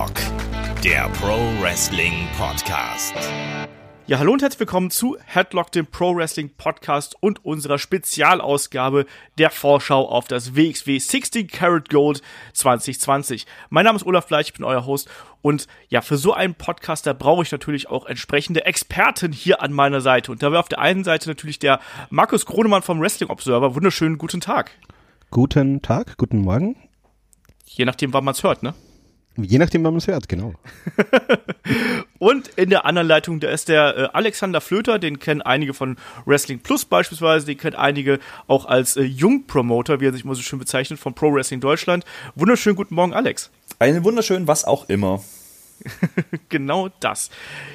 Headlock, der Pro Wrestling Podcast. Ja, hallo und herzlich willkommen zu Headlock, dem Pro Wrestling Podcast und unserer Spezialausgabe der Vorschau auf das WXW 16 Karat Gold 2020. Mein Name ist Olaf Bleich, ich bin euer Host und ja, für so einen Podcaster brauche ich natürlich auch entsprechende Experten hier an meiner Seite. Und da wäre auf der einen Seite natürlich der Markus Kronemann vom Wrestling Observer. Wunderschönen guten Tag. Guten Tag, guten Morgen. Je nachdem, wann man es hört, ne? Je nachdem, wann man es hört, genau. und in der anderen Leitung, da ist der äh, Alexander Flöter, den kennen einige von Wrestling Plus beispielsweise, den kennen einige auch als äh, Jungpromoter, wie er sich immer so schön bezeichnet, von Pro Wrestling Deutschland. Wunderschönen guten Morgen, Alex. Einen wunderschönen was auch immer. genau das.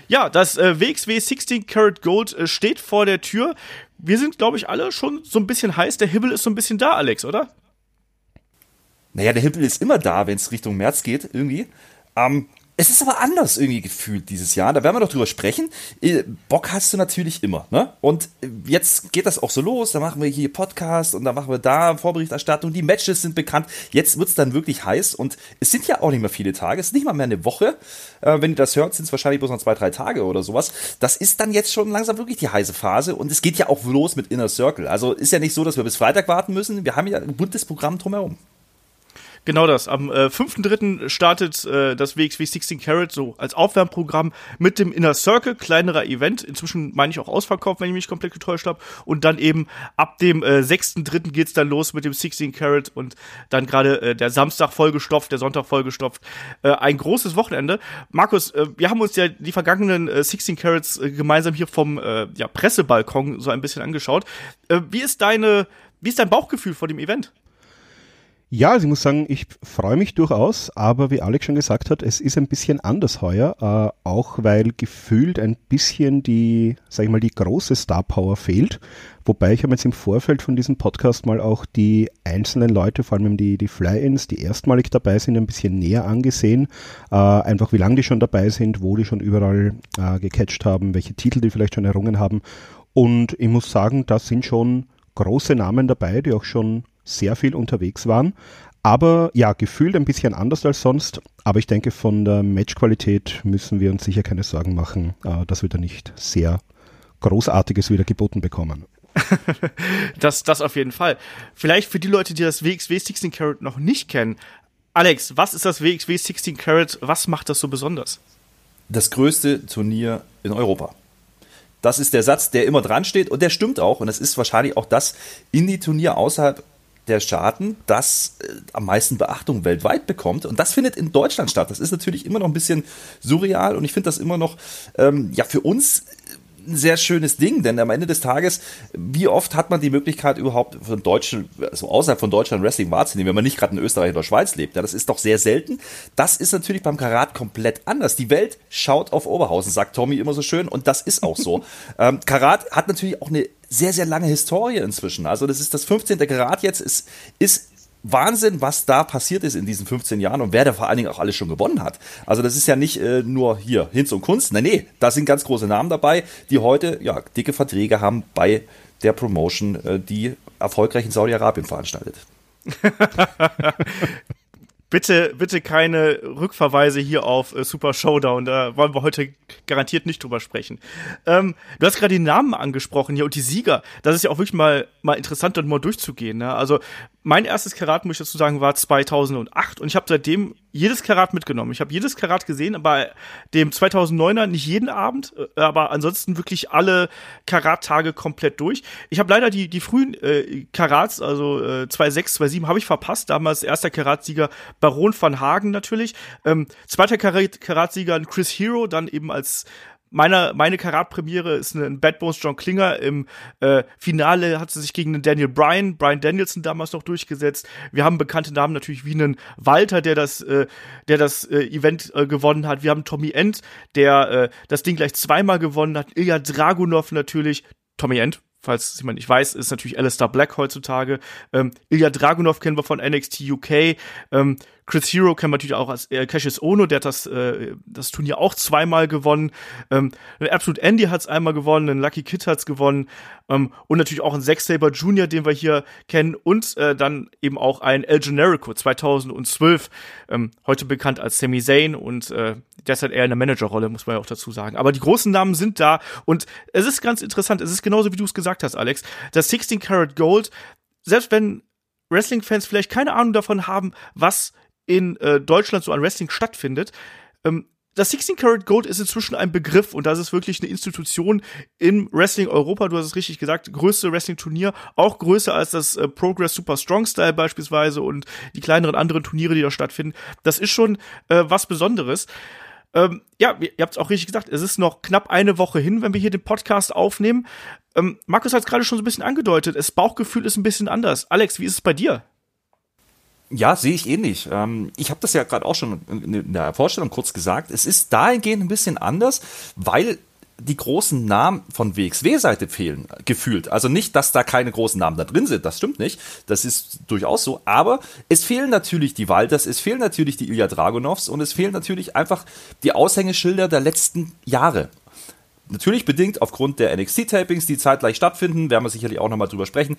Ja, das äh, WXW 16 Karat Gold äh, steht vor der Tür. Wir sind, glaube ich, alle schon so ein bisschen heiß. Der Hibbel ist so ein bisschen da, Alex, oder? Naja, der Himmel ist immer da, wenn es Richtung März geht, irgendwie. Ähm, es ist aber anders irgendwie gefühlt dieses Jahr. Da werden wir doch drüber sprechen. Äh, Bock hast du natürlich immer, ne? Und jetzt geht das auch so los. Da machen wir hier Podcast und da machen wir da Vorberichterstattung. Die Matches sind bekannt. Jetzt wird's dann wirklich heiß und es sind ja auch nicht mehr viele Tage. Es ist nicht mal mehr eine Woche. Äh, wenn ihr das hört, sind es wahrscheinlich bloß noch zwei, drei Tage oder sowas. Das ist dann jetzt schon langsam wirklich die heiße Phase und es geht ja auch los mit Inner Circle. Also ist ja nicht so, dass wir bis Freitag warten müssen. Wir haben ja ein buntes Programm drumherum. Genau das. Am äh, 5.3. startet äh, das WXW 16 Carat so als Aufwärmprogramm mit dem Inner Circle, kleinerer Event. Inzwischen meine ich auch ausverkauft, wenn ich mich komplett getäuscht habe. Und dann eben ab dem äh, 6.3. geht's dann los mit dem 16 Carat und dann gerade äh, der Samstag vollgestopft, der Sonntag vollgestopft. Äh, ein großes Wochenende. Markus, äh, wir haben uns ja die vergangenen äh, 16 Carats äh, gemeinsam hier vom äh, ja, Pressebalkon so ein bisschen angeschaut. Äh, wie ist deine, wie ist dein Bauchgefühl vor dem Event? Ja, also ich muss sagen, ich freue mich durchaus, aber wie Alex schon gesagt hat, es ist ein bisschen anders heuer, äh, auch weil gefühlt ein bisschen die, sag ich mal, die große Star Power fehlt. Wobei ich habe jetzt im Vorfeld von diesem Podcast mal auch die einzelnen Leute, vor allem die, die Fly-Ins, die erstmalig dabei sind, ein bisschen näher angesehen. Äh, einfach wie lange die schon dabei sind, wo die schon überall äh, gecatcht haben, welche Titel die vielleicht schon errungen haben. Und ich muss sagen, da sind schon große Namen dabei, die auch schon sehr viel unterwegs waren. Aber ja, gefühlt ein bisschen anders als sonst. Aber ich denke, von der Matchqualität müssen wir uns sicher keine Sorgen machen, äh, dass wir da nicht sehr Großartiges wieder geboten bekommen. das, das auf jeden Fall. Vielleicht für die Leute, die das WXW 16 Carat noch nicht kennen. Alex, was ist das WXW 16 Carat? Was macht das so besonders? Das größte Turnier in Europa. Das ist der Satz, der immer dran steht und der stimmt auch. Und das ist wahrscheinlich auch das Indie-Turnier außerhalb der Staaten, das äh, am meisten Beachtung weltweit bekommt. Und das findet in Deutschland statt. Das ist natürlich immer noch ein bisschen surreal und ich finde das immer noch, ähm, ja, für uns ein sehr schönes Ding, denn am Ende des Tages, wie oft hat man die Möglichkeit überhaupt von Deutschen, also außerhalb von Deutschland Wrestling wahrzunehmen, wenn man nicht gerade in Österreich oder Schweiz lebt? Ja, das ist doch sehr selten. Das ist natürlich beim Karat komplett anders. Die Welt schaut auf Oberhausen, sagt Tommy immer so schön, und das ist auch so. ähm, Karat hat natürlich auch eine sehr, sehr lange Historie inzwischen. Also das ist das 15. Karat jetzt, ist, ist Wahnsinn, was da passiert ist in diesen 15 Jahren und wer da vor allen Dingen auch alles schon gewonnen hat. Also das ist ja nicht äh, nur hier Hinz und Kunst. Nein, nee, da sind ganz große Namen dabei, die heute ja dicke Verträge haben bei der Promotion, äh, die erfolgreich in Saudi-Arabien veranstaltet. bitte, bitte keine Rückverweise hier auf äh, Super Showdown. Da wollen wir heute garantiert nicht drüber sprechen. Ähm, du hast gerade die Namen angesprochen hier und die Sieger. Das ist ja auch wirklich mal, mal interessant, dann mal durchzugehen. Ne? Also mein erstes Karat, muss ich dazu sagen, war 2008 und ich habe seitdem jedes Karat mitgenommen. Ich habe jedes Karat gesehen, bei dem 2009er nicht jeden Abend, äh, aber ansonsten wirklich alle Karat-Tage komplett durch. Ich habe leider die, die frühen äh, Karats, also äh, 2.6, 2.7, habe ich verpasst. Damals erster Karatsieger Baron van Hagen natürlich. Ähm, zweiter Karatsieger Chris Hero, dann eben als meine, meine Karatpremiere ist ein Bad Bones John Klinger. Im äh, Finale hat sie sich gegen einen Daniel Bryan, Brian Danielson damals noch durchgesetzt. Wir haben bekannte Namen natürlich wie einen Walter, der das, äh, der das äh, Event äh, gewonnen hat. Wir haben Tommy End, der äh, das Ding gleich zweimal gewonnen hat. Ilya Dragunov natürlich. Tommy End, falls jemand nicht weiß, ist natürlich Alistair Black heutzutage. Ähm, Ilya Dragunov kennen wir von NXT UK. Ähm, Chris Hero kennen wir natürlich auch als äh, Cassius Ono, der hat das, äh, das Turnier auch zweimal gewonnen. Ähm, Absolute Andy hat es einmal gewonnen, ein Lucky Kid hat es gewonnen. Ähm, und natürlich auch ein Zack Saber Jr., den wir hier kennen. Und äh, dann eben auch ein El Generico 2012, ähm, heute bekannt als Sami Zayn und äh, derzeit eher in der Managerrolle, muss man ja auch dazu sagen. Aber die großen Namen sind da und es ist ganz interessant. Es ist genauso, wie du es gesagt hast, Alex. Das 16 Karat Gold, selbst wenn Wrestling-Fans vielleicht keine Ahnung davon haben, was in äh, Deutschland so an Wrestling stattfindet. Ähm, das 16 Karat Gold ist inzwischen ein Begriff und das ist wirklich eine Institution im Wrestling Europa. Du hast es richtig gesagt, größte Wrestling-Turnier, auch größer als das äh, Progress Super Strong Style beispielsweise und die kleineren anderen Turniere, die da stattfinden. Das ist schon äh, was Besonderes. Ähm, ja, ihr habt es auch richtig gesagt, es ist noch knapp eine Woche hin, wenn wir hier den Podcast aufnehmen. Ähm, Markus hat es gerade schon so ein bisschen angedeutet, das Bauchgefühl ist ein bisschen anders. Alex, wie ist es bei dir? Ja, sehe ich ähnlich. Ähm, ich habe das ja gerade auch schon in der Vorstellung kurz gesagt. Es ist dahingehend ein bisschen anders, weil die großen Namen von WXW-Seite fehlen, gefühlt. Also nicht, dass da keine großen Namen da drin sind, das stimmt nicht. Das ist durchaus so. Aber es fehlen natürlich die Walters, es fehlen natürlich die Ilya Dragunovs und es fehlen natürlich einfach die Aushängeschilder der letzten Jahre. Natürlich bedingt aufgrund der NXT-Tapings, die zeitgleich stattfinden, werden wir sicherlich auch nochmal drüber sprechen.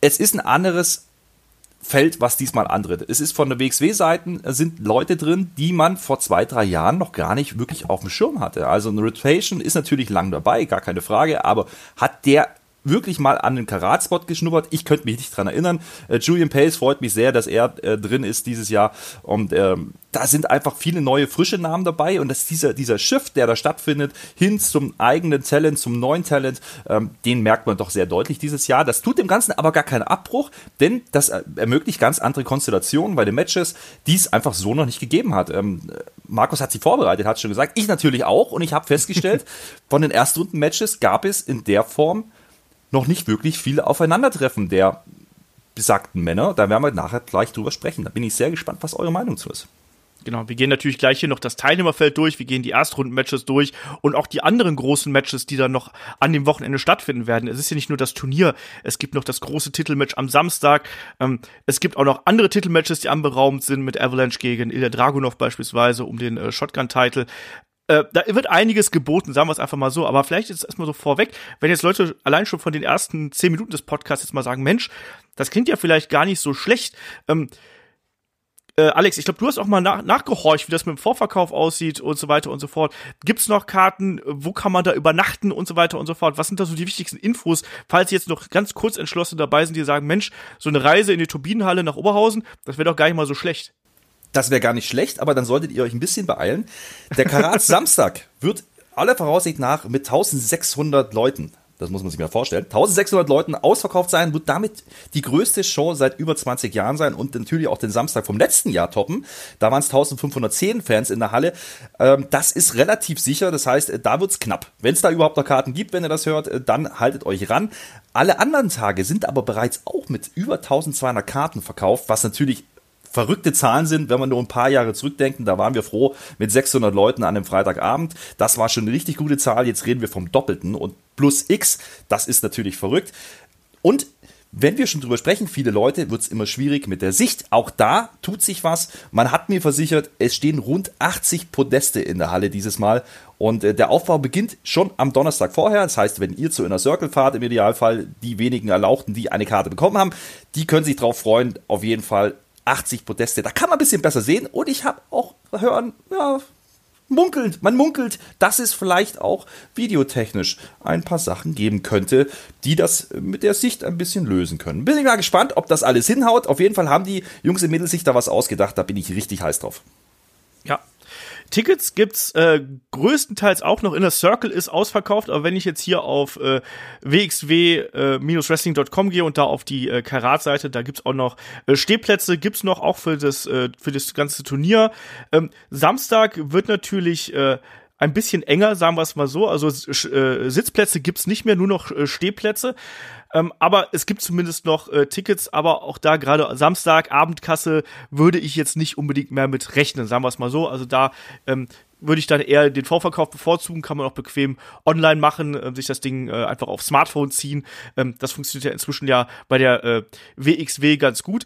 Es ist ein anderes Feld, was diesmal antritt. Es ist von der WXW-Seiten sind Leute drin, die man vor zwei, drei Jahren noch gar nicht wirklich auf dem Schirm hatte. Also eine Rotation ist natürlich lang dabei, gar keine Frage, aber hat der wirklich mal an den Karatspot geschnuppert. Ich könnte mich nicht dran erinnern. Äh, Julian Pace freut mich sehr, dass er äh, drin ist dieses Jahr. Und ähm, da sind einfach viele neue, frische Namen dabei. Und dass dieser, dieser Shift, der da stattfindet, hin zum eigenen Talent, zum neuen Talent, ähm, den merkt man doch sehr deutlich dieses Jahr. Das tut dem Ganzen aber gar keinen Abbruch, denn das äh, ermöglicht ganz andere Konstellationen bei den Matches, die es einfach so noch nicht gegeben hat. Ähm, Markus hat sie vorbereitet, hat schon gesagt. Ich natürlich auch. Und ich habe festgestellt, von den Erstrunden-Matches gab es in der Form noch nicht wirklich viele Aufeinandertreffen der besagten Männer. Da werden wir nachher gleich drüber sprechen. Da bin ich sehr gespannt, was eure Meinung zu ist. Genau, wir gehen natürlich gleich hier noch das Teilnehmerfeld durch, wir gehen die Erstrunden-Matches durch und auch die anderen großen Matches, die dann noch an dem Wochenende stattfinden werden. Es ist ja nicht nur das Turnier, es gibt noch das große Titelmatch am Samstag. Ähm, es gibt auch noch andere Titelmatches, die anberaumt sind mit Avalanche gegen Ilya Dragunov beispielsweise um den äh, Shotgun-Titel. Äh, da wird einiges geboten, sagen wir es einfach mal so. Aber vielleicht ist es erstmal so vorweg, wenn jetzt Leute allein schon von den ersten zehn Minuten des Podcasts jetzt mal sagen, Mensch, das klingt ja vielleicht gar nicht so schlecht. Ähm, äh, Alex, ich glaube, du hast auch mal nach, nachgehorcht, wie das mit dem Vorverkauf aussieht und so weiter und so fort. Gibt's noch Karten? Wo kann man da übernachten und so weiter und so fort? Was sind da so die wichtigsten Infos, falls jetzt noch ganz kurz entschlossen dabei sind, die sagen, Mensch, so eine Reise in die Turbinenhalle nach Oberhausen, das wäre doch gar nicht mal so schlecht. Das wäre gar nicht schlecht, aber dann solltet ihr euch ein bisschen beeilen. Der Karat Samstag wird aller Voraussicht nach mit 1600 Leuten, das muss man sich mal vorstellen, 1600 Leuten ausverkauft sein, wird damit die größte Show seit über 20 Jahren sein und natürlich auch den Samstag vom letzten Jahr toppen. Da waren es 1510 Fans in der Halle. Ähm, das ist relativ sicher, das heißt, da wird's knapp. Wenn es da überhaupt noch Karten gibt, wenn ihr das hört, äh, dann haltet euch ran. Alle anderen Tage sind aber bereits auch mit über 1200 Karten verkauft, was natürlich verrückte Zahlen sind, wenn wir nur ein paar Jahre zurückdenken. Da waren wir froh mit 600 Leuten an einem Freitagabend. Das war schon eine richtig gute Zahl. Jetzt reden wir vom Doppelten und plus X. Das ist natürlich verrückt. Und wenn wir schon drüber sprechen, viele Leute, wird es immer schwierig mit der Sicht. Auch da tut sich was. Man hat mir versichert, es stehen rund 80 Podeste in der Halle dieses Mal. Und äh, der Aufbau beginnt schon am Donnerstag vorher. Das heißt, wenn ihr zu Inner Circle fahrt, im Idealfall die wenigen Erlauchten, die eine Karte bekommen haben, die können sich darauf freuen. Auf jeden Fall 80 Podeste. Da kann man ein bisschen besser sehen. Und ich habe auch hören, ja, munkelt, man munkelt, dass es vielleicht auch videotechnisch ein paar Sachen geben könnte, die das mit der Sicht ein bisschen lösen können. Bin ich mal gespannt, ob das alles hinhaut. Auf jeden Fall haben die Jungs im Mädels sich da was ausgedacht. Da bin ich richtig heiß drauf. Ja, Tickets gibt's äh, größtenteils auch noch. Inner Circle ist ausverkauft, aber wenn ich jetzt hier auf äh, wxw-wrestling.com gehe und da auf die äh, Karat-Seite, da gibt's auch noch äh, Stehplätze, gibt's noch auch für das äh, für das ganze Turnier. Ähm, Samstag wird natürlich äh, ein bisschen enger, sagen wir es mal so. Also äh, Sitzplätze gibt's nicht mehr, nur noch äh, Stehplätze. Ähm, aber es gibt zumindest noch äh, Tickets, aber auch da gerade Samstag, Abendkasse, würde ich jetzt nicht unbedingt mehr mit rechnen, sagen wir es mal so. Also da ähm, würde ich dann eher den Vorverkauf bevorzugen, kann man auch bequem online machen, äh, sich das Ding äh, einfach auf Smartphone ziehen. Ähm, das funktioniert ja inzwischen ja bei der äh, WXW ganz gut.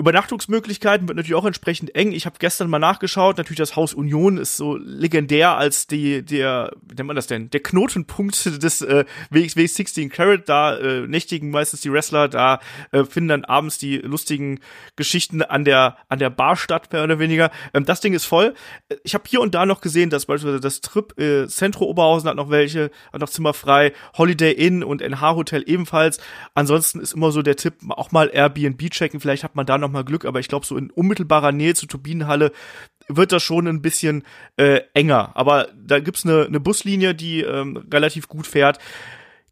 Übernachtungsmöglichkeiten wird natürlich auch entsprechend eng. Ich habe gestern mal nachgeschaut. Natürlich das Haus Union ist so legendär als die der wie nennt man das denn der Knotenpunkt des äh, WXW 16 Carat. Da äh, nächtigen meistens die Wrestler. Da äh, finden dann abends die lustigen Geschichten an der an der Bar statt mehr oder weniger. Ähm, das Ding ist voll. Ich habe hier und da noch gesehen, dass beispielsweise das Trip äh, Centro Oberhausen hat noch welche, hat noch Zimmer frei. Holiday Inn und NH Hotel ebenfalls. Ansonsten ist immer so der Tipp auch mal Airbnb checken. Vielleicht hat man da noch mal Glück, aber ich glaube, so in unmittelbarer Nähe zur Turbinenhalle wird das schon ein bisschen äh, enger. Aber da gibt's eine, eine Buslinie, die ähm, relativ gut fährt.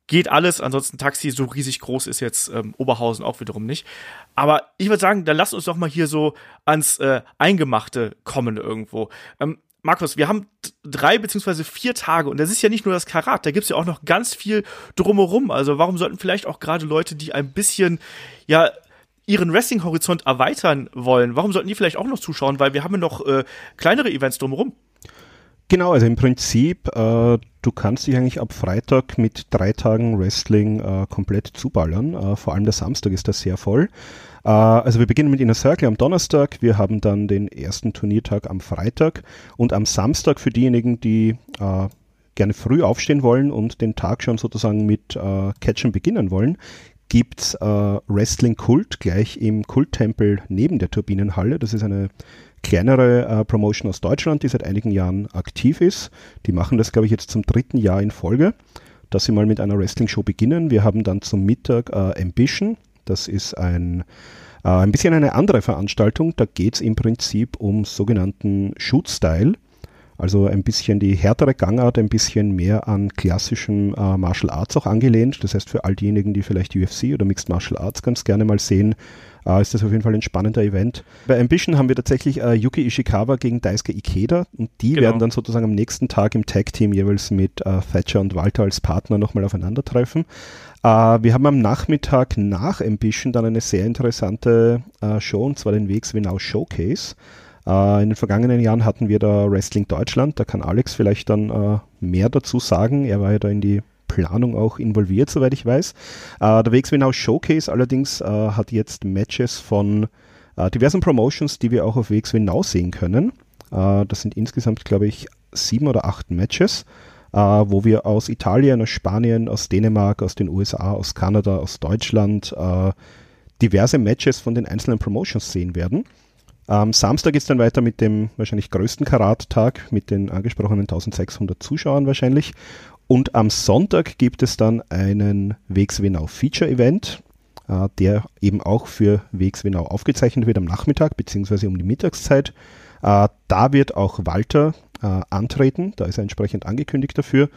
Geht alles, ansonsten Taxi, so riesig groß ist jetzt ähm, Oberhausen auch wiederum nicht. Aber ich würde sagen, dann lass uns doch mal hier so ans äh, Eingemachte kommen irgendwo. Ähm, Markus, wir haben drei beziehungsweise vier Tage und das ist ja nicht nur das Karat, da gibt's ja auch noch ganz viel drumherum. Also warum sollten vielleicht auch gerade Leute, die ein bisschen, ja, ihren Wrestling-Horizont erweitern wollen, warum sollten die vielleicht auch noch zuschauen? Weil wir haben ja noch äh, kleinere Events drumherum. Genau, also im Prinzip, äh, du kannst dich eigentlich ab Freitag mit drei Tagen Wrestling äh, komplett zuballern. Äh, vor allem der Samstag ist da sehr voll. Äh, also wir beginnen mit Inner Circle am Donnerstag, wir haben dann den ersten Turniertag am Freitag und am Samstag für diejenigen, die äh, gerne früh aufstehen wollen und den Tag schon sozusagen mit äh, Catchen beginnen wollen, gibt's äh, Wrestling Kult gleich im Kulttempel neben der Turbinenhalle. Das ist eine kleinere äh, Promotion aus Deutschland, die seit einigen Jahren aktiv ist. Die machen das, glaube ich, jetzt zum dritten Jahr in Folge, dass sie mal mit einer Wrestling-Show beginnen. Wir haben dann zum Mittag äh, Ambition. Das ist ein, äh, ein bisschen eine andere Veranstaltung. Da geht's im Prinzip um sogenannten Shoot-Style. Also ein bisschen die härtere Gangart, ein bisschen mehr an klassischen äh, Martial Arts auch angelehnt. Das heißt, für all diejenigen, die vielleicht UFC oder Mixed Martial Arts ganz gerne mal sehen, äh, ist das auf jeden Fall ein spannender Event. Bei Ambition haben wir tatsächlich äh, Yuki Ishikawa gegen Daisuke Ikeda und die genau. werden dann sozusagen am nächsten Tag im Tag-Team jeweils mit äh, Thatcher und Walter als Partner nochmal aufeinandertreffen. Äh, wir haben am Nachmittag nach Ambition dann eine sehr interessante äh, Show und zwar den WXW Now Showcase. Äh, in den vergangenen Jahren hatten wir da Wrestling Deutschland, da kann Alex vielleicht dann äh, mehr dazu sagen. Er war ja da in die Planung auch involviert, soweit ich weiß. Äh, der WXW Now Showcase allerdings hat jetzt Matches von diversen Promotions, die wir auch auf Now sehen können. Das sind insgesamt, glaube ich, sieben oder acht Matches, wo wir aus Italien, aus Spanien, aus Dänemark, aus den USA, aus Kanada, aus Deutschland diverse Matches von den einzelnen Promotions sehen werden. Am Samstag ist dann weiter mit dem wahrscheinlich größten Karat-Tag mit den angesprochenen 1600 Zuschauern wahrscheinlich. Und am Sonntag gibt es dann einen Wegswenau Feature Event, äh, der eben auch für Wegswenau aufgezeichnet wird am Nachmittag bzw. um die Mittagszeit. Äh, da wird auch Walter äh, antreten, da ist er entsprechend angekündigt dafür.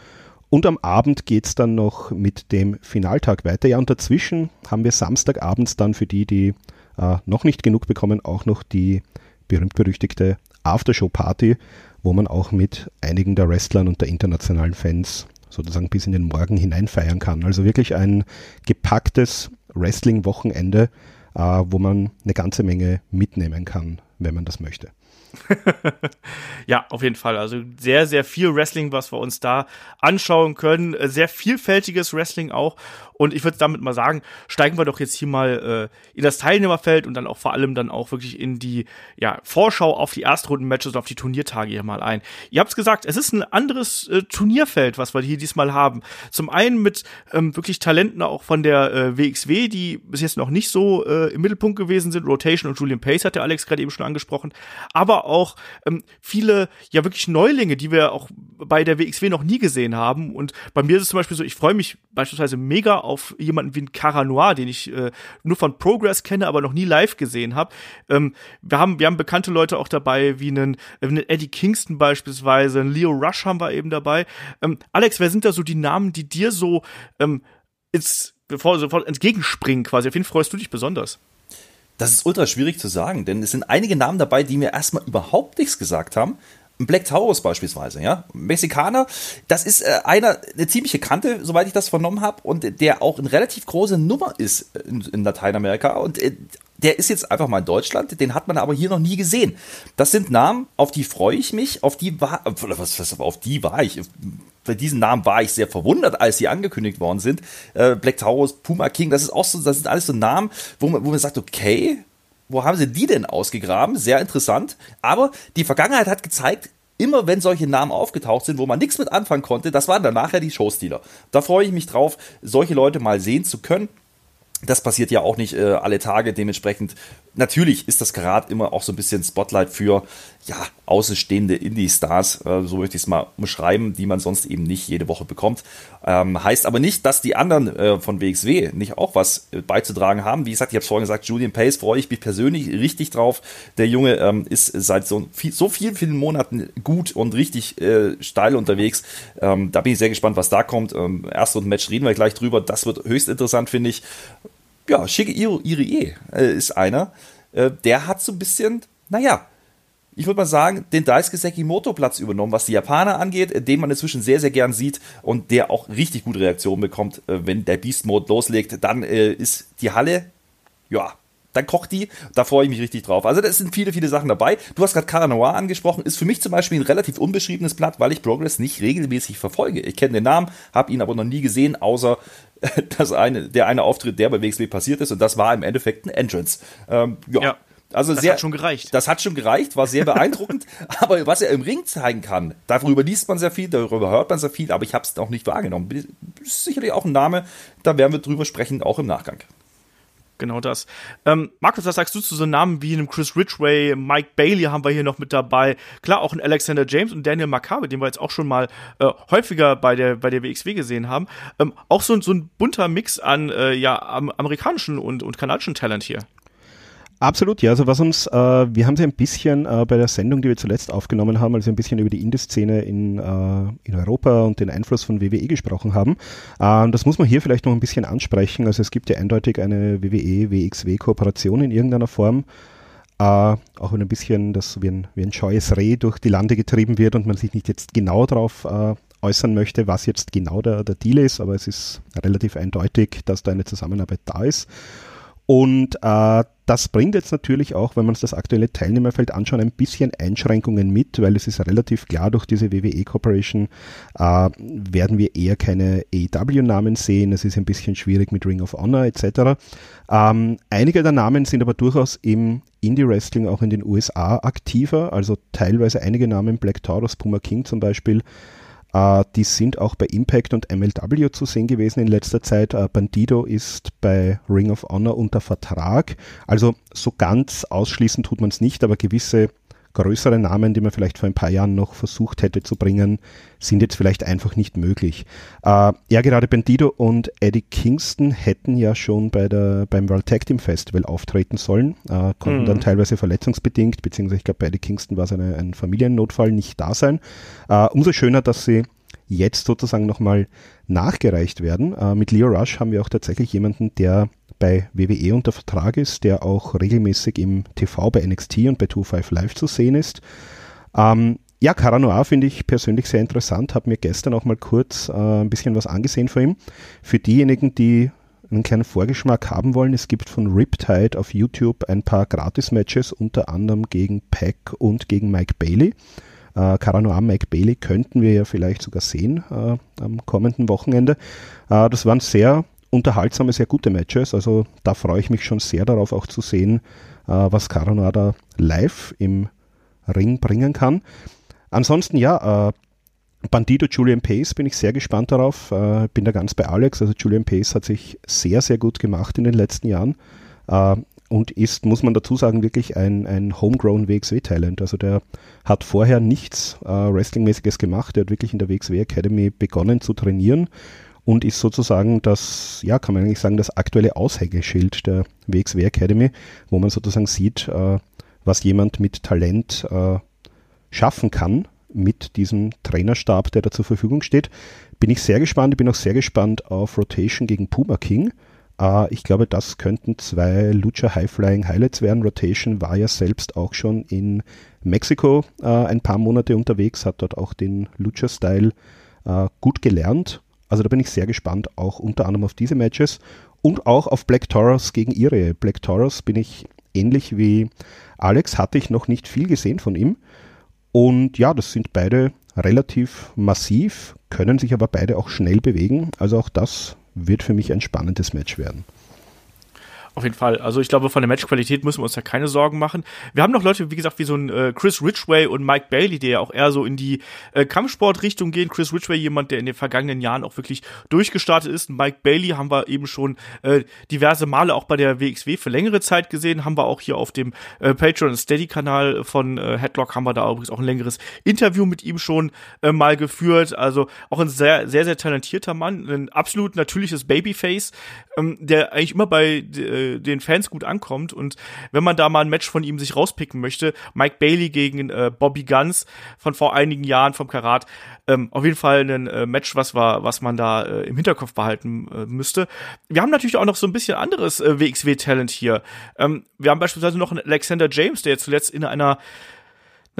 Und am Abend geht es dann noch mit dem Finaltag weiter. Ja, und dazwischen haben wir Samstagabends dann für die, die äh, noch nicht genug bekommen, auch noch die berühmt-berüchtigte Aftershow-Party, wo man auch mit einigen der Wrestlern und der internationalen Fans sozusagen bis in den Morgen hinein feiern kann. Also wirklich ein gepacktes Wrestling-Wochenende, äh, wo man eine ganze Menge mitnehmen kann, wenn man das möchte. ja, auf jeden Fall. Also sehr, sehr viel Wrestling, was wir uns da anschauen können. Sehr vielfältiges Wrestling auch. Und ich würde damit mal sagen, steigen wir doch jetzt hier mal äh, in das Teilnehmerfeld und dann auch vor allem dann auch wirklich in die ja, Vorschau auf die Erstrunden-Matches und auf die Turniertage hier mal ein. Ihr habt es gesagt, es ist ein anderes äh, Turnierfeld, was wir hier diesmal haben. Zum einen mit ähm, wirklich Talenten auch von der äh, WXW, die bis jetzt noch nicht so äh, im Mittelpunkt gewesen sind. Rotation und Julian Pace hat der Alex gerade eben schon angesprochen. Aber auch ähm, viele, ja wirklich Neulinge, die wir auch bei der WXW noch nie gesehen haben. Und bei mir ist es zum Beispiel so, ich freue mich beispielsweise mega auf jemanden wie ein Cara Noir, den ich äh, nur von Progress kenne, aber noch nie live gesehen habe. Ähm, wir haben wir haben bekannte Leute auch dabei, wie einen, äh, einen Eddie Kingston beispielsweise, einen Leo Rush haben wir eben dabei. Ähm, Alex, wer sind da so die Namen, die dir so ähm, ins, bevor, sofort entgegenspringen quasi? Auf wen freust du dich besonders? Das ist ultra schwierig zu sagen, denn es sind einige Namen dabei, die mir erstmal überhaupt nichts gesagt haben. Black Taurus beispielsweise, ja. Mexikaner, das ist äh, einer, eine ziemliche Kante, soweit ich das vernommen habe, und der auch eine relativ große Nummer ist in, in Lateinamerika. Und äh, der ist jetzt einfach mal in Deutschland, den hat man aber hier noch nie gesehen. Das sind Namen, auf die freue ich mich, auf die war, was, was, auf die war ich, bei diesen Namen war ich sehr verwundert, als sie angekündigt worden sind. Äh, Black Taurus, Puma King, das ist auch so, das sind alles so Namen, wo man, wo man sagt, okay, wo haben sie die denn ausgegraben? Sehr interessant. Aber die Vergangenheit hat gezeigt, immer wenn solche Namen aufgetaucht sind, wo man nichts mit anfangen konnte, das waren dann nachher die Showstealer. Da freue ich mich drauf, solche Leute mal sehen zu können. Das passiert ja auch nicht äh, alle Tage. Dementsprechend, natürlich ist das Karat immer auch so ein bisschen Spotlight für ja, außenstehende Indie-Stars, äh, so möchte ich es mal umschreiben, die man sonst eben nicht jede Woche bekommt. Ähm, heißt aber nicht, dass die anderen äh, von WXW nicht auch was äh, beizutragen haben. Wie gesagt, ich habe es vorhin gesagt, Julian Pace freue ich mich persönlich richtig drauf. Der Junge ähm, ist seit so, viel, so vielen, vielen Monaten gut und richtig äh, steil unterwegs. Ähm, da bin ich sehr gespannt, was da kommt. Ähm, Erstrunden-Match reden wir gleich drüber. Das wird höchst interessant, finde ich ja, Shige Irie äh, ist einer. Äh, der hat so ein bisschen, naja, ich würde mal sagen, den Daisuke Sekimoto Platz übernommen, was die Japaner angeht, äh, den man inzwischen sehr, sehr gern sieht und der auch richtig gute Reaktionen bekommt, äh, wenn der Beast Mode loslegt. Dann äh, ist die Halle, ja, dann kocht die. Da freue ich mich richtig drauf. Also, da sind viele, viele Sachen dabei. Du hast gerade Cara Noir angesprochen. Ist für mich zum Beispiel ein relativ unbeschriebenes Blatt, weil ich Progress nicht regelmäßig verfolge. Ich kenne den Namen, habe ihn aber noch nie gesehen, außer das eine, der eine Auftritt, der bei WXW passiert ist. Und das war im Endeffekt ein Entrance. Ähm, ja. ja. Also das sehr, hat schon gereicht. Das hat schon gereicht, war sehr beeindruckend. aber was er im Ring zeigen kann, darüber liest man sehr viel, darüber hört man sehr viel, aber ich habe es noch nicht wahrgenommen. Ist sicherlich auch ein Name, da werden wir drüber sprechen, auch im Nachgang. Genau das. Ähm, Markus, was sagst du zu so Namen wie einem Chris Ridgway, Mike Bailey haben wir hier noch mit dabei. Klar, auch ein Alexander James und Daniel Makabe, den wir jetzt auch schon mal äh, häufiger bei der, bei der WXW gesehen haben. Ähm, auch so, so ein bunter Mix an äh, ja, am, amerikanischen und, und kanadischen Talent hier. Absolut, ja. Also was uns, äh, wir haben sie ein bisschen äh, bei der Sendung, die wir zuletzt aufgenommen haben, also ein bisschen über die Indie-Szene in, äh, in Europa und den Einfluss von WWE gesprochen haben. Ähm, das muss man hier vielleicht noch ein bisschen ansprechen. Also es gibt ja eindeutig eine WWE-WXW-Kooperation in irgendeiner Form. Äh, auch wenn ein bisschen das wie ein, wie ein scheues Reh durch die Lande getrieben wird und man sich nicht jetzt genau darauf äh, äußern möchte, was jetzt genau der, der Deal ist, aber es ist relativ eindeutig, dass da eine Zusammenarbeit da ist. Und äh, das bringt jetzt natürlich auch, wenn man uns das aktuelle Teilnehmerfeld anschaut, ein bisschen Einschränkungen mit, weil es ist relativ klar, durch diese WWE Corporation äh, werden wir eher keine AEW-Namen sehen. Es ist ein bisschen schwierig mit Ring of Honor etc. Ähm, einige der Namen sind aber durchaus im Indie-Wrestling auch in den USA aktiver, also teilweise einige Namen, Black Taurus, Puma King zum Beispiel, Uh, die sind auch bei Impact und MLW zu sehen gewesen in letzter Zeit. Uh, Bandido ist bei Ring of Honor unter Vertrag. Also so ganz ausschließen tut man es nicht, aber gewisse größere Namen, die man vielleicht vor ein paar Jahren noch versucht hätte zu bringen, sind jetzt vielleicht einfach nicht möglich. Äh, ja, gerade Bandido und Eddie Kingston hätten ja schon bei der, beim World Tag Team Festival auftreten sollen, äh, konnten mhm. dann teilweise verletzungsbedingt, beziehungsweise ich glaube bei Eddie Kingston war es eine, ein Familiennotfall, nicht da sein. Äh, umso schöner, dass sie jetzt sozusagen nochmal nachgereicht werden. Äh, mit Leo Rush haben wir auch tatsächlich jemanden, der bei WWE unter Vertrag ist, der auch regelmäßig im TV bei NXT und bei 25 Live zu sehen ist. Ähm, ja, Cara Noir finde ich persönlich sehr interessant, habe mir gestern auch mal kurz äh, ein bisschen was angesehen von ihm. Für diejenigen, die einen kleinen Vorgeschmack haben wollen, es gibt von Riptide auf YouTube ein paar Gratis-Matches, unter anderem gegen Pack und gegen Mike Bailey. Äh, Cara Noir, Mike Bailey könnten wir ja vielleicht sogar sehen äh, am kommenden Wochenende. Äh, das waren sehr unterhaltsame, sehr gute Matches. Also da freue ich mich schon sehr darauf auch zu sehen, äh, was Caronada da live im Ring bringen kann. Ansonsten ja, äh, Bandido Julian Pace bin ich sehr gespannt darauf. Äh, bin da ganz bei Alex. Also Julian Pace hat sich sehr, sehr gut gemacht in den letzten Jahren. Äh, und ist, muss man dazu sagen, wirklich ein, ein homegrown WXW-Talent. Also der hat vorher nichts äh, Wrestling-mäßiges gemacht. Der hat wirklich in der WXW Academy begonnen zu trainieren und ist sozusagen das, ja, kann man eigentlich sagen, das aktuelle Aushängeschild der WXW Academy, wo man sozusagen sieht, äh, was jemand mit Talent äh, schaffen kann mit diesem Trainerstab, der da zur Verfügung steht. Bin ich sehr gespannt. Ich bin auch sehr gespannt auf Rotation gegen Puma King. Äh, ich glaube, das könnten zwei Lucha High Flying Highlights werden. Rotation war ja selbst auch schon in Mexiko äh, ein paar Monate unterwegs, hat dort auch den Lucha-Style äh, gut gelernt also da bin ich sehr gespannt, auch unter anderem auf diese Matches und auch auf Black Taurus gegen Ihre. Black Taurus bin ich ähnlich wie Alex, hatte ich noch nicht viel gesehen von ihm. Und ja, das sind beide relativ massiv, können sich aber beide auch schnell bewegen. Also auch das wird für mich ein spannendes Match werden. Auf jeden Fall. Also ich glaube, von der Matchqualität müssen wir uns da keine Sorgen machen. Wir haben noch Leute, wie gesagt, wie so ein äh, Chris Ridgway und Mike Bailey, die ja auch eher so in die äh, Kampfsportrichtung gehen. Chris Ridgway, jemand, der in den vergangenen Jahren auch wirklich durchgestartet ist. Mike Bailey haben wir eben schon äh, diverse Male auch bei der WXW für längere Zeit gesehen. Haben wir auch hier auf dem äh, Patreon Steady Kanal von äh, Headlock haben wir da übrigens auch ein längeres Interview mit ihm schon äh, mal geführt. Also auch ein sehr, sehr, sehr talentierter Mann. Ein absolut natürliches Babyface, ähm, der eigentlich immer bei äh, äh, den Fans gut ankommt. Und wenn man da mal ein Match von ihm sich rauspicken möchte, Mike Bailey gegen äh, Bobby Guns von vor einigen Jahren vom Karat, ähm, auf jeden Fall ein äh, Match, was war, was man da äh, im Hinterkopf behalten äh, müsste. Wir haben natürlich auch noch so ein bisschen anderes äh, WXW-Talent hier. Ähm, wir haben beispielsweise noch einen Alexander James, der zuletzt in einer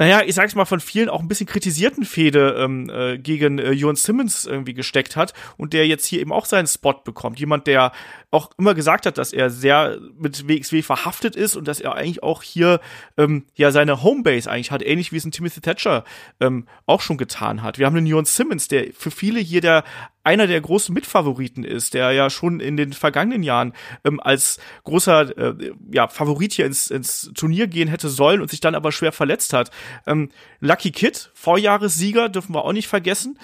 naja, ich sag's mal, von vielen auch ein bisschen kritisierten Fehde ähm, äh, gegen äh, Jon Simmons irgendwie gesteckt hat und der jetzt hier eben auch seinen Spot bekommt. Jemand, der auch immer gesagt hat, dass er sehr mit WXW verhaftet ist und dass er eigentlich auch hier ähm, ja seine Homebase eigentlich hat, ähnlich wie es ein Timothy Thatcher ähm, auch schon getan hat. Wir haben einen Jon Simmons, der für viele hier der einer der großen Mitfavoriten ist, der ja schon in den vergangenen Jahren ähm, als großer äh, ja, Favorit hier ins, ins Turnier gehen hätte sollen und sich dann aber schwer verletzt hat. Ähm, Lucky Kid, Vorjahressieger, dürfen wir auch nicht vergessen.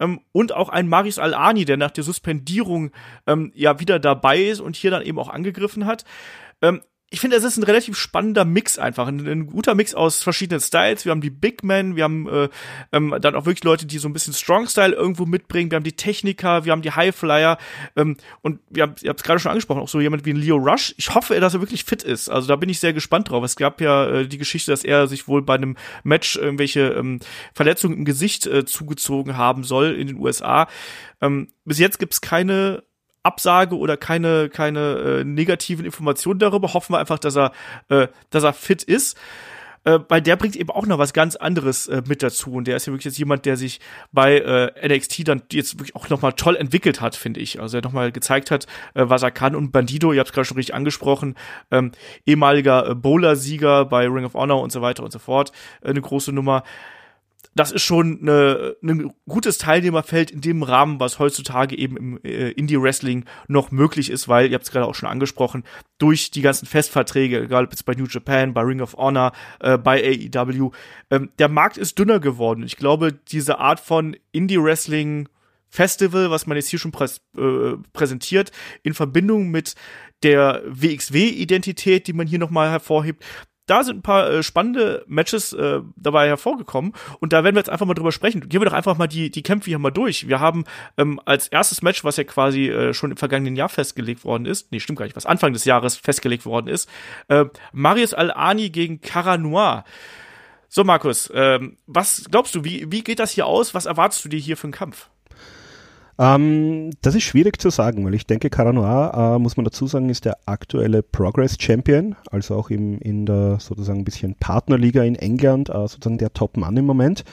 Ähm, und auch ein Maris Al-Ani, der nach der Suspendierung ähm, ja wieder dabei ist und hier dann eben auch angegriffen hat. Ähm, ich finde, es ist ein relativ spannender Mix einfach. Ein, ein, guter Mix aus verschiedenen Styles. Wir haben die Big Men, wir haben äh, ähm, dann auch wirklich Leute, die so ein bisschen Strong-Style irgendwo mitbringen. Wir haben die Techniker, wir haben die Highflyer ähm, und wir haben, ihr habt es gerade schon angesprochen, auch so jemand wie ein Leo Rush. Ich hoffe, dass er wirklich fit ist. Also da bin ich sehr gespannt drauf. Es gab ja äh, die Geschichte, dass er sich wohl bei einem Match irgendwelche ähm, Verletzungen im Gesicht äh, zugezogen haben soll in den USA. Ähm, bis jetzt gibt's keine Absage oder keine keine äh, negativen Informationen darüber. Hoffen wir einfach, dass er äh, dass er fit ist. Äh, weil der bringt eben auch noch was ganz anderes äh, mit dazu und der ist ja wirklich jetzt jemand, der sich bei äh, NXT dann jetzt wirklich auch noch mal toll entwickelt hat, finde ich. Also er noch mal gezeigt hat, äh, was er kann und Bandido, ihr habt es gerade schon richtig angesprochen, ähm, ehemaliger äh, Bowler-Sieger bei Ring of Honor und so weiter und so fort, äh, eine große Nummer das ist schon ein ne gutes Teilnehmerfeld in dem Rahmen, was heutzutage eben im äh, Indie-Wrestling noch möglich ist, weil, ihr habt es gerade auch schon angesprochen, durch die ganzen Festverträge, egal ob jetzt bei New Japan, bei Ring of Honor, äh, bei AEW, ähm, der Markt ist dünner geworden. Ich glaube, diese Art von Indie-Wrestling Festival, was man jetzt hier schon prä äh, präsentiert, in Verbindung mit der WXW-Identität, die man hier nochmal hervorhebt, da sind ein paar äh, spannende Matches äh, dabei hervorgekommen und da werden wir jetzt einfach mal drüber sprechen. Gehen wir doch einfach mal die, die Kämpfe hier mal durch. Wir haben ähm, als erstes Match, was ja quasi äh, schon im vergangenen Jahr festgelegt worden ist, nee, stimmt gar nicht, was Anfang des Jahres festgelegt worden ist, äh, Marius Al-Ani gegen Cara Noir. So, Markus, ähm, was glaubst du, wie, wie geht das hier aus? Was erwartest du dir hier für einen Kampf? Ähm, das ist schwierig zu sagen, weil ich denke, Caranoir, äh, muss man dazu sagen, ist der aktuelle Progress Champion, also auch im, in der sozusagen ein bisschen Partnerliga in England, äh, sozusagen der Top-Mann im Moment.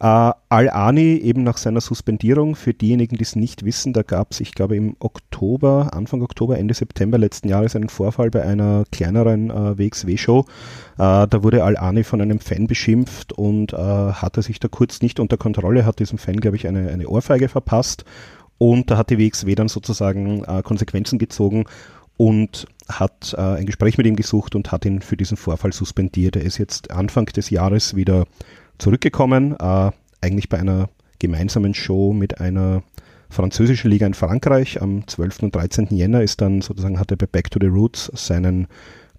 Äh, Al-Ani eben nach seiner Suspendierung, für diejenigen, die es nicht wissen, da gab es, ich glaube im Oktober, Anfang Oktober, Ende September letzten Jahres einen Vorfall bei einer kleineren äh, WXW-Show. Äh, da wurde Al-Ani von einem Fan beschimpft und äh, hatte sich da kurz nicht unter Kontrolle, hat diesem Fan, glaube ich, eine, eine Ohrfeige verpasst. Und da hat die WXW dann sozusagen äh, Konsequenzen gezogen und hat äh, ein Gespräch mit ihm gesucht und hat ihn für diesen Vorfall suspendiert. Er ist jetzt Anfang des Jahres wieder zurückgekommen, äh, eigentlich bei einer gemeinsamen Show mit einer französischen Liga in Frankreich. Am 12. und 13. Jänner ist dann sozusagen, hat er bei Back to the Roots seinen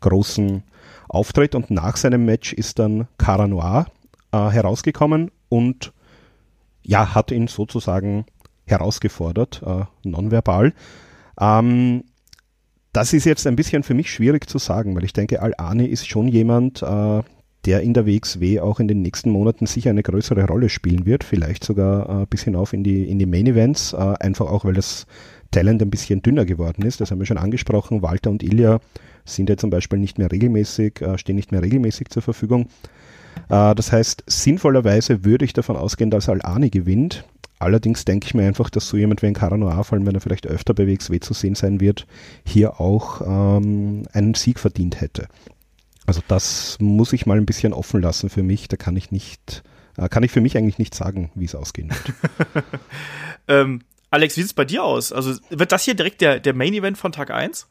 großen Auftritt und nach seinem Match ist dann Cara Noir äh, herausgekommen und ja, hat ihn sozusagen herausgefordert, äh, nonverbal. Ähm, das ist jetzt ein bisschen für mich schwierig zu sagen, weil ich denke, Al-Ani ist schon jemand, äh, der in der WXW auch in den nächsten Monaten sicher eine größere Rolle spielen wird, vielleicht sogar äh, bis hinauf in die, in die Main Events, äh, einfach auch, weil das Talent ein bisschen dünner geworden ist. Das haben wir schon angesprochen. Walter und Ilya sind ja zum Beispiel nicht mehr regelmäßig, äh, stehen nicht mehr regelmäßig zur Verfügung. Äh, das heißt, sinnvollerweise würde ich davon ausgehen, dass Al-Ani gewinnt. Allerdings denke ich mir einfach, dass so jemand wie ein Caranoir, vor allem wenn er vielleicht öfter bei WXW zu sehen sein wird, hier auch ähm, einen Sieg verdient hätte. Also das muss ich mal ein bisschen offen lassen für mich. Da kann ich nicht, äh, kann ich für mich eigentlich nicht sagen, wie es ausgehen wird. ähm, Alex, wie sieht es bei dir aus? Also wird das hier direkt der, der Main Event von Tag 1?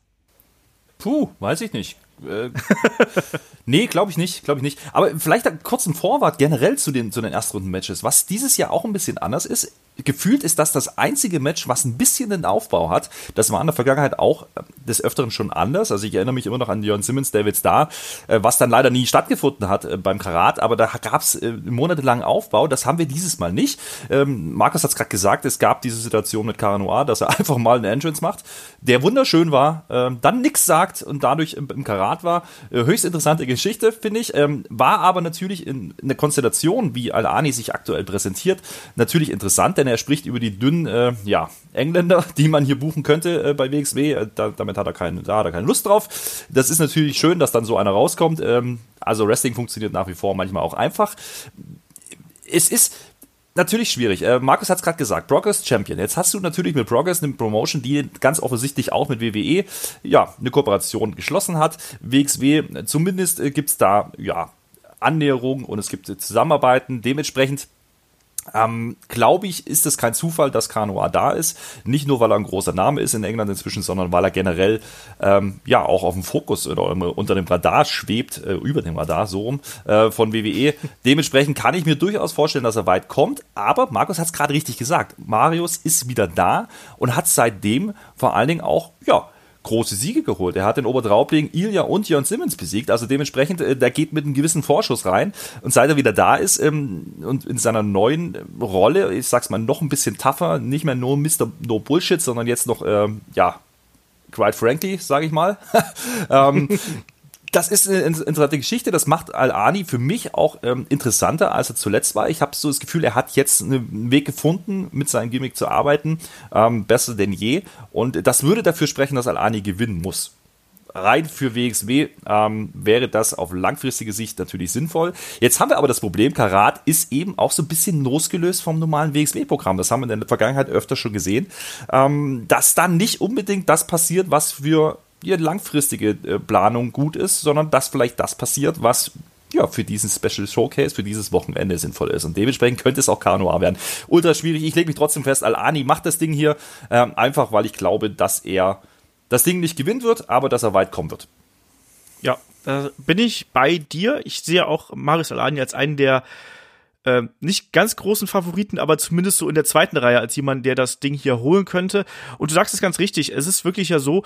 Puh, weiß ich nicht. Äh, nee, glaube ich nicht, glaube ich nicht. Aber vielleicht einen kurzen Vorwort generell zu den, zu den Erstrunden-Matches. Was dieses Jahr auch ein bisschen anders ist, gefühlt ist das das einzige Match, was ein bisschen den Aufbau hat. Das war in der Vergangenheit auch äh, des Öfteren schon anders. Also ich erinnere mich immer noch an Jörn Simmons, David Starr, äh, was dann leider nie stattgefunden hat äh, beim Karat, aber da gab es monatelangen Aufbau. Das haben wir dieses Mal nicht. Ähm, Markus hat es gerade gesagt, es gab diese Situation mit Cara Noir, dass er einfach mal einen Entrance macht, der wunderschön war, ähm, dann nichts sagt und dadurch im Karat war. Höchst interessante Geschichte, finde ich. Ähm, war aber natürlich in, in der Konstellation, wie Al-Ani sich aktuell präsentiert, natürlich interessant, denn er spricht über die dünnen äh, ja, Engländer, die man hier buchen könnte äh, bei WXW. Äh, da, damit hat er, keine, da hat er keine Lust drauf. Das ist natürlich schön, dass dann so einer rauskommt. Ähm, also Wrestling funktioniert nach wie vor manchmal auch einfach. Es ist natürlich schwierig. Äh, Markus hat es gerade gesagt, ist Champion. Jetzt hast du natürlich mit Brock eine Promotion, die ganz offensichtlich auch mit WWE ja eine Kooperation geschlossen hat. WXW, zumindest äh, gibt es da ja Annäherungen und es gibt Zusammenarbeiten. Dementsprechend ähm, Glaube ich, ist es kein Zufall, dass Canoa da ist. Nicht nur, weil er ein großer Name ist in England inzwischen, sondern weil er generell ähm, ja auch auf dem Fokus oder unter dem Radar schwebt, äh, über dem Radar so rum, äh, von WWE. Dementsprechend kann ich mir durchaus vorstellen, dass er weit kommt. Aber Markus hat es gerade richtig gesagt. Marius ist wieder da und hat seitdem vor allen Dingen auch, ja, große Siege geholt. Er hat den Obertraubling Ilya und Jörn Simmons besiegt. Also dementsprechend, äh, der geht mit einem gewissen Vorschuss rein. Und seit er wieder da ist ähm, und in seiner neuen Rolle, ich sag's mal, noch ein bisschen tougher, nicht mehr nur Mr. No Bullshit, sondern jetzt noch, ähm, ja, quite frankly, sage ich mal. ähm, das ist eine interessante Geschichte. Das macht Al-Ani für mich auch ähm, interessanter, als er zuletzt war. Ich habe so das Gefühl, er hat jetzt einen Weg gefunden, mit seinem Gimmick zu arbeiten. Ähm, besser denn je. Und das würde dafür sprechen, dass Al-Ani gewinnen muss. Rein für WXW ähm, wäre das auf langfristige Sicht natürlich sinnvoll. Jetzt haben wir aber das Problem, Karat ist eben auch so ein bisschen losgelöst vom normalen WXW-Programm. Das haben wir in der Vergangenheit öfter schon gesehen. Ähm, dass dann nicht unbedingt das passiert, was die langfristige äh, Planung gut ist, sondern dass vielleicht das passiert, was ja, für diesen Special Showcase, für dieses Wochenende sinnvoll ist. Und dementsprechend könnte es auch Kanoa werden. Ultra schwierig. Ich lege mich trotzdem fest, Al-Ani macht das Ding hier, ähm, einfach weil ich glaube, dass er das Ding nicht gewinnen wird, aber dass er weit kommen wird. Ja, da bin ich bei dir. Ich sehe auch Marius Al-Ani als einen der äh, nicht ganz großen Favoriten, aber zumindest so in der zweiten Reihe als jemand, der das Ding hier holen könnte. Und du sagst es ganz richtig, es ist wirklich ja so,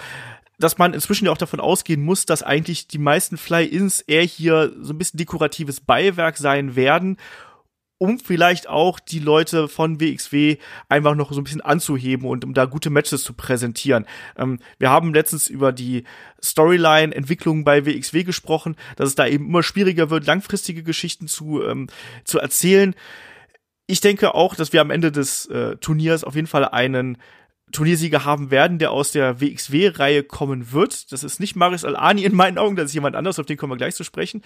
dass man inzwischen ja auch davon ausgehen muss, dass eigentlich die meisten Fly-Ins eher hier so ein bisschen dekoratives Beiwerk sein werden, um vielleicht auch die Leute von WXW einfach noch so ein bisschen anzuheben und um da gute Matches zu präsentieren. Ähm, wir haben letztens über die Storyline-Entwicklung bei WXW gesprochen, dass es da eben immer schwieriger wird, langfristige Geschichten zu, ähm, zu erzählen. Ich denke auch, dass wir am Ende des äh, Turniers auf jeden Fall einen Turniersieger haben werden, der aus der WXW-Reihe kommen wird. Das ist nicht Marius Al-Ani in meinen Augen, das ist jemand anders, auf den kommen wir gleich zu sprechen.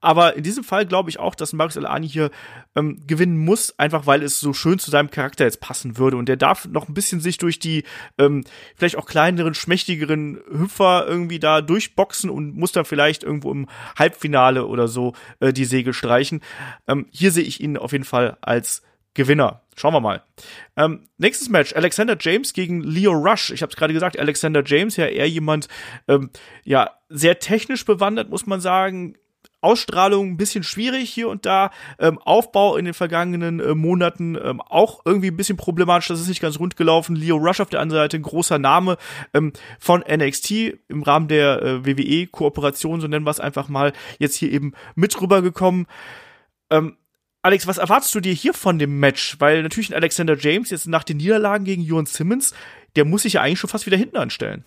Aber in diesem Fall glaube ich auch, dass Marius Al-Ani hier ähm, gewinnen muss, einfach weil es so schön zu seinem Charakter jetzt passen würde. Und der darf noch ein bisschen sich durch die ähm, vielleicht auch kleineren, schmächtigeren Hüpfer irgendwie da durchboxen und muss dann vielleicht irgendwo im Halbfinale oder so äh, die Segel streichen. Ähm, hier sehe ich ihn auf jeden Fall als Gewinner. Schauen wir mal. Ähm, nächstes Match, Alexander James gegen Leo Rush. Ich habe es gerade gesagt, Alexander James, ja eher jemand, ähm, ja, sehr technisch bewandert, muss man sagen. Ausstrahlung ein bisschen schwierig hier und da. Ähm, Aufbau in den vergangenen äh, Monaten ähm, auch irgendwie ein bisschen problematisch. Das ist nicht ganz rund gelaufen. Leo Rush auf der anderen Seite, ein großer Name ähm, von NXT im Rahmen der äh, WWE-Kooperation, so nennen wir es einfach mal, jetzt hier eben mit rübergekommen. Ähm, Alex, was erwartest du dir hier von dem Match? Weil natürlich ein Alexander James jetzt nach den Niederlagen gegen Jon Simmons, der muss sich ja eigentlich schon fast wieder hinten anstellen.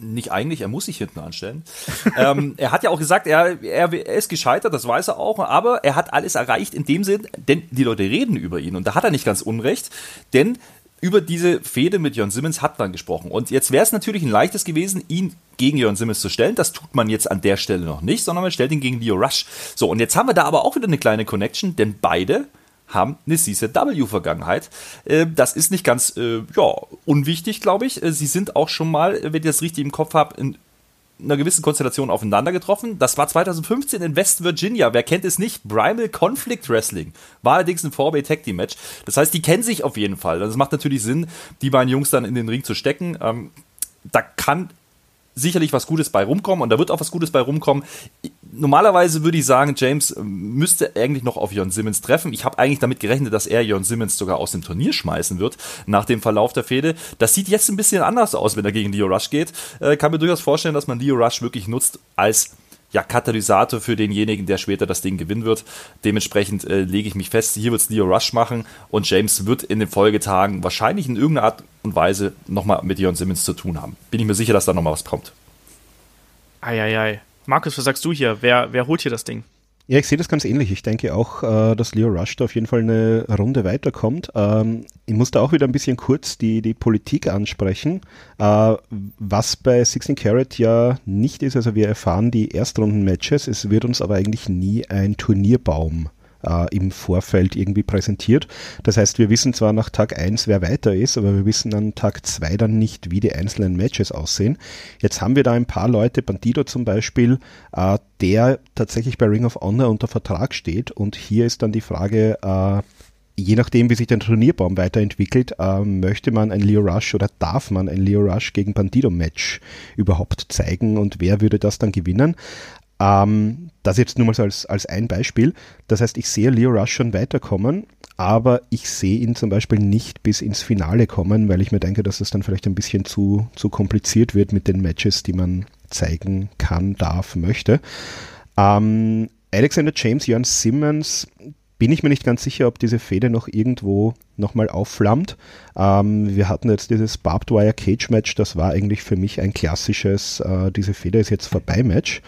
Nicht eigentlich, er muss sich hinten anstellen. ähm, er hat ja auch gesagt, er, er, er ist gescheitert, das weiß er auch, aber er hat alles erreicht in dem Sinn, denn die Leute reden über ihn und da hat er nicht ganz unrecht, denn über diese Fehde mit Jörn Simmons hat man gesprochen. Und jetzt wäre es natürlich ein leichtes gewesen, ihn gegen Jörn Simmons zu stellen. Das tut man jetzt an der Stelle noch nicht, sondern man stellt ihn gegen Leo Rush. So, und jetzt haben wir da aber auch wieder eine kleine Connection, denn beide haben eine CZW-Vergangenheit. Äh, das ist nicht ganz äh, ja, unwichtig, glaube ich. Äh, sie sind auch schon mal, wenn ich das richtig im Kopf habe, in einer gewissen Konstellation aufeinander getroffen. Das war 2015 in West Virginia. Wer kennt es nicht? Primal Conflict Wrestling. War allerdings ein 4 Tag Team Match. Das heißt, die kennen sich auf jeden Fall. Das macht natürlich Sinn, die beiden Jungs dann in den Ring zu stecken. Ähm, da kann sicherlich was Gutes bei rumkommen und da wird auch was Gutes bei rumkommen. Normalerweise würde ich sagen, James müsste eigentlich noch auf Jon Simmons treffen. Ich habe eigentlich damit gerechnet, dass er Jon Simmons sogar aus dem Turnier schmeißen wird nach dem Verlauf der Fehde. Das sieht jetzt ein bisschen anders aus, wenn er gegen Leo Rush geht. Äh, kann mir durchaus vorstellen, dass man Leo Rush wirklich nutzt als ja, Katalysator für denjenigen, der später das Ding gewinnen wird. Dementsprechend äh, lege ich mich fest, hier wird es Leo Rush machen und James wird in den Folgetagen wahrscheinlich in irgendeiner Art und Weise nochmal mit Dion Simmons zu tun haben. Bin ich mir sicher, dass da nochmal was kommt. Eieiei. Markus, was sagst du hier? Wer, wer holt hier das Ding? Ja, ich sehe das ganz ähnlich. Ich denke auch, äh, dass Leo Rush da auf jeden Fall eine Runde weiterkommt. Ähm, ich muss da auch wieder ein bisschen kurz die, die Politik ansprechen, äh, was bei 16 Carat ja nicht ist. Also wir erfahren die Erstrunden-Matches, es wird uns aber eigentlich nie ein Turnierbaum äh, im Vorfeld irgendwie präsentiert. Das heißt, wir wissen zwar nach Tag 1, wer weiter ist, aber wir wissen an Tag 2 dann nicht, wie die einzelnen Matches aussehen. Jetzt haben wir da ein paar Leute, Bandido zum Beispiel, äh, der tatsächlich bei Ring of Honor unter Vertrag steht und hier ist dann die Frage, äh, je nachdem, wie sich der Turnierbaum weiterentwickelt, äh, möchte man ein Leo Rush oder darf man ein Leo Rush gegen Bandido Match überhaupt zeigen und wer würde das dann gewinnen? Ähm, das jetzt nur mal so als, als ein Beispiel. Das heißt, ich sehe Leo Rush schon weiterkommen, aber ich sehe ihn zum Beispiel nicht bis ins Finale kommen, weil ich mir denke, dass es dann vielleicht ein bisschen zu, zu kompliziert wird mit den Matches, die man zeigen kann, darf, möchte. Ähm, Alexander James, Jörn Simmons, bin ich mir nicht ganz sicher, ob diese Fehde noch irgendwo nochmal aufflammt. Ähm, wir hatten jetzt dieses Barbed Wire Cage Match, das war eigentlich für mich ein klassisches, äh, diese Fehde ist jetzt vorbei Match.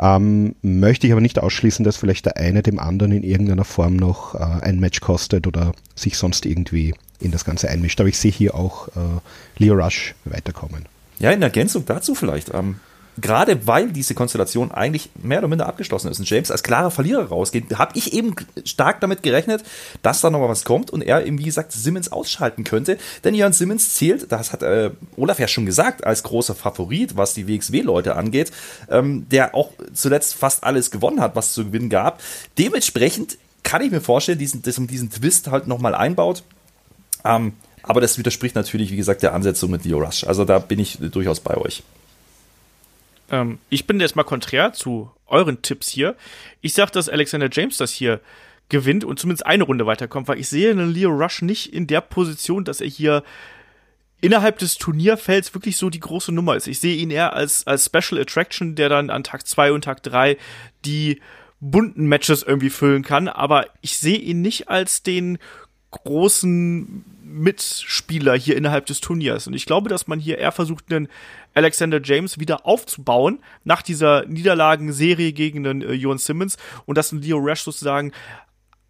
Ähm, möchte ich aber nicht ausschließen, dass vielleicht der eine dem anderen in irgendeiner Form noch äh, ein Match kostet oder sich sonst irgendwie in das Ganze einmischt. Aber ich sehe hier auch äh, Leo Rush weiterkommen. Ja, in Ergänzung dazu vielleicht. Ähm, gerade weil diese Konstellation eigentlich mehr oder minder abgeschlossen ist und James als klarer Verlierer rausgeht, habe ich eben stark damit gerechnet, dass da noch mal was kommt und er eben, wie gesagt, Simmons ausschalten könnte. Denn Jörn Simmons zählt, das hat äh, Olaf ja schon gesagt, als großer Favorit, was die WXW-Leute angeht, ähm, der auch zuletzt fast alles gewonnen hat, was es zu gewinnen gab. Dementsprechend kann ich mir vorstellen, diesen, dass man diesen Twist halt nochmal einbaut. Ähm, aber das widerspricht natürlich, wie gesagt, der Ansetzung mit Leo Rush. Also da bin ich durchaus bei euch. Ähm, ich bin jetzt mal konträr zu euren Tipps hier. Ich sag, dass Alexander James das hier gewinnt und zumindest eine Runde weiterkommt, weil ich sehe einen Leo Rush nicht in der Position, dass er hier innerhalb des Turnierfelds wirklich so die große Nummer ist. Ich sehe ihn eher als, als Special Attraction, der dann an Tag 2 und Tag 3 die bunten Matches irgendwie füllen kann, aber ich sehe ihn nicht als den großen Mitspieler hier innerhalb des Turniers. Und ich glaube, dass man hier eher versucht, einen Alexander James wieder aufzubauen nach dieser Niederlagenserie gegen den äh, Jon Simmons und dass ein Leo Rash sozusagen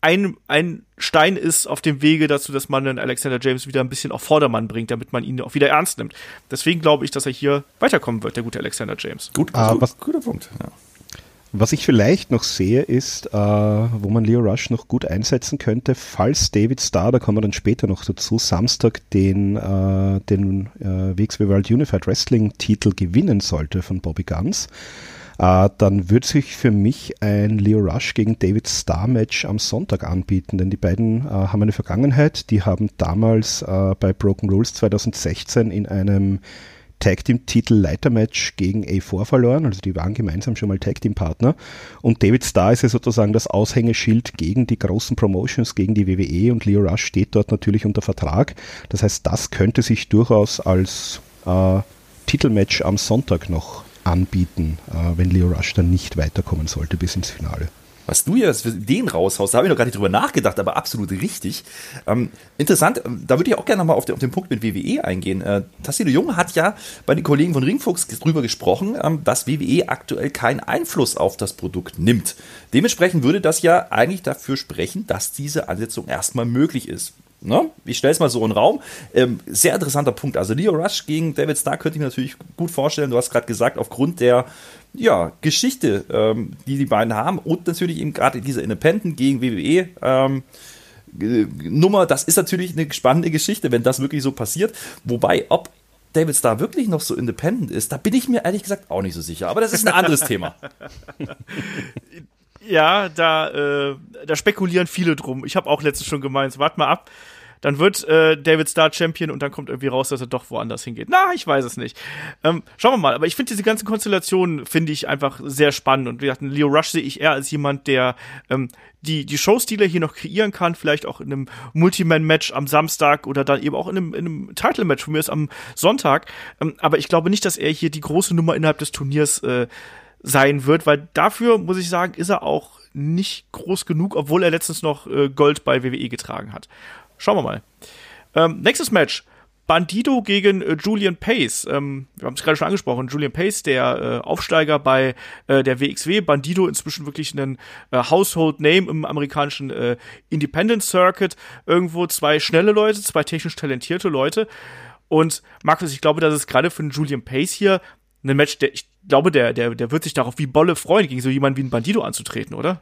ein, ein Stein ist auf dem Wege dazu, dass man den Alexander James wieder ein bisschen auf Vordermann bringt, damit man ihn auch wieder ernst nimmt. Deswegen glaube ich, dass er hier weiterkommen wird, der gute Alexander James. Gut, ah, was, guter Punkt. Ja. Was ich vielleicht noch sehe, ist, äh, wo man Leo Rush noch gut einsetzen könnte, falls David Starr, da kommen wir dann später noch dazu, Samstag den, äh, den äh, WXW World Unified Wrestling Titel gewinnen sollte von Bobby Guns, äh, dann würde sich für mich ein Leo Rush gegen David Starr Match am Sonntag anbieten, denn die beiden äh, haben eine Vergangenheit, die haben damals äh, bei Broken Rules 2016 in einem Tag Team Titel Leitermatch gegen A4 verloren, also die waren gemeinsam schon mal Tag Team Partner. Und David Starr ist ja sozusagen das Aushängeschild gegen die großen Promotions, gegen die WWE und Leo Rush steht dort natürlich unter Vertrag. Das heißt, das könnte sich durchaus als äh, Titelmatch am Sonntag noch anbieten, äh, wenn Leo Rush dann nicht weiterkommen sollte bis ins Finale was du jetzt für den raushaust, da habe ich noch gar nicht drüber nachgedacht, aber absolut richtig. Ähm, interessant, ähm, da würde ich auch gerne nochmal auf, den, auf den Punkt mit WWE eingehen. Äh, Tassilo Jung hat ja bei den Kollegen von Ringfuchs drüber gesprochen, ähm, dass WWE aktuell keinen Einfluss auf das Produkt nimmt. Dementsprechend würde das ja eigentlich dafür sprechen, dass diese Ansetzung erstmal möglich ist. Ne? Ich stelle es mal so in den Raum. Ähm, sehr interessanter Punkt. Also Leo Rush gegen David Starr könnte ich mir natürlich gut vorstellen. Du hast gerade gesagt, aufgrund der ja, Geschichte, ähm, die die beiden haben und natürlich eben gerade diese Independent gegen WWE. Ähm, Nummer, das ist natürlich eine spannende Geschichte, wenn das wirklich so passiert. Wobei, ob David Starr wirklich noch so independent ist, da bin ich mir ehrlich gesagt auch nicht so sicher. Aber das ist ein anderes Thema. Ja, da, äh, da spekulieren viele drum. Ich habe auch letztens schon gemeint, wart mal ab. Dann wird äh, David Starr Champion und dann kommt irgendwie raus, dass er doch woanders hingeht. Na, ich weiß es nicht. Ähm, schauen wir mal. Aber ich finde diese ganzen Konstellationen finde ich einfach sehr spannend und wie gesagt, Leo Rush sehe ich eher als jemand, der ähm, die, die Showstile hier noch kreieren kann, vielleicht auch in einem Multiman-Match am Samstag oder dann eben auch in einem, in einem Title-Match von mir ist am Sonntag. Ähm, aber ich glaube nicht, dass er hier die große Nummer innerhalb des Turniers äh, sein wird, weil dafür, muss ich sagen, ist er auch nicht groß genug, obwohl er letztens noch äh, Gold bei WWE getragen hat. Schauen wir mal. Ähm, nächstes Match. Bandido gegen äh, Julian Pace. Ähm, wir haben es gerade schon angesprochen. Julian Pace, der äh, Aufsteiger bei äh, der WXW. Bandido inzwischen wirklich ein äh, Household Name im amerikanischen äh, Independent Circuit. Irgendwo zwei schnelle Leute, zwei technisch talentierte Leute. Und Markus, ich glaube, dass es gerade für einen Julian Pace hier ein Match, der ich glaube, der, der, der wird sich darauf wie Bolle freuen, gegen so jemanden wie ein Bandido anzutreten, oder?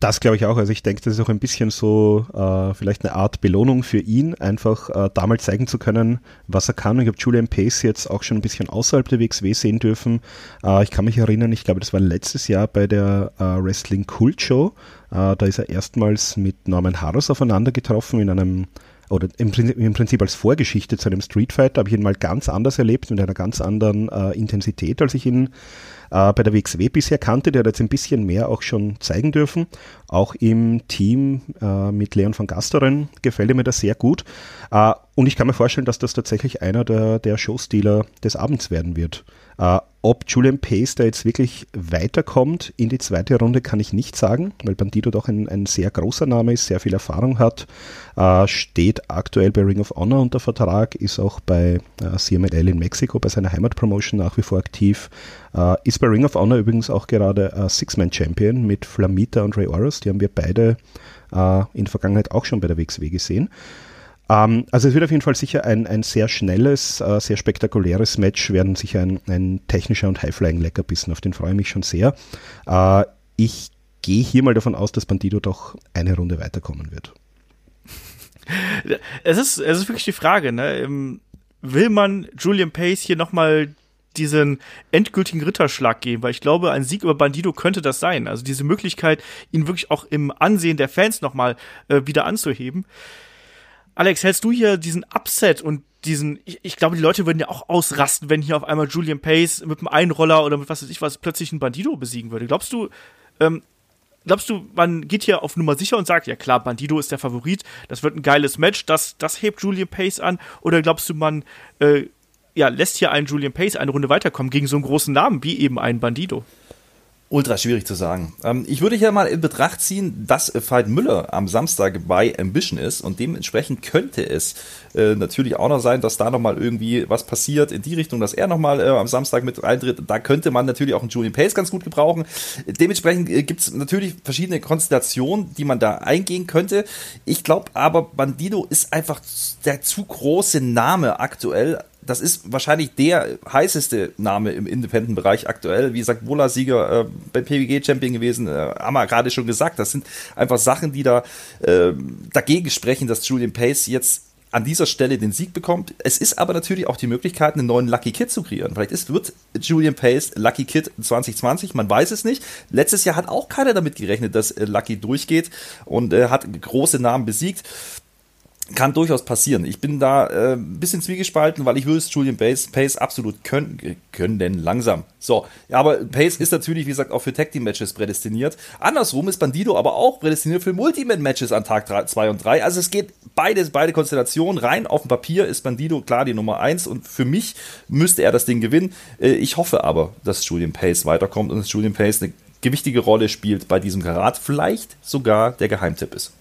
Das glaube ich auch. Also ich denke, das ist auch ein bisschen so äh, vielleicht eine Art Belohnung für ihn, einfach äh, damals zeigen zu können, was er kann. Ich habe Julian Pace jetzt auch schon ein bisschen außerhalb der WXW sehen dürfen. Äh, ich kann mich erinnern, ich glaube, das war letztes Jahr bei der äh, Wrestling Cult Show. Äh, da ist er erstmals mit Norman Harris aufeinander getroffen in einem oder im Prinzip, im Prinzip, als Vorgeschichte zu einem Street Fighter habe ich ihn mal ganz anders erlebt, mit einer ganz anderen äh, Intensität, als ich ihn äh, bei der WXW bisher kannte. Der hat jetzt ein bisschen mehr auch schon zeigen dürfen. Auch im Team äh, mit Leon van Gasteren gefällt mir das sehr gut. Äh, und ich kann mir vorstellen, dass das tatsächlich einer der, der Showstealer des Abends werden wird. Äh, ob Julian Pace da jetzt wirklich weiterkommt in die zweite Runde, kann ich nicht sagen, weil Bandido doch ein, ein sehr großer Name ist, sehr viel Erfahrung hat, äh, steht aktuell bei Ring of Honor unter Vertrag, ist auch bei äh, CMLL in Mexiko, bei seiner Heimatpromotion nach wie vor aktiv, ist bei Ring of Honor übrigens auch gerade Six-Man-Champion mit Flamita und Ray Oros, die haben wir beide in der Vergangenheit auch schon bei der WXW gesehen. Ähm, also es wird auf jeden Fall sicher ein, ein sehr schnelles, äh, sehr spektakuläres Match, werden sicher ein, ein technischer und High-Flying-Leckerbissen, auf den freue ich mich schon sehr. Äh, ich gehe hier mal davon aus, dass Bandido doch eine Runde weiterkommen wird. Es ist, es ist wirklich die Frage, ne? Ähm, will man Julian Pace hier nochmal diesen endgültigen Ritterschlag geben, weil ich glaube, ein Sieg über Bandido könnte das sein. Also diese Möglichkeit, ihn wirklich auch im Ansehen der Fans nochmal äh, wieder anzuheben. Alex, hältst du hier diesen Upset und diesen, ich, ich, glaube, die Leute würden ja auch ausrasten, wenn hier auf einmal Julian Pace mit einem Einroller oder mit was weiß ich was plötzlich ein Bandido besiegen würde. Glaubst du, ähm, glaubst du, man geht hier auf Nummer sicher und sagt, ja klar, Bandido ist der Favorit, das wird ein geiles Match, das, das hebt Julian Pace an? Oder glaubst du, man äh, ja, lässt hier einen Julian Pace eine Runde weiterkommen gegen so einen großen Namen wie eben einen Bandido? Ultra schwierig zu sagen. Ähm, ich würde hier mal in Betracht ziehen, dass Veit Müller am Samstag bei Ambition ist und dementsprechend könnte es äh, natürlich auch noch sein, dass da nochmal irgendwie was passiert in die Richtung, dass er nochmal äh, am Samstag mit eintritt. Da könnte man natürlich auch einen Julian Pace ganz gut gebrauchen. Dementsprechend äh, gibt es natürlich verschiedene Konstellationen, die man da eingehen könnte. Ich glaube aber, Bandido ist einfach der zu große Name aktuell das ist wahrscheinlich der heißeste Name im Independent-Bereich aktuell. Wie gesagt, Wohler-Sieger äh, beim PWG-Champion gewesen, äh, haben wir gerade schon gesagt. Das sind einfach Sachen, die da äh, dagegen sprechen, dass Julian Pace jetzt an dieser Stelle den Sieg bekommt. Es ist aber natürlich auch die Möglichkeit, einen neuen Lucky Kid zu kreieren. Vielleicht ist, wird Julian Pace Lucky Kid 2020, man weiß es nicht. Letztes Jahr hat auch keiner damit gerechnet, dass äh, Lucky durchgeht und äh, hat große Namen besiegt kann durchaus passieren. Ich bin da äh, ein bisschen zwiegespalten, weil ich würde es Julian Pace, Pace absolut können, können denn langsam. So, ja, aber Pace ist natürlich, wie gesagt, auch für Tag Team Matches prädestiniert. Andersrum ist Bandido aber auch prädestiniert für Multiman Matches an Tag 2 und 3. Also es geht beides, beide Konstellationen rein. Auf dem Papier ist Bandido klar die Nummer 1 und für mich müsste er das Ding gewinnen. Äh, ich hoffe aber, dass Julian Pace weiterkommt und dass Julian Pace eine gewichtige Rolle spielt bei diesem Karat. Vielleicht sogar der Geheimtipp ist.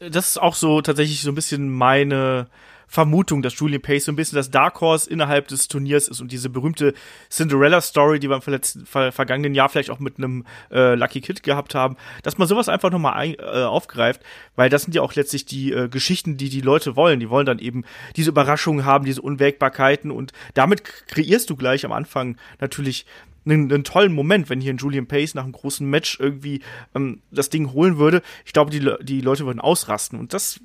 Das ist auch so tatsächlich so ein bisschen meine Vermutung, dass Julian Pace so ein bisschen das Dark Horse innerhalb des Turniers ist und diese berühmte Cinderella-Story, die wir im ver vergangenen Jahr vielleicht auch mit einem äh, Lucky Kid gehabt haben, dass man sowas einfach nochmal äh, aufgreift, weil das sind ja auch letztlich die äh, Geschichten, die die Leute wollen. Die wollen dann eben diese Überraschungen haben, diese Unwägbarkeiten und damit kreierst du gleich am Anfang natürlich einen, einen tollen Moment, wenn hier ein Julian Pace nach einem großen Match irgendwie ähm, das Ding holen würde. Ich glaube, die, die Leute würden ausrasten. Und das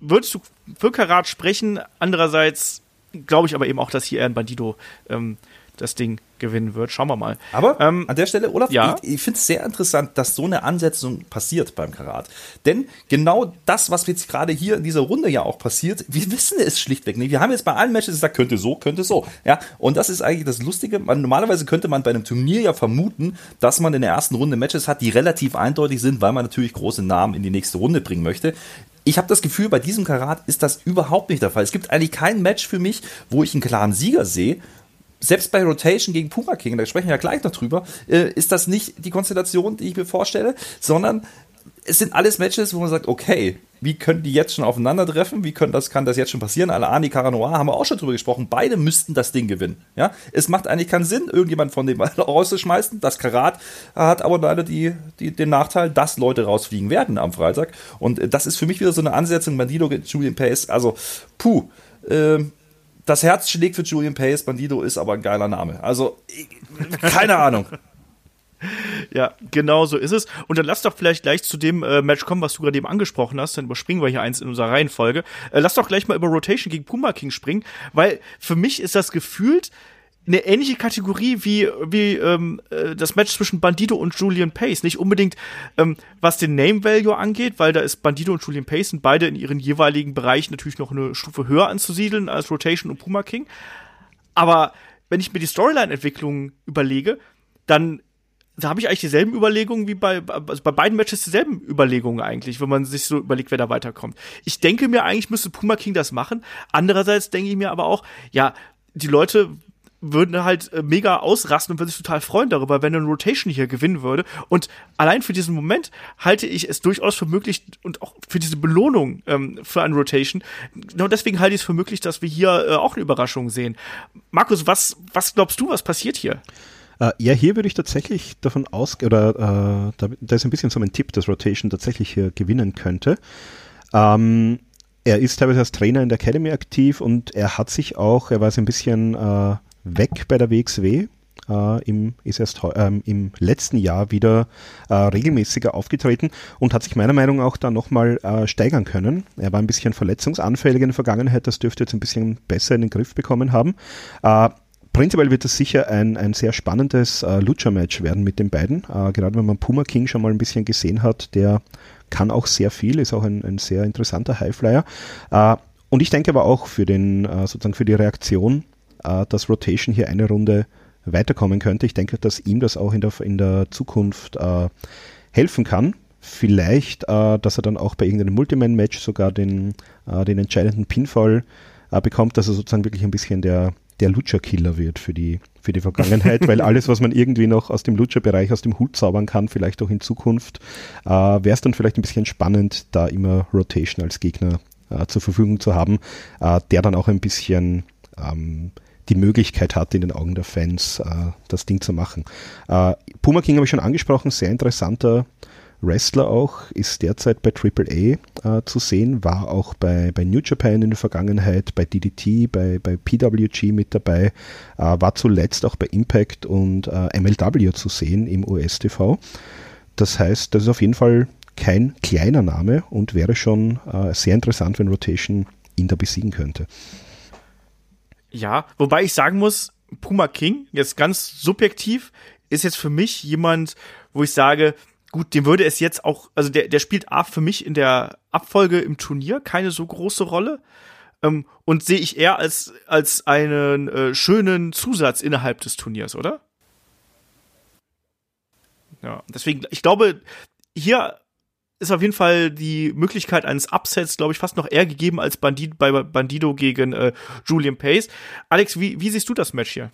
würde zu für Karat sprechen. Andererseits glaube ich aber eben auch, dass hier ein Bandido ähm, das Ding gewinnen wird. Schauen wir mal. Aber ähm, an der Stelle, Olaf, ja? ich, ich finde es sehr interessant, dass so eine Ansetzung passiert beim Karat. Denn genau das, was jetzt gerade hier in dieser Runde ja auch passiert, wir wissen es schlichtweg nicht. Wir haben jetzt bei allen Matches gesagt, könnte so, könnte so. Ja, und das ist eigentlich das Lustige. Man, normalerweise könnte man bei einem Turnier ja vermuten, dass man in der ersten Runde Matches hat, die relativ eindeutig sind, weil man natürlich große Namen in die nächste Runde bringen möchte ich habe das Gefühl, bei diesem Karat ist das überhaupt nicht der Fall. Es gibt eigentlich kein Match für mich, wo ich einen klaren Sieger sehe. Selbst bei Rotation gegen Puma King, da sprechen wir ja gleich noch drüber, äh, ist das nicht die Konstellation, die ich mir vorstelle, sondern es sind alles Matches, wo man sagt, okay, wie können die jetzt schon aufeinandertreffen? Wie können das, kann das jetzt schon passieren? Alani, Caranoir haben wir auch schon drüber gesprochen. Beide müssten das Ding gewinnen. Ja, es macht eigentlich keinen Sinn, irgendjemand von dem rauszuschmeißen. Das Karat hat aber leider die, die, den Nachteil, dass Leute rausfliegen werden am Freitag. Und das ist für mich wieder so eine Ansetzung. Bandido Julian Pace. Also, puh. Äh, das Herz schlägt für Julian Pace. Bandido ist aber ein geiler Name. Also, keine Ahnung. Ja, genau so ist es. Und dann lass doch vielleicht gleich zu dem äh, Match kommen, was du gerade eben angesprochen hast. Dann überspringen wir hier eins in unserer Reihenfolge. Äh, lass doch gleich mal über Rotation gegen Puma King springen, weil für mich ist das gefühlt eine ähnliche Kategorie wie, wie ähm, äh, das Match zwischen Bandido und Julian Pace. Nicht unbedingt, ähm, was den Name Value angeht, weil da ist Bandido und Julian Pace sind beide in ihren jeweiligen Bereichen natürlich noch eine Stufe höher anzusiedeln als Rotation und Puma King. Aber wenn ich mir die Storyline-Entwicklung überlege, dann da habe ich eigentlich dieselben Überlegungen wie bei, also bei beiden Matches dieselben Überlegungen eigentlich, wenn man sich so überlegt, wer da weiterkommt. Ich denke mir eigentlich müsste Puma King das machen. Andererseits denke ich mir aber auch, ja, die Leute würden halt äh, mega ausrasten und würden sich total freuen darüber, wenn eine Rotation hier gewinnen würde. Und allein für diesen Moment halte ich es durchaus für möglich und auch für diese Belohnung ähm, für eine Rotation. Genau deswegen halte ich es für möglich, dass wir hier äh, auch eine Überraschung sehen. Markus, was, was glaubst du, was passiert hier? Äh, ja, hier würde ich tatsächlich davon ausgehen, oder äh, da, da, ist ein bisschen so mein Tipp, dass Rotation tatsächlich hier gewinnen könnte. Ähm, er ist teilweise als Trainer in der Academy aktiv und er hat sich auch, er war so ein bisschen äh, weg bei der WXW. Äh, im, ist erst ähm, im letzten Jahr wieder äh, regelmäßiger aufgetreten und hat sich meiner Meinung nach auch da nochmal äh, steigern können. Er war ein bisschen verletzungsanfällig in der Vergangenheit, das dürfte jetzt ein bisschen besser in den Griff bekommen haben. Äh, prinzipiell wird es sicher ein, ein sehr spannendes äh, Lucha-Match werden mit den beiden. Äh, gerade wenn man Puma King schon mal ein bisschen gesehen hat, der kann auch sehr viel, ist auch ein, ein sehr interessanter Highflyer. Äh, und ich denke aber auch für den, äh, sozusagen für die Reaktion, äh, dass Rotation hier eine Runde weiterkommen könnte. Ich denke, dass ihm das auch in der, in der Zukunft äh, helfen kann. Vielleicht, äh, dass er dann auch bei irgendeinem Multiman-Match sogar den, den entscheidenden Pinfall bekommt, dass er sozusagen wirklich ein bisschen der, der Lutscher-Killer wird für die, für die Vergangenheit, weil alles, was man irgendwie noch aus dem Lutscher-Bereich aus dem Hut zaubern kann, vielleicht auch in Zukunft, äh, wäre es dann vielleicht ein bisschen spannend, da immer Rotation als Gegner äh, zur Verfügung zu haben, äh, der dann auch ein bisschen ähm, die Möglichkeit hat, in den Augen der Fans äh, das Ding zu machen. Äh, Puma King habe ich schon angesprochen, sehr interessanter Wrestler auch, ist derzeit bei AAA äh, zu sehen, war auch bei, bei New Japan in der Vergangenheit, bei DDT, bei, bei PWG mit dabei, äh, war zuletzt auch bei Impact und äh, MLW zu sehen im US-TV. Das heißt, das ist auf jeden Fall kein kleiner Name und wäre schon äh, sehr interessant, wenn Rotation ihn da besiegen könnte. Ja, wobei ich sagen muss, Puma King, jetzt ganz subjektiv, ist jetzt für mich jemand, wo ich sage, gut, dem würde es jetzt auch, also der, der spielt A für mich in der Abfolge im Turnier keine so große Rolle. Ähm, und sehe ich eher als, als einen äh, schönen Zusatz innerhalb des Turniers, oder? Ja, deswegen, ich glaube, hier ist auf jeden Fall die Möglichkeit eines Upsets, glaube ich, fast noch eher gegeben als Bandit, bei Bandido gegen äh, Julian Pace. Alex, wie, wie siehst du das Match hier?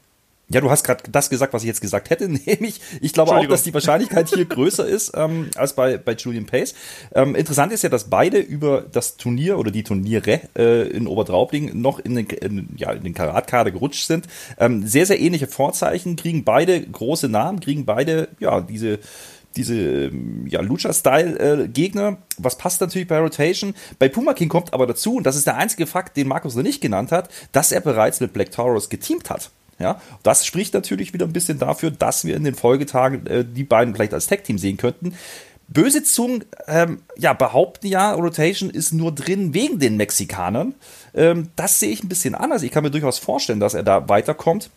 Ja, du hast gerade das gesagt, was ich jetzt gesagt hätte, nämlich ich glaube auch, dass die Wahrscheinlichkeit hier größer ist ähm, als bei, bei Julian Pace. Ähm, interessant ist ja, dass beide über das Turnier oder die Turniere äh, in Obertraubling noch in den, in, ja, in den Karatkader gerutscht sind. Ähm, sehr, sehr ähnliche Vorzeichen, kriegen beide große Namen, kriegen beide ja diese diese ähm, ja, Lucha-Style-Gegner. Was passt natürlich bei Rotation? Bei Puma King kommt aber dazu, und das ist der einzige Fakt, den Markus noch nicht genannt hat, dass er bereits mit Black Taurus geteamt hat. Ja, das spricht natürlich wieder ein bisschen dafür, dass wir in den Folgetagen äh, die beiden vielleicht als Tag-Team sehen könnten. Böse Zungen ähm, ja, behaupten ja, Rotation ist nur drin wegen den Mexikanern. Ähm, das sehe ich ein bisschen anders. Ich kann mir durchaus vorstellen, dass er da weiterkommt.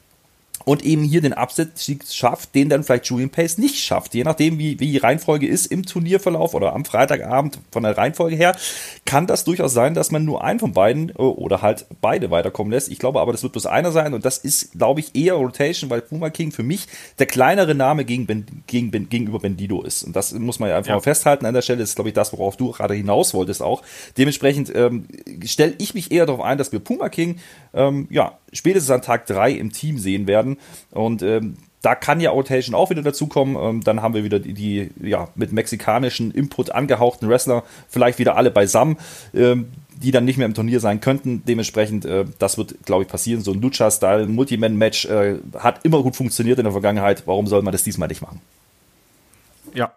Und eben hier den Abstieg schafft, den dann vielleicht Julian Pace nicht schafft. Je nachdem, wie, wie die Reihenfolge ist im Turnierverlauf oder am Freitagabend von der Reihenfolge her, kann das durchaus sein, dass man nur einen von beiden äh, oder halt beide weiterkommen lässt. Ich glaube aber, das wird bloß einer sein und das ist, glaube ich, eher Rotation, weil Puma King für mich der kleinere Name gegen ben, gegen ben, gegenüber Bendido ist. Und das muss man ja einfach ja. mal festhalten an der Stelle. Das ist, glaube ich, das, worauf du gerade hinaus wolltest auch. Dementsprechend ähm, stelle ich mich eher darauf ein, dass wir Puma King ähm, ja, spätestens an Tag 3 im Team sehen werden. Und ähm, da kann ja Rotation auch wieder dazukommen. Ähm, dann haben wir wieder die, die, ja, mit mexikanischen Input angehauchten Wrestler vielleicht wieder alle beisammen, ähm, die dann nicht mehr im Turnier sein könnten. Dementsprechend, äh, das wird, glaube ich, passieren. So ein Lucha-Style, Multiman-Match äh, hat immer gut funktioniert in der Vergangenheit. Warum soll man das diesmal nicht machen? Ja.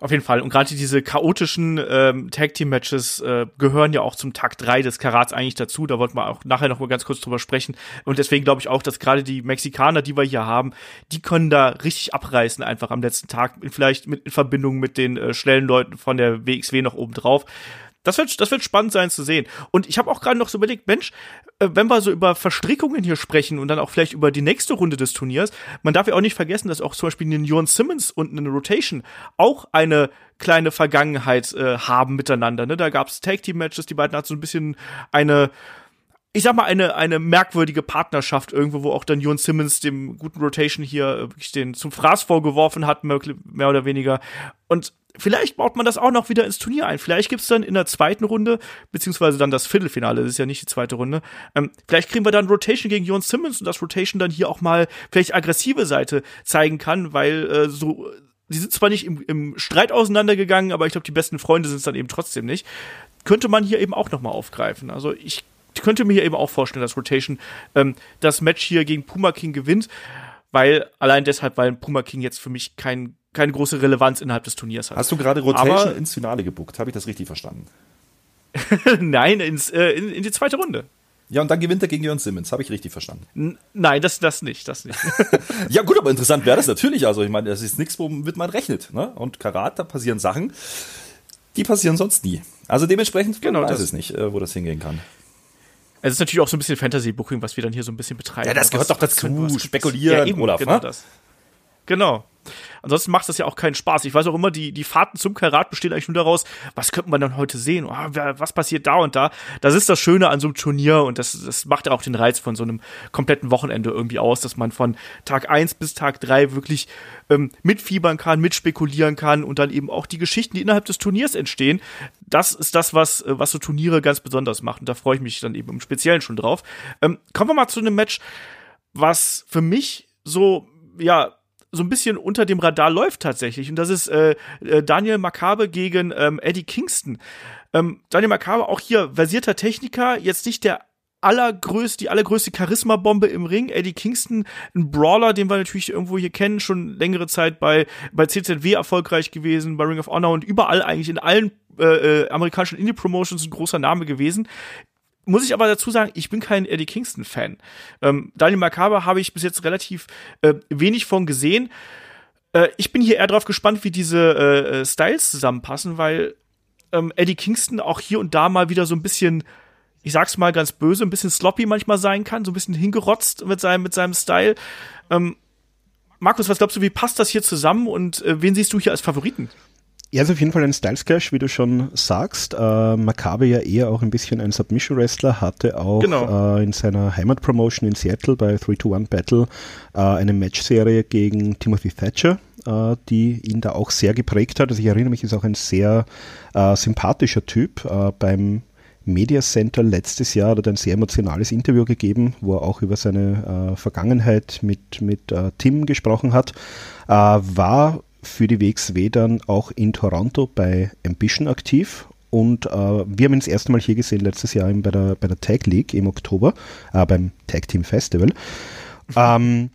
Auf jeden Fall. Und gerade diese chaotischen ähm, Tag Team Matches äh, gehören ja auch zum Tag 3 des Karats eigentlich dazu. Da wollten wir auch nachher noch mal ganz kurz drüber sprechen. Und deswegen glaube ich auch, dass gerade die Mexikaner, die wir hier haben, die können da richtig abreißen einfach am letzten Tag. Vielleicht mit, in Verbindung mit den äh, schnellen Leuten von der WXW noch oben drauf. Das wird, das wird spannend sein zu sehen. Und ich habe auch gerade noch so überlegt, Mensch, äh, wenn wir so über Verstrickungen hier sprechen und dann auch vielleicht über die nächste Runde des Turniers, man darf ja auch nicht vergessen, dass auch zum Beispiel einen Jon Simmons und eine Rotation auch eine kleine Vergangenheit äh, haben miteinander. Ne? Da gab es Tag-Team-Matches, die beiden hatten so ein bisschen eine ich sag mal, eine, eine merkwürdige Partnerschaft irgendwo, wo auch dann Jon Simmons dem guten Rotation hier äh, wirklich den zum Fraß vorgeworfen hat, mehr oder weniger. Und vielleicht baut man das auch noch wieder ins Turnier ein. Vielleicht gibt's dann in der zweiten Runde, beziehungsweise dann das Viertelfinale, das ist ja nicht die zweite Runde, ähm, vielleicht kriegen wir dann Rotation gegen Jon Simmons und das Rotation dann hier auch mal vielleicht aggressive Seite zeigen kann, weil äh, so, die sind zwar nicht im, im Streit auseinandergegangen, aber ich glaube, die besten Freunde sind es dann eben trotzdem nicht. Könnte man hier eben auch noch mal aufgreifen. Also ich könnte mir hier eben auch vorstellen, dass Rotation ähm, das Match hier gegen Puma King gewinnt, weil allein deshalb, weil Puma King jetzt für mich kein keine große Relevanz innerhalb des Turniers hat. Hast du gerade Rotation Aber, ins Finale gebuckt? Habe ich das richtig verstanden? Nein, ins, äh, in, in, die zweite Runde. Ja, und dann gewinnt er gegen Jörn Simmons. Habe ich richtig verstanden? N nein, das, das nicht, das nicht. ja, gut, aber interessant wäre das natürlich. Also, ich meine, das ist nichts, womit man rechnet. Ne? Und Karat, da passieren Sachen, die passieren sonst nie. Also dementsprechend genau, weiß es nicht, äh, wo das hingehen kann. Es ist natürlich auch so ein bisschen Fantasy-Booking, was wir dann hier so ein bisschen betreiben. Ja, das gehört was, doch dazu. Spekulieren, ja, eben, Olaf. Genau ne? das. Genau. Ansonsten macht das ja auch keinen Spaß. Ich weiß auch immer, die, die Fahrten zum Karat bestehen eigentlich nur daraus, was könnte man dann heute sehen? Oh, was passiert da und da? Das ist das Schöne an so einem Turnier und das, das macht auch den Reiz von so einem kompletten Wochenende irgendwie aus, dass man von Tag eins bis Tag drei wirklich ähm, mitfiebern kann, mitspekulieren kann und dann eben auch die Geschichten, die innerhalb des Turniers entstehen. Das ist das, was, äh, was so Turniere ganz besonders macht. Und da freue ich mich dann eben im Speziellen schon drauf. Ähm, kommen wir mal zu einem Match, was für mich so, ja, so ein bisschen unter dem Radar läuft tatsächlich. Und das ist äh, äh, Daniel Makabe gegen ähm, Eddie Kingston. Ähm, Daniel Makabe, auch hier versierter Techniker, jetzt nicht der allergrößte, die allergrößte Charisma-Bombe im Ring. Eddie Kingston, ein Brawler, den wir natürlich irgendwo hier kennen, schon längere Zeit bei, bei CZW erfolgreich gewesen, bei Ring of Honor und überall eigentlich in allen äh, äh, amerikanischen Indie-Promotions ein großer Name gewesen muss ich aber dazu sagen, ich bin kein Eddie Kingston-Fan. Ähm, Daniel Macabre habe ich bis jetzt relativ äh, wenig von gesehen. Äh, ich bin hier eher drauf gespannt, wie diese äh, äh, Styles zusammenpassen, weil ähm, Eddie Kingston auch hier und da mal wieder so ein bisschen, ich sag's mal ganz böse, ein bisschen sloppy manchmal sein kann, so ein bisschen hingerotzt mit seinem, mit seinem Style. Ähm, Markus, was glaubst du, wie passt das hier zusammen und äh, wen siehst du hier als Favoriten? Ja, ist auf jeden Fall ein Styles Clash, wie du schon sagst. Äh, Makabe ja eher auch ein bisschen ein Submission Wrestler, hatte auch genau. äh, in seiner Heimatpromotion in Seattle bei 3-2-1 Battle äh, eine Matchserie gegen Timothy Thatcher, äh, die ihn da auch sehr geprägt hat. Also ich erinnere mich, ist auch ein sehr äh, sympathischer Typ. Äh, beim Media Center letztes Jahr hat er ein sehr emotionales Interview gegeben, wo er auch über seine Vergangenheit mit, mit Tim gesprochen hat. war für die WXW dann auch in Toronto bei Ambition aktiv. Und äh, wir haben ihn das erste Mal hier gesehen, letztes Jahr bei der, bei der Tag League im Oktober, äh, beim Tag Team Festival. Ähm,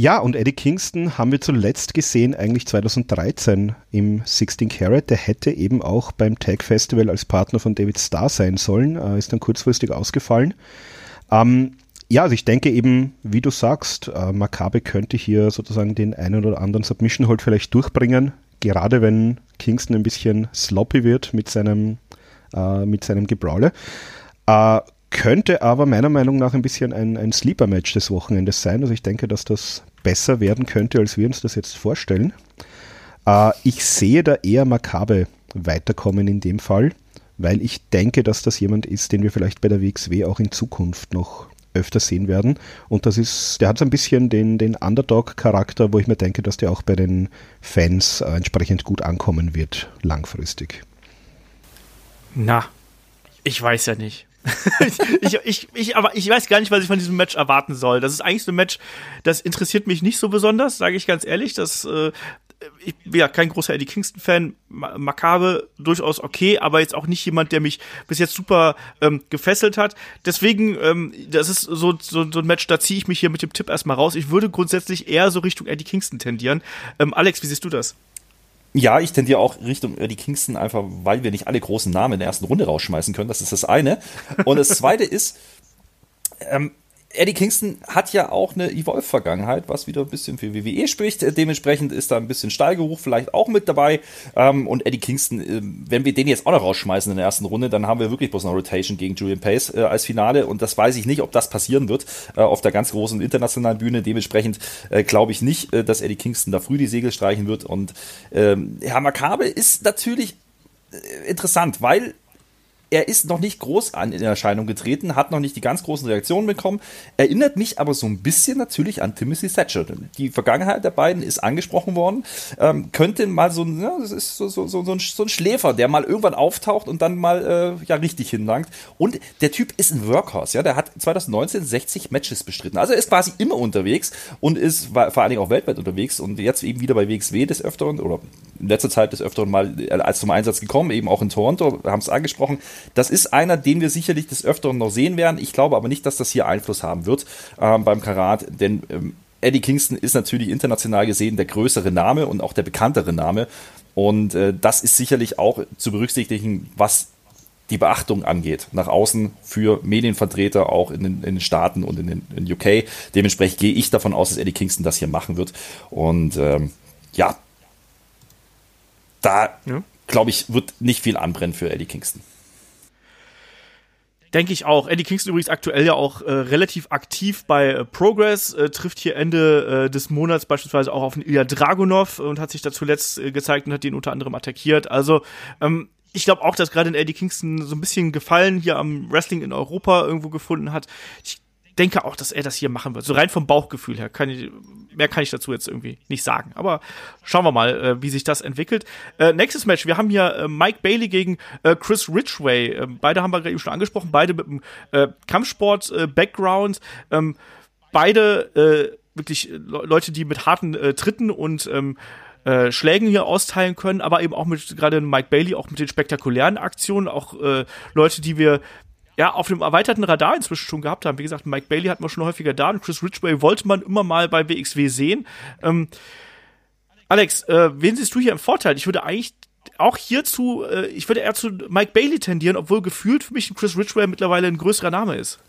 ja, und Eddie Kingston haben wir zuletzt gesehen, eigentlich 2013 im 16 Carat. Der hätte eben auch beim Tag Festival als Partner von David Starr sein sollen, äh, ist dann kurzfristig ausgefallen. Ähm, ja, also ich denke eben, wie du sagst, äh, Makabe könnte hier sozusagen den einen oder anderen Submission Hold vielleicht durchbringen, gerade wenn Kingston ein bisschen sloppy wird mit seinem, äh, mit seinem Gebrawle. Äh, könnte aber meiner Meinung nach ein bisschen ein, ein Sleeper-Match des Wochenendes sein. Also ich denke, dass das besser werden könnte, als wir uns das jetzt vorstellen. Äh, ich sehe da eher Makabe weiterkommen in dem Fall, weil ich denke, dass das jemand ist, den wir vielleicht bei der WXW auch in Zukunft noch öfter sehen werden. Und das ist, der hat so ein bisschen den, den Underdog-Charakter, wo ich mir denke, dass der auch bei den Fans äh, entsprechend gut ankommen wird, langfristig. Na, ich weiß ja nicht. ich, ich, ich, aber ich weiß gar nicht, was ich von diesem Match erwarten soll. Das ist eigentlich so ein Match, das interessiert mich nicht so besonders, sage ich ganz ehrlich. Das äh, ich bin ja kein großer Eddie Kingston-Fan, Makabe durchaus okay, aber jetzt auch nicht jemand, der mich bis jetzt super ähm, gefesselt hat. Deswegen, ähm, das ist so, so, so ein Match, da ziehe ich mich hier mit dem Tipp erstmal raus. Ich würde grundsätzlich eher so Richtung Eddie Kingston tendieren. Ähm, Alex, wie siehst du das? Ja, ich tendiere auch Richtung Eddie Kingston, einfach weil wir nicht alle großen Namen in der ersten Runde rausschmeißen können. Das ist das eine. Und das zweite ist, ähm, Eddie Kingston hat ja auch eine Evolve-Vergangenheit, was wieder ein bisschen für WWE spricht. Dementsprechend ist da ein bisschen Stallgeruch vielleicht auch mit dabei. Ähm, und Eddie Kingston, äh, wenn wir den jetzt auch noch rausschmeißen in der ersten Runde, dann haben wir wirklich bloß eine Rotation gegen Julian Pace äh, als Finale. Und das weiß ich nicht, ob das passieren wird äh, auf der ganz großen internationalen Bühne. Dementsprechend glaube ich nicht, dass Eddie Kingston da früh die Segel streichen wird. Und ähm, Herr Makabe ist natürlich interessant, weil er ist noch nicht groß an in Erscheinung getreten, hat noch nicht die ganz großen Reaktionen bekommen, erinnert mich aber so ein bisschen natürlich an Timothy Thatcher. Die Vergangenheit der beiden ist angesprochen worden, ähm, könnte mal so, ja, das ist so, so, so, so, ein, so ein Schläfer, der mal irgendwann auftaucht und dann mal äh, ja richtig hinlangt. Und der Typ ist ein Workhorse, ja, der hat 2019 60 Matches bestritten. Also er ist quasi immer unterwegs und ist vor allen Dingen auch weltweit unterwegs und jetzt eben wieder bei WXW des Öfteren oder in letzter Zeit des Öfteren mal äh, als zum Einsatz gekommen, eben auch in Toronto, haben es angesprochen. Das ist einer, den wir sicherlich des Öfteren noch sehen werden. Ich glaube aber nicht, dass das hier Einfluss haben wird ähm, beim Karat, denn ähm, Eddie Kingston ist natürlich international gesehen der größere Name und auch der bekanntere Name. Und äh, das ist sicherlich auch zu berücksichtigen, was die Beachtung angeht, nach außen für Medienvertreter auch in den, in den Staaten und in den in UK. Dementsprechend gehe ich davon aus, dass Eddie Kingston das hier machen wird. Und ähm, ja, da ja. glaube ich, wird nicht viel anbrennen für Eddie Kingston. Denke ich auch. Eddie Kingston übrigens aktuell ja auch äh, relativ aktiv bei äh, Progress, äh, trifft hier Ende äh, des Monats beispielsweise auch auf den Ilya Dragunov und hat sich da zuletzt äh, gezeigt und hat ihn unter anderem attackiert. Also ähm, ich glaube auch, dass gerade Eddie Kingston so ein bisschen Gefallen hier am Wrestling in Europa irgendwo gefunden hat. Ich denke auch, dass er das hier machen wird. So rein vom Bauchgefühl her. Kann ich, mehr kann ich dazu jetzt irgendwie nicht sagen. Aber schauen wir mal, äh, wie sich das entwickelt. Äh, nächstes Match. Wir haben hier äh, Mike Bailey gegen äh, Chris Ridgway. Ähm, beide haben wir gerade eben schon angesprochen. Beide mit einem äh, Kampfsport-Background. Ähm, beide äh, wirklich Leute, die mit harten Tritten und ähm, äh, Schlägen hier austeilen können, aber eben auch mit gerade Mike Bailey, auch mit den spektakulären Aktionen, auch äh, Leute, die wir ja, auf dem erweiterten Radar inzwischen schon gehabt haben. Wie gesagt, Mike Bailey hatten wir schon häufiger da und Chris Ridgway wollte man immer mal bei WXW sehen. Ähm, Alex, äh, wen siehst du hier im Vorteil? Ich würde eigentlich auch hierzu, äh, ich würde eher zu Mike Bailey tendieren, obwohl gefühlt für mich ein Chris Ridgway mittlerweile ein größerer Name ist.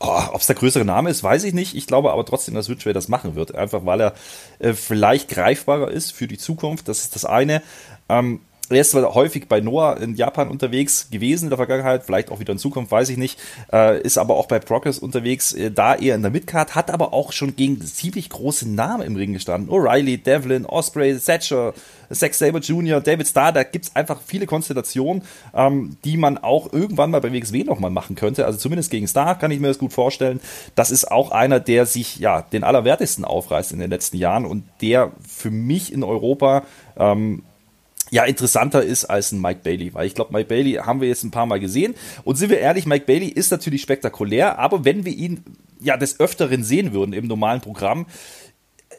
Oh, Ob es der größere Name ist, weiß ich nicht. Ich glaube aber trotzdem, dass Ridgway das machen wird. Einfach weil er äh, vielleicht greifbarer ist für die Zukunft. Das ist das eine. Ähm, er ist zwar häufig bei Noah in Japan unterwegs gewesen in der Vergangenheit, vielleicht auch wieder in Zukunft, weiß ich nicht, äh, ist aber auch bei Progress unterwegs, äh, da eher in der Midcard, hat aber auch schon gegen ziemlich große Namen im Ring gestanden. O'Reilly, Devlin, Osprey, Thatcher, Zack Sabre Jr., David Starr, da gibt's einfach viele Konstellationen, ähm, die man auch irgendwann mal bei WXW nochmal machen könnte. Also zumindest gegen Starr kann ich mir das gut vorstellen. Das ist auch einer, der sich ja den allerwertesten aufreißt in den letzten Jahren und der für mich in Europa ähm, ja interessanter ist als ein Mike Bailey, weil ich glaube, Mike Bailey haben wir jetzt ein paar Mal gesehen und sind wir ehrlich, Mike Bailey ist natürlich spektakulär, aber wenn wir ihn ja des Öfteren sehen würden im normalen Programm,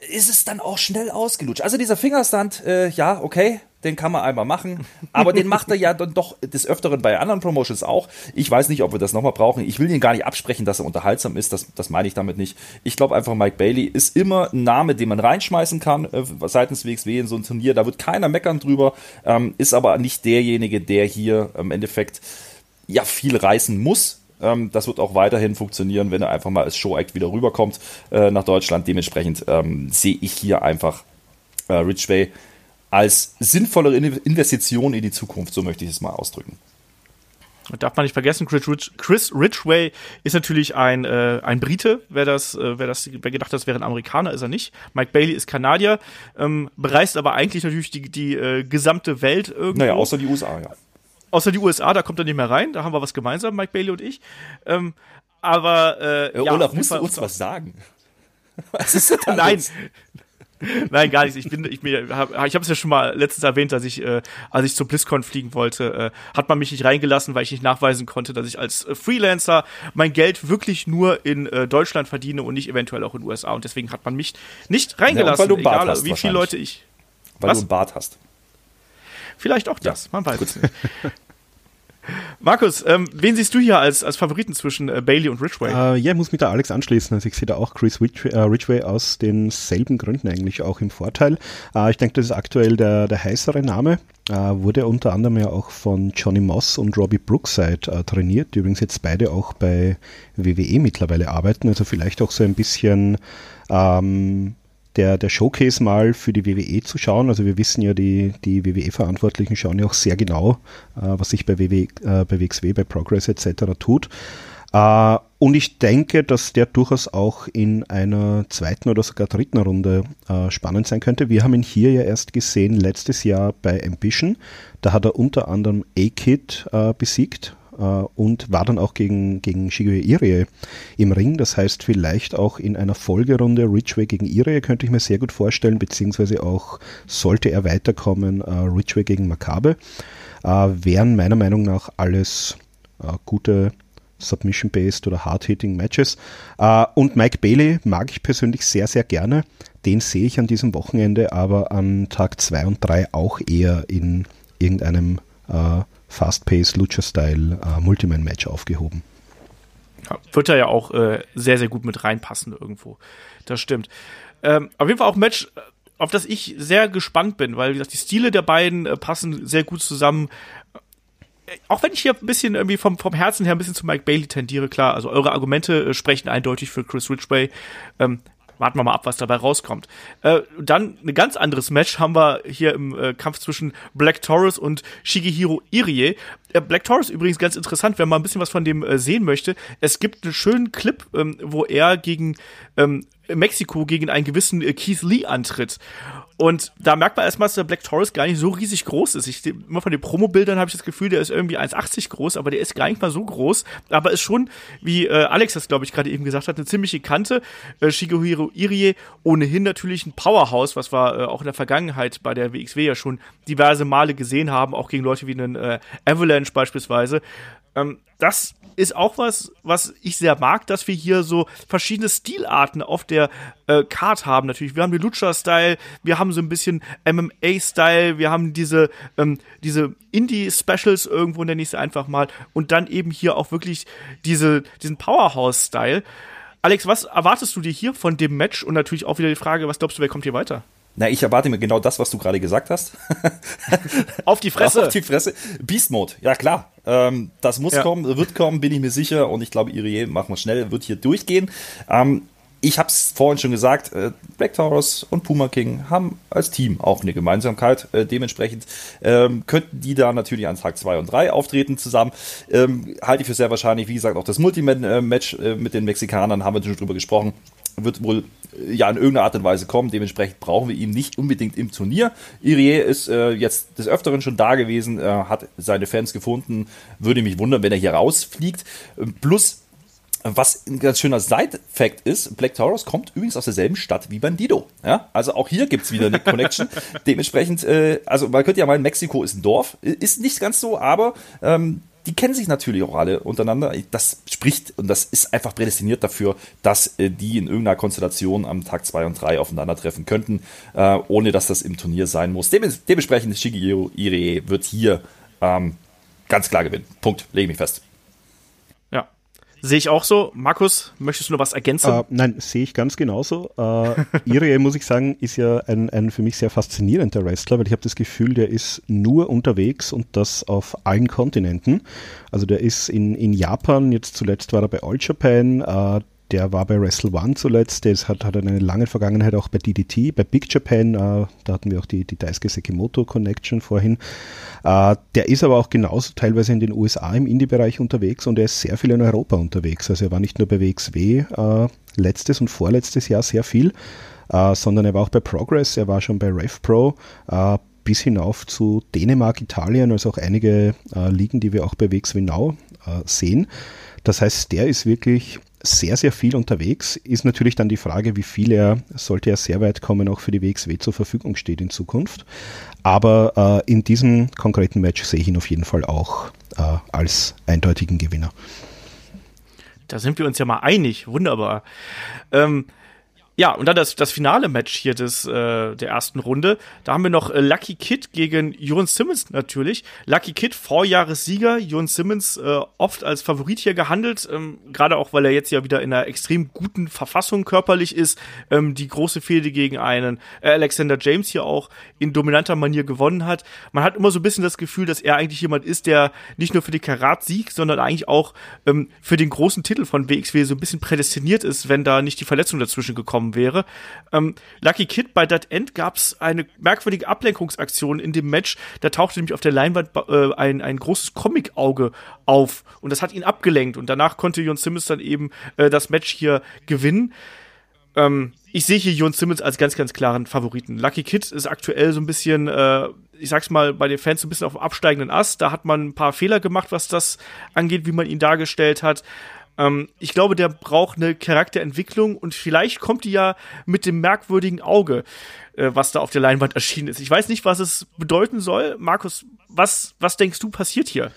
ist es dann auch schnell ausgelutscht. Also dieser Fingerstand, äh, ja, okay, den kann man einmal machen, aber den macht er ja dann doch des Öfteren bei anderen Promotions auch. Ich weiß nicht, ob wir das nochmal brauchen. Ich will ihn gar nicht absprechen, dass er unterhaltsam ist, das, das meine ich damit nicht. Ich glaube einfach, Mike Bailey ist immer ein Name, den man reinschmeißen kann äh, seitens WXW in so ein Turnier. Da wird keiner meckern drüber, ähm, ist aber nicht derjenige, der hier im Endeffekt ja viel reißen muss. Ähm, das wird auch weiterhin funktionieren, wenn er einfach mal als Show-Act wieder rüberkommt äh, nach Deutschland. Dementsprechend ähm, sehe ich hier einfach äh, Ridgway als sinnvollere Investition in die Zukunft, so möchte ich es mal ausdrücken. darf man nicht vergessen, Chris, Rich, Chris Ridgway ist natürlich ein, äh, ein Brite. Wer das, äh, wer das, wer gedacht hat, das wäre ein Amerikaner, ist er nicht. Mike Bailey ist Kanadier, ähm, bereist aber eigentlich natürlich die, die äh, gesamte Welt irgendwo. Naja, außer die USA, ja. Außer die USA, da kommt er nicht mehr rein. Da haben wir was gemeinsam, Mike Bailey und ich. Ähm, aber äh, ja, Olaf, musst du uns was sagen? Was ist denn Nein. Nein, gar nichts. Ich bin, ich, mir, hab, ich habe es ja schon mal letztens erwähnt, dass ich, äh, als ich zur BlizzCon fliegen wollte, äh, hat man mich nicht reingelassen, weil ich nicht nachweisen konnte, dass ich als äh, Freelancer mein Geld wirklich nur in äh, Deutschland verdiene und nicht eventuell auch in den USA. Und deswegen hat man mich nicht reingelassen, ja, weil du Bart egal hast, wie viele Leute ich. Weil Was? du einen Bart hast. Vielleicht auch das, man weiß es nicht. Markus, ähm, wen siehst du hier als, als Favoriten zwischen äh, Bailey und Ridgway? Äh, ja, ich muss mit der Alex anschließen. Also ich sehe da auch Chris Ridgway, äh, aus denselben Gründen eigentlich auch im Vorteil. Äh, ich denke, das ist aktuell der, der heißere Name. Äh, wurde unter anderem ja auch von Johnny Moss und Robbie Brookside äh, trainiert, die übrigens jetzt beide auch bei WWE mittlerweile arbeiten. Also vielleicht auch so ein bisschen ähm, der, der Showcase mal für die WWE zu schauen. Also wir wissen ja, die, die WWE-Verantwortlichen schauen ja auch sehr genau, äh, was sich bei, WWE, äh, bei WXW, bei Progress etc. tut. Äh, und ich denke, dass der durchaus auch in einer zweiten oder sogar dritten Runde äh, spannend sein könnte. Wir haben ihn hier ja erst gesehen letztes Jahr bei Ambition. Da hat er unter anderem A-Kid äh, besiegt und war dann auch gegen, gegen Shigeru Irie im Ring. Das heißt, vielleicht auch in einer Folgerunde Ridgeway gegen Irie könnte ich mir sehr gut vorstellen, beziehungsweise auch sollte er weiterkommen, äh, Ridgeway gegen Makabe. Äh, wären meiner Meinung nach alles äh, gute Submission-Based oder Hard-Hitting Matches. Äh, und Mike Bailey mag ich persönlich sehr, sehr gerne. Den sehe ich an diesem Wochenende, aber an Tag 2 und 3 auch eher in irgendeinem äh, Fast-Paced Lucha-Style äh, Multiman-Match aufgehoben. Ja, wird da ja auch äh, sehr, sehr gut mit reinpassen irgendwo. Das stimmt. Ähm, auf jeden Fall auch ein Match, auf das ich sehr gespannt bin, weil wie gesagt, die Stile der beiden äh, passen sehr gut zusammen. Äh, Auch wenn ich hier ein bisschen irgendwie vom, vom Herzen her ein bisschen zu Mike Bailey tendiere, klar, also eure Argumente äh, sprechen eindeutig für Chris Ridgway. Ähm, warten wir mal ab, was dabei rauskommt. Äh, dann ein ganz anderes Match haben wir hier im äh, Kampf zwischen Black Taurus und Shigehiro Irie. Äh, Black Taurus übrigens ganz interessant, wenn man ein bisschen was von dem äh, sehen möchte. Es gibt einen schönen Clip, ähm, wo er gegen ähm, Mexiko gegen einen gewissen äh, Keith Lee antritt. Und da merkt man erstmal, dass der Black Taurus gar nicht so riesig groß ist. Ich, immer von den Promo-Bildern habe ich das Gefühl, der ist irgendwie 1,80 groß, aber der ist gar nicht mal so groß. Aber ist schon, wie äh, Alex das, glaube ich, gerade eben gesagt hat, eine ziemliche Kante. Äh, Shigeru Irie ohnehin natürlich ein Powerhouse, was wir äh, auch in der Vergangenheit bei der WXW ja schon diverse Male gesehen haben, auch gegen Leute wie einen äh, Avalanche beispielsweise. Ähm, das ist auch was, was ich sehr mag, dass wir hier so verschiedene Stilarten auf der äh, Card haben. Natürlich, wir haben die Lucha-Style, wir haben so ein bisschen MMA-Style, wir haben diese, ähm, diese Indie-Specials irgendwo, nenne ich es einfach mal, und dann eben hier auch wirklich diese, diesen Powerhouse-Style. Alex, was erwartest du dir hier von dem Match? Und natürlich auch wieder die Frage, was glaubst du, wer kommt hier weiter? Na, ich erwarte mir genau das, was du gerade gesagt hast. Auf die Fresse. Auf die Fresse. Beast Mode, ja klar. Ähm, das muss Ja. kommen, wird kommen, bin ich mir sicher. Und ich glaube, Irie, machen wir schnell, wird hier durchgehen. Ähm, ich habe es vorhin schon gesagt, äh, Black Taurus und Puma King haben als Team auch eine Gemeinsamkeit. Äh, dementsprechend ähm, könnten die da natürlich an Tag 2 und 3 auftreten zusammen. Ähm, halte ich für sehr wahrscheinlich, wie gesagt, auch das Multiman-Match äh, mit den Mexikanern, haben wir schon drüber gesprochen, wird wohl äh, ja in irgendeiner Art und Weise kommen. Dementsprechend brauchen wir ihn nicht unbedingt im Turnier. Irie ist äh, jetzt des Öfteren schon da gewesen, äh, hat seine Fans gefunden. Würde mich wundern, wenn er hier rausfliegt. Ähm, Plus was ein ganz schöner Side-Fact ist, Black Taurus kommt übrigens aus derselben Stadt wie Bandido. Ja? Also auch hier gibt's wieder eine Connection. Dementsprechend, äh, also man könnte ja meinen, Mexiko ist ein Dorf. Ist nicht ganz so, aber ähm, die kennen sich natürlich auch alle untereinander. Das spricht und das ist einfach prädestiniert dafür, dass äh, die in irgendeiner Konstellation am Tag 2 und 3 aufeinandertreffen könnten, äh, ohne dass das im Turnier sein muss. Demes dementsprechend Shigehiro Irie wird hier ähm, ganz klar gewinnen. Punkt. Lege ich mich fest. Sehe ich auch so. Markus, möchtest du noch was ergänzen? Äh, nein, sehe ich ganz genauso. Äh, Irie, muss ich sagen, ist ja ein, ein für mich sehr faszinierender Wrestler, weil ich habe das Gefühl, der ist nur unterwegs und das auf allen Kontinenten. Also der ist in, in Japan, jetzt zuletzt war er bei All Japan, äh, der war bei Wrestle One zuletzt, der hat, hat eine lange Vergangenheit auch bei DDT, bei Big Japan, äh, da hatten wir auch die, die Daisuke Sekimoto Connection vorhin. Äh, der ist aber auch genauso teilweise in den USA im Indie-Bereich unterwegs und er ist sehr viel in Europa unterwegs. Also er war nicht nur bei WXW äh, letztes und vorletztes Jahr sehr viel, äh, sondern er war auch bei Progress, er war schon bei RevPro, äh, bis hinauf zu Dänemark, Italien, also auch einige äh, Ligen, die wir auch bei WXW Now sehen. Das heißt, der ist wirklich sehr, sehr viel unterwegs. Ist natürlich dann die Frage, wie viel er, sollte er sehr weit kommen, auch für die WXW zur Verfügung steht in Zukunft. Aber äh, in diesem konkreten Match sehe ich ihn auf jeden Fall auch äh, als eindeutigen Gewinner. Da sind wir uns ja mal einig. Wunderbar. Ähm, ja, und dann das, das finale Match hier des, äh, der ersten Runde. Da haben wir noch äh, Lucky Kid gegen Jon Simmons natürlich. Lucky Kid, Vorjahressieger. Jon Simmons äh, oft als Favorit hier gehandelt. Ähm, Gerade auch, weil er jetzt ja wieder in einer extrem guten Verfassung körperlich ist. Ähm, die große Fehde gegen einen äh, Alexander James hier auch in dominanter Manier gewonnen hat. Man hat immer so ein bisschen das Gefühl, dass er eigentlich jemand ist, der nicht nur für den Karat-Sieg, sondern eigentlich auch ähm, für den großen Titel von WXW so ein bisschen prädestiniert ist, wenn da nicht die Verletzung dazwischen gekommen gekommen wäre. Ähm, Lucky Kid bei That End gab es eine merkwürdige Ablenkungsaktion in dem Match. Da tauchte nämlich auf der Leinwand äh, ein, ein großes Comic-Auge auf und das hat ihn abgelenkt und danach konnte Jon Simmons dann eben äh, das Match hier gewinnen. Ähm, ich sehe hier Jon Simmons als ganz, ganz klaren Favoriten. Lucky Kid ist aktuell so ein bisschen, äh, ich sag's mal, bei den Fans so ein bisschen auf dem absteigenden Ast. Da hat man ein paar Fehler gemacht, was das angeht, wie man ihn dargestellt hat. Ähm, ich glaube, der braucht eine Charakterentwicklung und vielleicht kommt die ja mit dem merkwürdigen Auge, äh, was da auf der Leinwand erschienen ist. Ich weiß nicht, was es bedeuten soll. Markus, was, was denkst du passiert hier?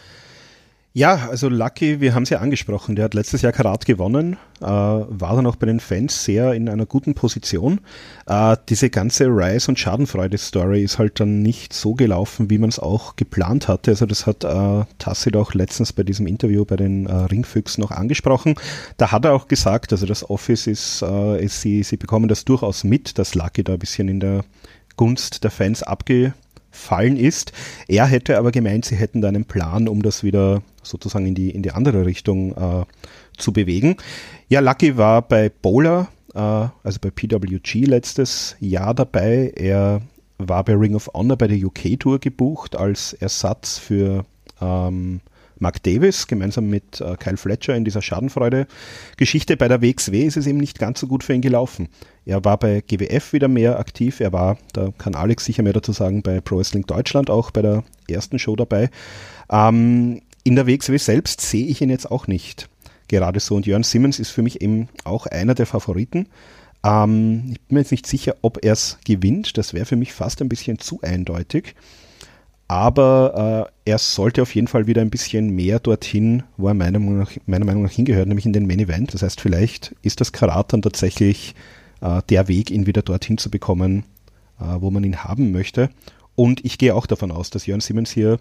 Ja, also Lucky, wir haben es ja angesprochen, der hat letztes Jahr Karat gewonnen, äh, war dann auch bei den Fans sehr in einer guten Position. Äh, diese ganze Rise- und Schadenfreude-Story ist halt dann nicht so gelaufen, wie man es auch geplant hatte. Also das hat äh, Tassit auch letztens bei diesem Interview bei den äh, Ringfüchsen noch angesprochen. Da hat er auch gesagt, also das Office ist, äh, ist sie, sie bekommen das durchaus mit, dass Lucky da ein bisschen in der Gunst der Fans abge fallen ist. Er hätte aber gemeint, sie hätten da einen Plan, um das wieder sozusagen in die, in die andere Richtung äh, zu bewegen. Ja, Lucky war bei Bowler, äh, also bei PWG letztes Jahr dabei. Er war bei Ring of Honor bei der UK Tour gebucht als Ersatz für ähm, Mark Davis gemeinsam mit äh, Kyle Fletcher in dieser Schadenfreude-Geschichte. Bei der WXW ist es eben nicht ganz so gut für ihn gelaufen. Er war bei GWF wieder mehr aktiv. Er war, da kann Alex sicher mehr dazu sagen, bei Pro Wrestling Deutschland auch bei der ersten Show dabei. Ähm, in der WXW selbst sehe ich ihn jetzt auch nicht gerade so. Und Jörn Simmons ist für mich eben auch einer der Favoriten. Ähm, ich bin mir jetzt nicht sicher, ob er es gewinnt. Das wäre für mich fast ein bisschen zu eindeutig aber äh, er sollte auf jeden Fall wieder ein bisschen mehr dorthin, wo er meiner Meinung nach, meiner Meinung nach hingehört, nämlich in den Main Event. Das heißt, vielleicht ist das Karat dann tatsächlich äh, der Weg, ihn wieder dorthin zu bekommen, äh, wo man ihn haben möchte. Und ich gehe auch davon aus, dass Jörn Simmons hier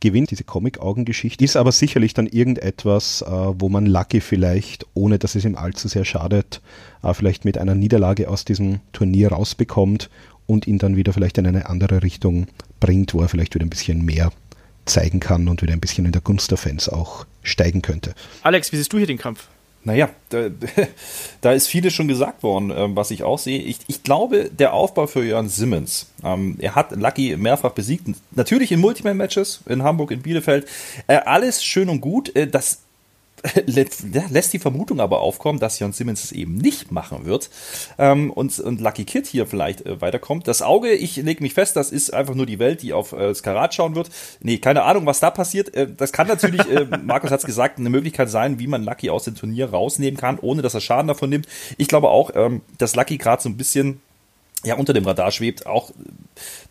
gewinnt. Diese Comic-Augen-Geschichte ist aber sicherlich dann irgendetwas, äh, wo man Lucky vielleicht, ohne dass es ihm allzu sehr schadet, äh, vielleicht mit einer Niederlage aus diesem Turnier rausbekommt und ihn dann wieder vielleicht in eine andere Richtung bringt, wo er vielleicht wieder ein bisschen mehr zeigen kann und wieder ein bisschen in der Gunst der Fans auch steigen könnte. Alex, wie siehst du hier den Kampf? Naja, da, da ist vieles schon gesagt worden, ähm, was ich auch sehe. Ich, ich glaube, der Aufbau für Jörn Simmons, ähm, er hat Lucky mehrfach besiegt, natürlich in Multiman-Matches, in Hamburg, in Bielefeld, äh, alles schön und gut. Äh, das lässt die Vermutung aber aufkommen, dass Jon Simmons es eben nicht machen wird ähm, und, und Lucky Kid hier vielleicht äh, weiterkommt. Das Auge, ich lege mich fest, das ist einfach nur die Welt, die auf äh, Skarat schauen wird. Nee, keine Ahnung, was da passiert. Äh, das kann natürlich, äh, Markus hat es gesagt, eine Möglichkeit sein, wie man Lucky aus dem Turnier rausnehmen kann, ohne dass er Schaden davon nimmt. Ich glaube auch, ähm, dass Lucky gerade so ein bisschen ja, unter dem Radar schwebt, auch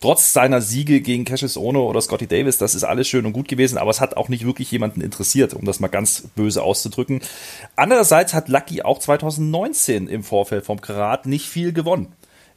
trotz seiner Siege gegen Cassius Ono oder Scotty Davis, das ist alles schön und gut gewesen, aber es hat auch nicht wirklich jemanden interessiert, um das mal ganz böse auszudrücken. Andererseits hat Lucky auch 2019 im Vorfeld vom Karat nicht viel gewonnen.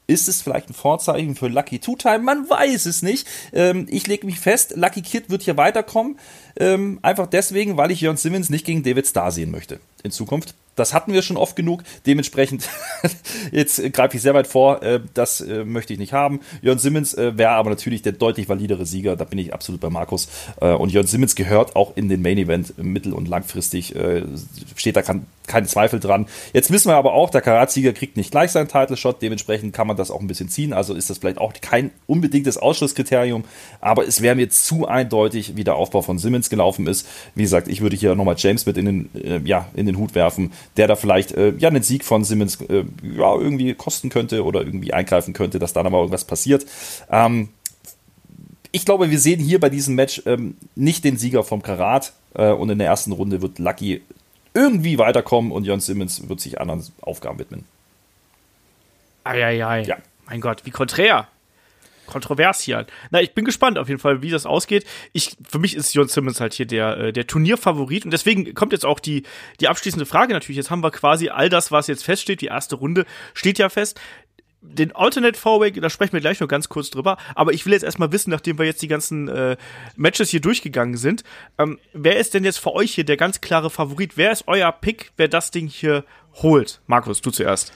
Ist es vielleicht ein Vorzeichen für Lucky Two-Time? Man weiß es nicht. Ähm, ich lege mich fest, Lucky Kid wird hier weiterkommen. Ähm, einfach deswegen, weil ich Jörn Simmons nicht gegen David Starr sehen möchte. in Zukunft. Das hatten wir schon oft genug. Dementsprechend, jetzt greife ich sehr weit vor, äh, das äh, möchte ich nicht haben. Jörn Simmons äh, wäre aber natürlich der deutlich validere Sieger. Da bin ich absolut bei Markus. und Jörn Simmons gehört auch in den Main Event mittel- und langfristig. steht da kein, Zweifel dran. Jetzt wissen wir aber auch, der Karatsieger kriegt nicht gleich seinen Title Shot. Dementsprechend kann man das auch ein bisschen ziehen. Also ist das vielleicht auch kein unbedingtes Ausschlusskriterium. Aber es wäre mir zu eindeutig, wie der Aufbau von Simmons gelaufen ist. Wie gesagt, ich würde hier nochmal James mit in den, ja, in den Hut werfen der da vielleicht äh, ja einen Sieg von Simmons äh, ja, irgendwie kosten könnte oder irgendwie eingreifen könnte, dass dann aber irgendwas passiert. Ähm, ich glaube, wir sehen hier bei diesem Match ähm, nicht den Sieger vom Karat äh, und in der ersten Runde wird Lucky irgendwie weiterkommen und Jon Simmons wird sich anderen Aufgaben widmen. Eieiei. Ja. Mein Gott, wie konträr kontrovers hier. Na, ich bin gespannt auf jeden Fall, wie das ausgeht. Ich, für mich ist Jon Simmons halt hier der, äh, der Turnierfavorit und deswegen kommt jetzt auch die, die abschließende Frage natürlich. Jetzt haben wir quasi all das, was jetzt feststeht. Die erste Runde steht ja fest den Alternate Fourway, da sprechen wir gleich noch ganz kurz drüber, aber ich will jetzt erstmal wissen, nachdem wir jetzt die ganzen äh, Matches hier durchgegangen sind, ähm, wer ist denn jetzt für euch hier der ganz klare Favorit? Wer ist euer Pick, wer das Ding hier holt? Markus, du zuerst.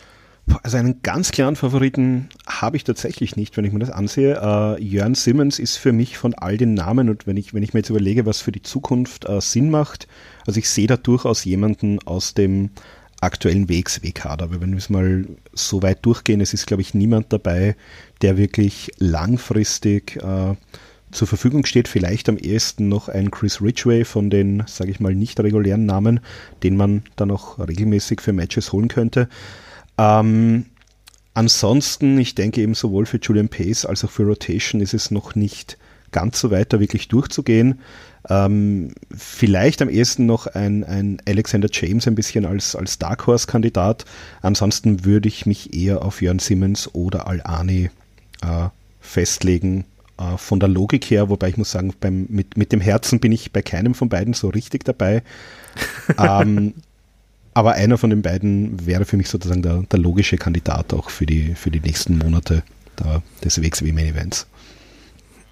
Also einen ganz klaren Favoriten habe ich tatsächlich nicht, wenn ich mir das ansehe. Äh, Jörn Simmons ist für mich von all den Namen und wenn ich, wenn ich mir jetzt überlege, was für die Zukunft äh, Sinn macht, also ich sehe da durchaus jemanden aus dem aktuellen WXW-Kader. Aber wenn wir es mal so weit durchgehen, es ist, glaube ich, niemand dabei, der wirklich langfristig äh, zur Verfügung steht. Vielleicht am ehesten noch ein Chris Ridgway von den, sage ich mal, nicht regulären Namen, den man dann auch regelmäßig für Matches holen könnte. Ähm, ansonsten, ich denke eben sowohl für Julian Pace als auch für Rotation ist es noch nicht ganz so weit, da wirklich durchzugehen. Ähm, vielleicht am ehesten noch ein, ein Alexander James ein bisschen als, als Dark Horse-Kandidat. Ansonsten würde ich mich eher auf Jörn Simmons oder Al-Ani äh, festlegen. Äh, von der Logik her, wobei ich muss sagen, beim, mit, mit dem Herzen bin ich bei keinem von beiden so richtig dabei. ähm, aber einer von den beiden wäre für mich sozusagen der, der logische Kandidat auch für die, für die nächsten Monate da, des WXW Main Events.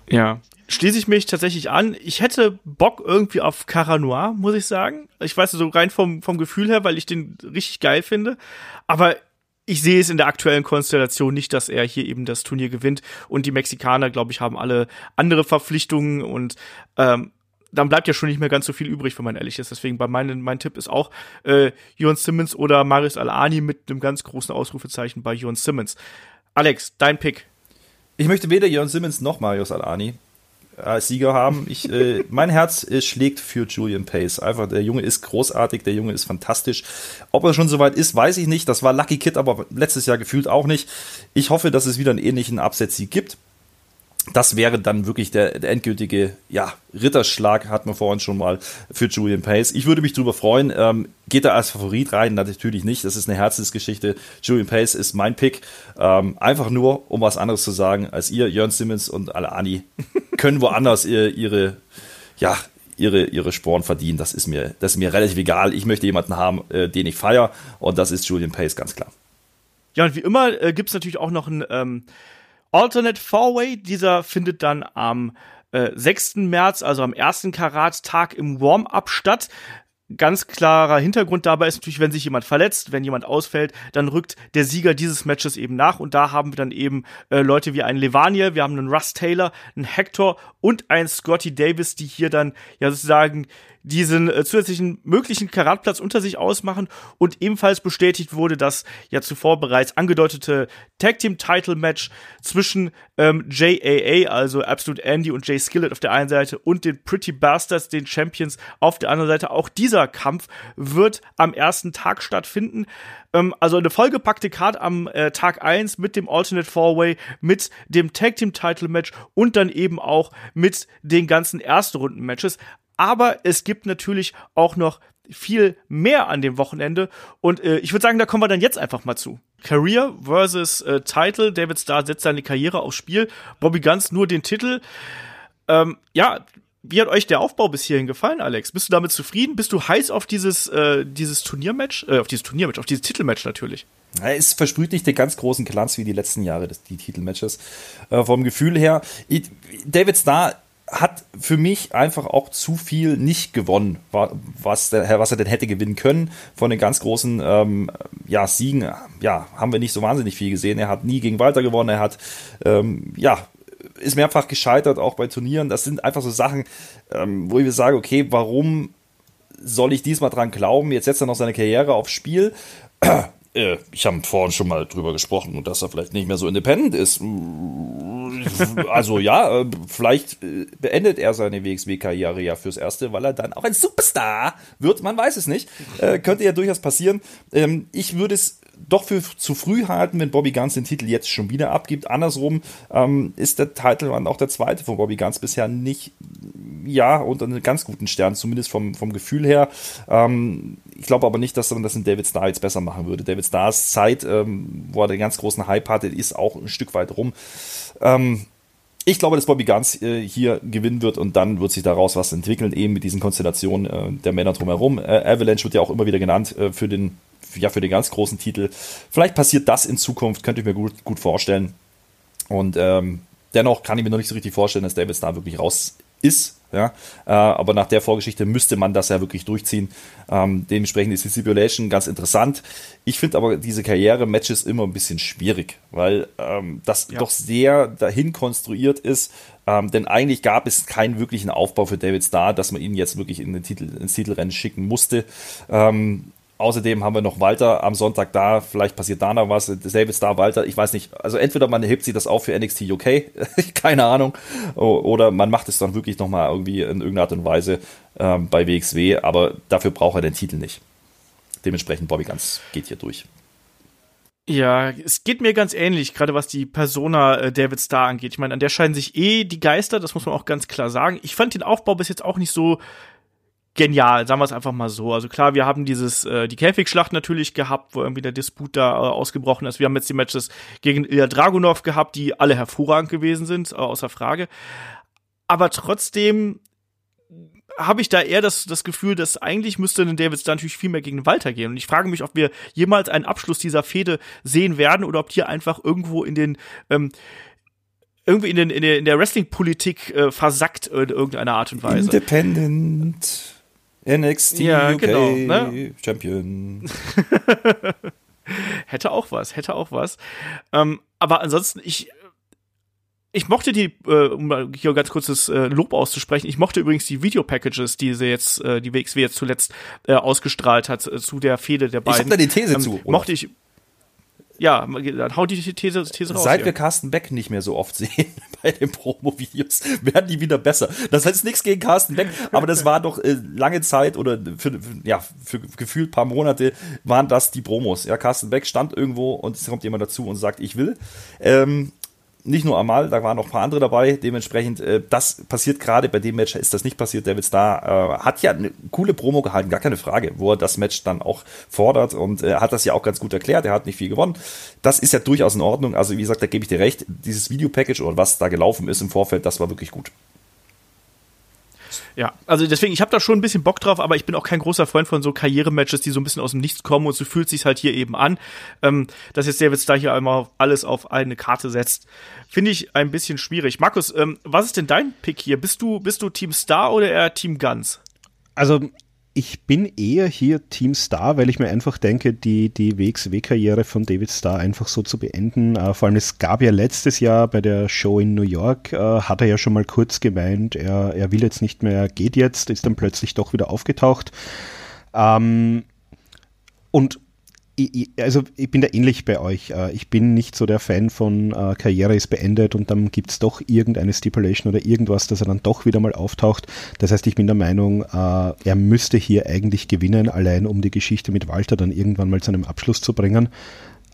Ja, schließe ich mich tatsächlich an. Ich hätte Bock irgendwie auf Cara Noir, muss ich sagen. Ich weiß so rein vom, vom Gefühl her, weil ich den richtig geil finde. Aber ich sehe es in der aktuellen Konstellation nicht, dass er hier eben das Turnier gewinnt. Und die Mexikaner, glaube ich, haben alle andere Verpflichtungen und ähm, dann bleibt ja schon nicht mehr ganz so viel übrig, wenn man ehrlich ist. Deswegen bei meinen, mein Tipp ist auch äh, Jon Simmons oder Marius Alani mit einem ganz großen Ausrufezeichen bei Jon Simmons. Alex, dein Pick. Ich möchte weder Jon Simmons noch Marius Alani als Sieger haben. Ich, äh, mein Herz äh, schlägt für Julian Pace. Einfach, der Junge ist großartig, der Junge ist fantastisch. Ob er schon soweit ist, weiß ich nicht. Das war Lucky Kid, aber letztes Jahr gefühlt auch nicht. Ich hoffe, dass es wieder einen ähnlichen Absetz gibt das wäre dann wirklich der, der, endgültige ja, Ritterschlag, hatten wir vorhin schon mal für Julian Pace. Ich würde mich darüber freuen. Ähm, geht er als Favorit rein? Natürlich nicht. Das ist eine Herzensgeschichte. Julian Pace ist mein Pick. Ähm, einfach nur, um was anderes zu sagen, als ihr, Jörn Simmons und Alani können woanders ihre, ihre, ja, ihre, ihre Sporen verdienen. Das ist mir, das ist mir relativ egal. Ich möchte jemanden haben, äh, den ich feiere. Und das ist Julian Pace, ganz klar. Ja, und wie immer äh, gibt es natürlich auch noch ein ähm, Alternate Four-Way, dieser findet dann am äh, 6. März, also am ersten Karat-Tag im Warm-Up statt. Ganz klarer Hintergrund dabei ist natürlich, wenn sich jemand verletzt, wenn jemand ausfällt, dann rückt der Sieger dieses Matches eben nach und da haben wir dann eben äh, Leute wie einen Levanier, wir haben einen Russ Taylor, einen Hector und einen Scotty Davis, die hier dann ja sozusagen diesen äh, zusätzlichen möglichen Karatplatz unter sich ausmachen und ebenfalls bestätigt wurde, dass ja zuvor bereits angedeutete Tag Team Title Match zwischen ähm, JAA, also Absolute Andy und Jay Skillett auf der einen Seite und den Pretty Bastards, den Champions auf der anderen Seite. Auch dieser Kampf wird am ersten Tag stattfinden ähm, also eine vollgepackte Card am äh, Tag 1 mit dem Alternate Four-Way, mit dem Tag Team Title Match und dann eben auch mit den ganzen Erstrunden-Matches. Aber es gibt natürlich auch noch viel mehr an dem Wochenende. Und äh, ich würde sagen, da kommen wir dann jetzt einfach mal zu. Career versus äh, Title. David Starr setzt seine Karriere aufs Spiel. Bobby Guns nur den Titel. Ähm, ja, wie hat euch der Aufbau bis hierhin gefallen, Alex? Bist du damit zufrieden? Bist du heiß auf dieses, äh, dieses Turniermatch? Äh, auf dieses Turniermatch, auf dieses Titelmatch natürlich. Es versprüht nicht den ganz großen Glanz wie die letzten Jahre, des, die Titelmatches. Äh, vom Gefühl her, David Starr hat für mich einfach auch zu viel nicht gewonnen, was, der, was er denn hätte gewinnen können. Von den ganz großen ähm, ja, Siegen ja, haben wir nicht so wahnsinnig viel gesehen. Er hat nie gegen Walter gewonnen, er hat ähm, ja, ist mehrfach gescheitert, auch bei Turnieren. Das sind einfach so Sachen, ähm, wo ich mir sage, okay, warum soll ich diesmal dran glauben? Jetzt setzt er noch seine Karriere aufs Spiel. Äh, ich habe vorhin schon mal drüber gesprochen, dass er vielleicht nicht mehr so independent ist. Also ja, äh, vielleicht äh, beendet er seine WXW-Karriere ja fürs Erste, weil er dann auch ein Superstar wird. Man weiß es nicht. Äh, könnte ja durchaus passieren. Ähm, ich würde es doch für zu früh halten, wenn Bobby Guns den Titel jetzt schon wieder abgibt. Andersrum ähm, ist der Titel auch der zweite von Bobby Guns bisher nicht, ja, unter einem ganz guten Stern, zumindest vom, vom Gefühl her. Ähm, ich glaube aber nicht, dass man das in David Starr jetzt besser machen würde. David Starrs Zeit, ähm, wo er den ganz großen Hype hatte, ist auch ein Stück weit rum. Ähm, ich glaube, dass Bobby Guns äh, hier gewinnen wird und dann wird sich daraus was entwickeln, eben mit diesen Konstellationen äh, der Männer drumherum. Äh, Avalanche wird ja auch immer wieder genannt äh, für den ja, für den ganz großen Titel. Vielleicht passiert das in Zukunft, könnte ich mir gut, gut vorstellen. Und ähm, dennoch kann ich mir noch nicht so richtig vorstellen, dass David Starr wirklich raus ist. Ja, äh, aber nach der Vorgeschichte müsste man das ja wirklich durchziehen. Ähm, dementsprechend ist die Stipulation ganz interessant. Ich finde aber diese Karriere-Matches immer ein bisschen schwierig, weil ähm, das ja. doch sehr dahin konstruiert ist. Ähm, denn eigentlich gab es keinen wirklichen Aufbau für David Starr, dass man ihn jetzt wirklich in den Titel, ins Titelrennen schicken musste. Ähm, Außerdem haben wir noch Walter am Sonntag da. Vielleicht passiert da noch was. David Star, Walter, ich weiß nicht. Also entweder man hebt sich das auf für NXT UK, keine Ahnung, oder man macht es dann wirklich nochmal irgendwie in irgendeiner Art und Weise ähm, bei WXW. Aber dafür braucht er den Titel nicht. Dementsprechend Bobby Ganz geht hier durch. Ja, es geht mir ganz ähnlich, gerade was die Persona äh, David Starr angeht. Ich meine, an der scheiden sich eh die Geister, das muss man auch ganz klar sagen. Ich fand den Aufbau bis jetzt auch nicht so genial, sagen wir es einfach mal so. Also klar, wir haben dieses äh, die Käfigschlacht natürlich gehabt, wo irgendwie der Disput da äh, ausgebrochen ist. Wir haben jetzt die Matches gegen Ilya Dragunov gehabt, die alle hervorragend gewesen sind, äh, außer Frage. Aber trotzdem habe ich da eher das, das Gefühl, dass eigentlich müsste den Davids da natürlich viel mehr gegen Walter gehen. Und ich frage mich, ob wir jemals einen Abschluss dieser Fehde sehen werden oder ob hier einfach irgendwo in den ähm, irgendwie in, den, in der, in der Wrestling-Politik äh, versackt in irgendeiner Art und Weise. Independent. NXT ja, UK genau, ne? Champion. hätte auch was, hätte auch was. Ähm, aber ansonsten, ich ich mochte die, äh, um hier ganz kurzes äh, Lob auszusprechen, ich mochte übrigens die Videopackages, die sie jetzt, äh, die WXW jetzt zuletzt äh, ausgestrahlt hat äh, zu der Fehde der beiden. Ich hab da die These ähm, zu. Oder? Mochte ich, ja, dann hau die These, These raus. Seit hier. wir Carsten Beck nicht mehr so oft sehen bei den Promo-Videos, werden die wieder besser. Das heißt nichts gegen Carsten Beck, aber das war doch äh, lange Zeit oder für, ja, für gefühlt paar Monate waren das die Promos. Ja, Carsten Beck stand irgendwo und es kommt jemand dazu und sagt, ich will. Ähm, nicht nur Amal, da waren noch ein paar andere dabei. Dementsprechend, äh, das passiert gerade bei dem Match, ist das nicht passiert. David Starr äh, hat ja eine coole Promo gehalten, gar keine Frage, wo er das Match dann auch fordert und äh, hat das ja auch ganz gut erklärt. Er hat nicht viel gewonnen. Das ist ja durchaus in Ordnung. Also, wie gesagt, da gebe ich dir recht. Dieses Videopackage oder was da gelaufen ist im Vorfeld, das war wirklich gut. Ja, also deswegen, ich habe da schon ein bisschen Bock drauf, aber ich bin auch kein großer Freund von so Karrierematches, die so ein bisschen aus dem Nichts kommen und so fühlt sich halt hier eben an, ähm, dass jetzt David da hier einmal alles auf eine Karte setzt. Finde ich ein bisschen schwierig. Markus, ähm, was ist denn dein Pick hier? Bist du, bist du Team Star oder eher Team Guns? Also ich bin eher hier Team Star, weil ich mir einfach denke, die, die WXW-Karriere von David Starr einfach so zu beenden. Äh, vor allem, es gab ja letztes Jahr bei der Show in New York, äh, hat er ja schon mal kurz gemeint, er, er will jetzt nicht mehr, geht jetzt, ist dann plötzlich doch wieder aufgetaucht. Ähm, und also ich bin da ähnlich bei euch. Äh, ich bin nicht so der Fan von äh, Karriere ist beendet und dann gibt es doch irgendeine Stipulation oder irgendwas, dass er dann doch wieder mal auftaucht. Das heißt, ich bin der Meinung, äh, er müsste hier eigentlich gewinnen, allein um die Geschichte mit Walter dann irgendwann mal zu einem Abschluss zu bringen.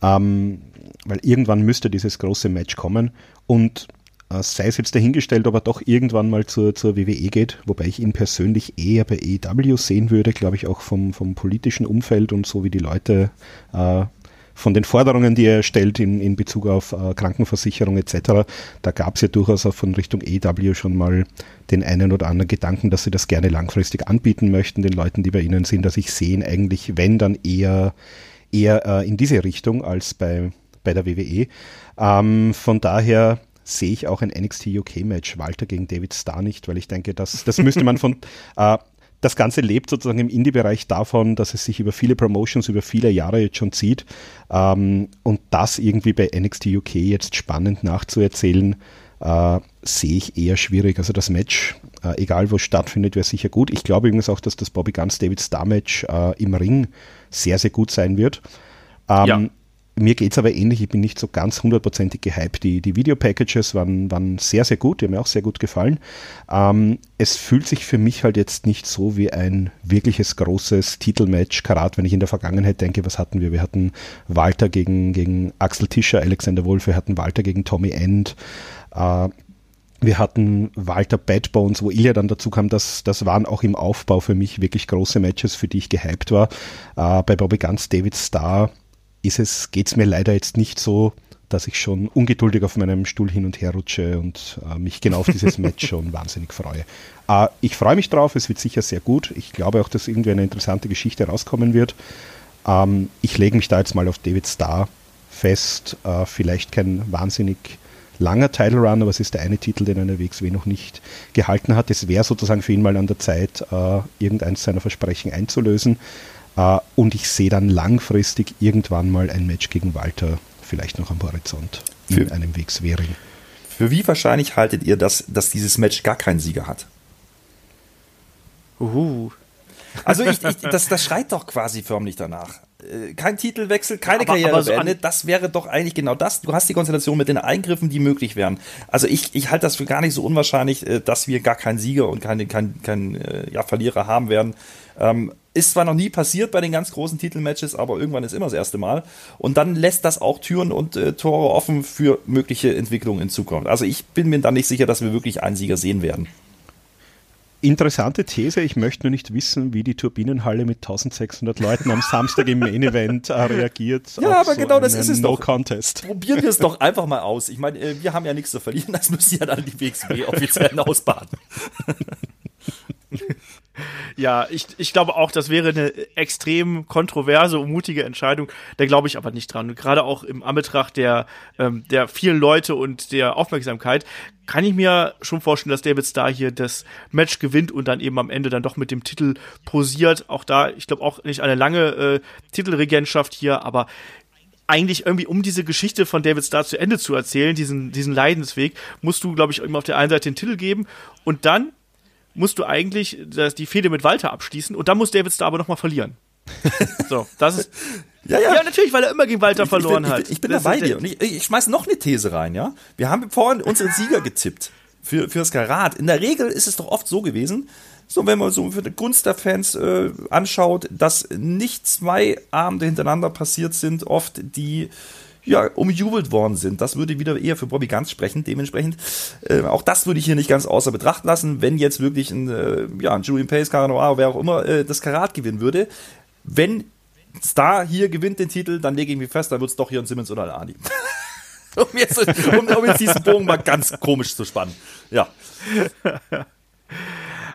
Ähm, weil irgendwann müsste dieses große Match kommen und sei es jetzt dahingestellt, ob er doch irgendwann mal zur, zur WWE geht, wobei ich ihn persönlich eher bei EW sehen würde, glaube ich auch vom, vom politischen Umfeld und so wie die Leute äh, von den Forderungen, die er stellt in, in Bezug auf äh, Krankenversicherung etc., da gab es ja durchaus auch von Richtung EW schon mal den einen oder anderen Gedanken, dass sie das gerne langfristig anbieten möchten, den Leuten, die bei ihnen sind, dass ich sehe eigentlich, wenn dann eher, eher äh, in diese Richtung als bei, bei der WWE. Ähm, von daher sehe ich auch ein NXT UK-Match, Walter gegen David Starr nicht, weil ich denke, das, das müsste man von, äh, das Ganze lebt sozusagen im Indie-Bereich davon, dass es sich über viele Promotions, über viele Jahre jetzt schon zieht. Ähm, und das irgendwie bei NXT UK jetzt spannend nachzuerzählen, äh, sehe ich eher schwierig. Also das Match, äh, egal wo es stattfindet, wäre sicher gut. Ich glaube übrigens auch, dass das Bobby Guns David Star Match äh, im Ring sehr, sehr gut sein wird. Ähm, ja. Mir geht es aber ähnlich, ich bin nicht so ganz hundertprozentig gehypt. Die, die Video-Packages waren, waren sehr, sehr gut, die haben mir auch sehr gut gefallen. Ähm, es fühlt sich für mich halt jetzt nicht so wie ein wirkliches großes Titelmatch, gerade wenn ich in der Vergangenheit denke, was hatten wir? Wir hatten Walter gegen, gegen Axel Tischer, Alexander Wolf, wir hatten Walter gegen Tommy End. Äh, wir hatten Walter Bad Bones, wo Ilya dann dazu kam. Das, das waren auch im Aufbau für mich wirklich große Matches, für die ich gehypt war. Äh, bei Bobby Guns, David Starr ist es, geht es mir leider jetzt nicht so, dass ich schon ungeduldig auf meinem Stuhl hin und her rutsche und äh, mich genau auf dieses Match schon wahnsinnig freue. Äh, ich freue mich drauf, es wird sicher sehr gut. Ich glaube auch, dass irgendwie eine interessante Geschichte rauskommen wird. Ähm, ich lege mich da jetzt mal auf David Starr fest. Äh, vielleicht kein wahnsinnig langer Title Run, aber es ist der eine Titel, den er WXW noch nicht gehalten hat. Es wäre sozusagen für ihn mal an der Zeit, äh, irgendeins seiner Versprechen einzulösen. Äh, und ich sehe dann langfristig irgendwann mal ein Match gegen Walter, vielleicht noch am Horizont, in für, einem WXW-Ring. Für wie wahrscheinlich haltet ihr das, dass dieses Match gar keinen Sieger hat? Uhu. Also ich, ich, das, das schreit doch quasi förmlich danach. Äh, kein Titelwechsel, keine aber, Karriere aber so beendet. Das wäre doch eigentlich genau das. Du hast die Konstellation mit den Eingriffen, die möglich wären. Also ich, ich halte das für gar nicht so unwahrscheinlich, äh, dass wir gar keinen Sieger und keinen kein, kein, ja, Verlierer haben werden. Ähm, ist zwar noch nie passiert bei den ganz großen Titelmatches, aber irgendwann ist immer das erste Mal. Und dann lässt das auch Türen und äh, Tore offen für mögliche Entwicklungen in Zukunft. Also ich bin mir dann nicht sicher, dass wir wirklich einen Sieger sehen werden. Interessante These. Ich möchte nur nicht wissen, wie die Turbinenhalle mit 1600 Leuten am Samstag im Main Event äh, reagiert. Ja, aber so genau das ist es no doch. Contest. Probieren wir es doch einfach mal aus. Ich meine, äh, wir haben ja nichts zu verlieren. Das müssen ja dann die WXW offiziellen ausbaden. Ja, ich, ich glaube auch, das wäre eine extrem kontroverse und mutige Entscheidung. Da glaube ich aber nicht dran. Gerade auch im Anbetracht der, ähm, der vielen Leute und der Aufmerksamkeit kann ich mir schon vorstellen, dass David Starr hier das Match gewinnt und dann eben am Ende dann doch mit dem Titel posiert. Auch da, ich glaube auch nicht eine lange äh, Titelregentschaft hier, aber eigentlich irgendwie, um diese Geschichte von David Starr zu Ende zu erzählen, diesen, diesen Leidensweg, musst du, glaube ich, immer auf der einen Seite den Titel geben und dann musst du eigentlich das, die Fehde mit Walter abschließen und dann muss David Starr aber nochmal verlieren. so, das ist. Ja, ja. ja, natürlich, weil er immer gegen Walter ich, verloren ich bin, hat. Ich, ich bin da bei dir. Und ich, ich schmeiß noch eine These rein, ja. Wir haben vorhin unseren Sieger getippt für, für das Karat. In der Regel ist es doch oft so gewesen, so wenn man so für die Gunst der Fans äh, anschaut, dass nicht zwei Abende hintereinander passiert sind, oft die ja, umjubelt worden sind. Das würde wieder eher für Bobby Ganz sprechen. Dementsprechend, äh, auch das würde ich hier nicht ganz außer Betracht lassen, wenn jetzt wirklich ein, äh, ja, ein Julian Pace, Caranoir, wer auch immer, äh, das Karat gewinnen würde. Wenn Star hier gewinnt den Titel, dann lege ich mich fest, dann wird es doch hier ein Simmons oder Alani. um, jetzt, um, um jetzt diesen Bogen mal ganz komisch zu spannen. Ja.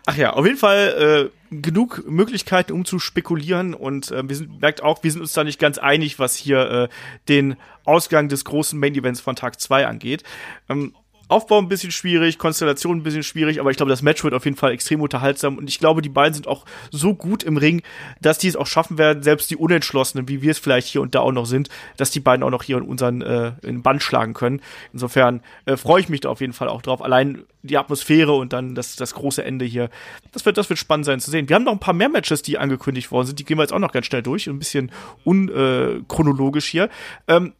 Ach ja, auf jeden Fall äh, genug Möglichkeiten, um zu spekulieren und äh, wir sind, merkt auch, wir sind uns da nicht ganz einig, was hier äh, den Ausgang des großen Main Events von Tag 2 angeht. Ähm, Aufbau ein bisschen schwierig, Konstellation ein bisschen schwierig, aber ich glaube, das Match wird auf jeden Fall extrem unterhaltsam und ich glaube, die beiden sind auch so gut im Ring, dass die es auch schaffen werden, selbst die Unentschlossenen, wie wir es vielleicht hier und da auch noch sind, dass die beiden auch noch hier in unseren äh, in Band schlagen können. Insofern äh, freue ich mich da auf jeden Fall auch drauf. Allein die Atmosphäre und dann das, das große Ende hier, das wird, das wird spannend sein zu sehen. Wir haben noch ein paar mehr Matches, die angekündigt worden sind, die gehen wir jetzt auch noch ganz schnell durch, ein bisschen unchronologisch äh, hier. Ähm,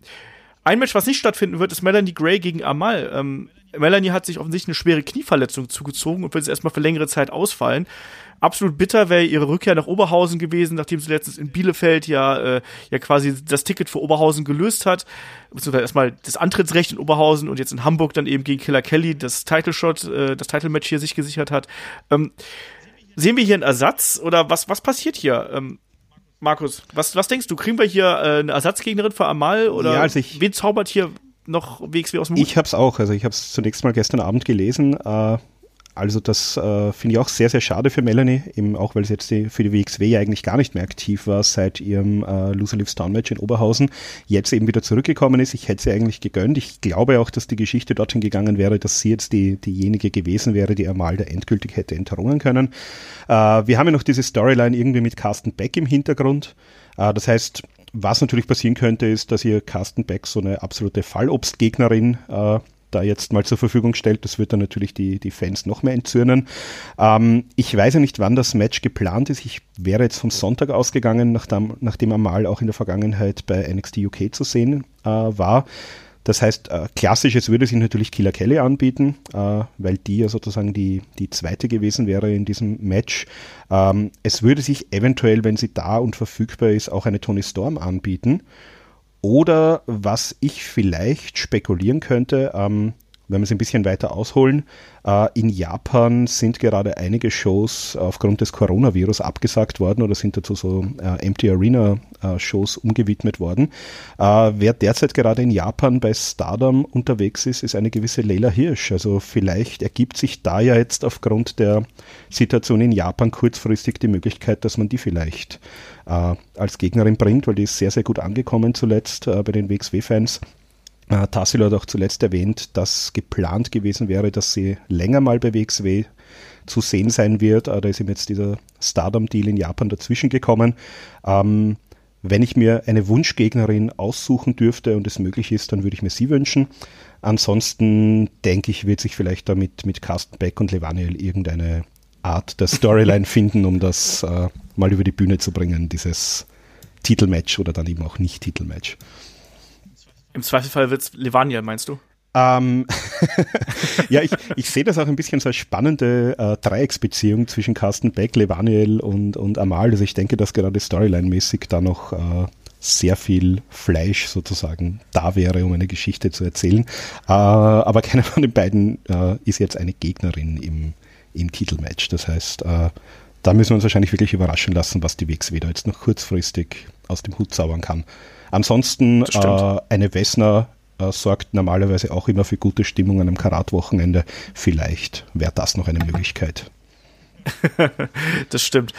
ein Match, was nicht stattfinden wird, ist Melanie Gray gegen Amal. Ähm, Melanie hat sich offensichtlich eine schwere Knieverletzung zugezogen und wird jetzt erstmal für längere Zeit ausfallen. Absolut bitter wäre ihre Rückkehr nach Oberhausen gewesen, nachdem sie letztens in Bielefeld ja, äh, ja quasi das Ticket für Oberhausen gelöst hat. Beziehungsweise erstmal das Antrittsrecht in Oberhausen und jetzt in Hamburg dann eben gegen Killer Kelly das Title Shot, äh, das Title Match hier sich gesichert hat. Ähm, sehen wir hier einen Ersatz oder was, was passiert hier? Ähm, Markus, was, was denkst du? Kriegen wir hier äh, eine Ersatzgegnerin für Amal oder ja, also ich, wen zaubert hier noch WXW aus dem Hut? Ich habe es auch. Also ich habe es zunächst mal gestern Abend gelesen. Äh, also das äh, finde ich auch sehr, sehr schade für Melanie, eben auch weil sie jetzt die, für die WXW ja eigentlich gar nicht mehr aktiv war seit ihrem äh, Loser Lives Down Match in Oberhausen, jetzt eben wieder zurückgekommen ist. Ich hätte sie eigentlich gegönnt. Ich glaube auch, dass die Geschichte dorthin gegangen wäre, dass sie jetzt die, diejenige gewesen wäre, die Amal da endgültig hätte entrungen können. Äh, wir haben ja noch diese Storyline irgendwie mit Carsten Beck im Hintergrund. Äh, das heißt, was natürlich passieren könnte, ist, dass ihr Carsten Beck so eine absolute Fallobstgegnerin äh, da jetzt mal zur Verfügung stellt. Das wird dann natürlich die, die Fans noch mehr entzürnen. Ähm, ich weiß ja nicht, wann das Match geplant ist. Ich wäre jetzt vom Sonntag ausgegangen, nachdem, nachdem Amal auch in der Vergangenheit bei NXT UK zu sehen äh, war. Das heißt, äh, klassisches würde sich natürlich Killer Kelly anbieten, äh, weil die ja sozusagen die, die zweite gewesen wäre in diesem Match. Ähm, es würde sich eventuell, wenn sie da und verfügbar ist, auch eine Tony Storm anbieten. Oder was ich vielleicht spekulieren könnte, ähm, wenn wir es ein bisschen weiter ausholen, äh, in Japan sind gerade einige Shows aufgrund des Coronavirus abgesagt worden oder sind dazu so äh, Empty Arena äh, Shows umgewidmet worden. Wer derzeit gerade in Japan bei Stardom unterwegs ist, ist eine gewisse Leila Hirsch. Also vielleicht ergibt sich da ja jetzt aufgrund der Situation in Japan kurzfristig die Möglichkeit, dass man die vielleicht als Gegnerin bringt, weil die ist sehr, sehr gut angekommen zuletzt bei den WXW-Fans. Äh, Tassilo hat auch zuletzt erwähnt, dass geplant gewesen wäre, dass sie länger mal bei WXW zu sehen sein wird. Äh, da ist ihm jetzt dieser Stardom-Deal in Japan dazwischen gekommen. Ähm, wenn ich mir eine Wunschgegnerin aussuchen dürfte und es möglich ist, dann würde ich mir sie wünschen. Ansonsten denke ich, wird sich vielleicht da mit, Carsten Beck und Levaniel irgendeine Art der Storyline finden, um das äh, mal über die Bühne zu bringen, dieses Titelmatch oder dann eben auch nicht Titelmatch. Im Zweifelsfall wird es Levania, meinst du? Ähm, ja, ich, ich sehe das auch ein bisschen so als spannende äh, Dreiecksbeziehung zwischen Carsten Beck, Levaniel und, und Amal. Also ich denke, dass gerade Storyline-mäßig da noch äh, sehr viel Fleisch sozusagen da wäre, um eine Geschichte zu erzählen. Äh, aber keiner von den beiden äh, ist jetzt eine Gegnerin im, im Titelmatch. Das heißt, äh, da müssen wir uns wahrscheinlich wirklich überraschen lassen, was die da jetzt noch kurzfristig aus dem Hut zaubern kann. Ansonsten äh, eine Wessner äh, sorgt normalerweise auch immer für gute Stimmung an einem Karatwochenende. Vielleicht wäre das noch eine Möglichkeit. das stimmt.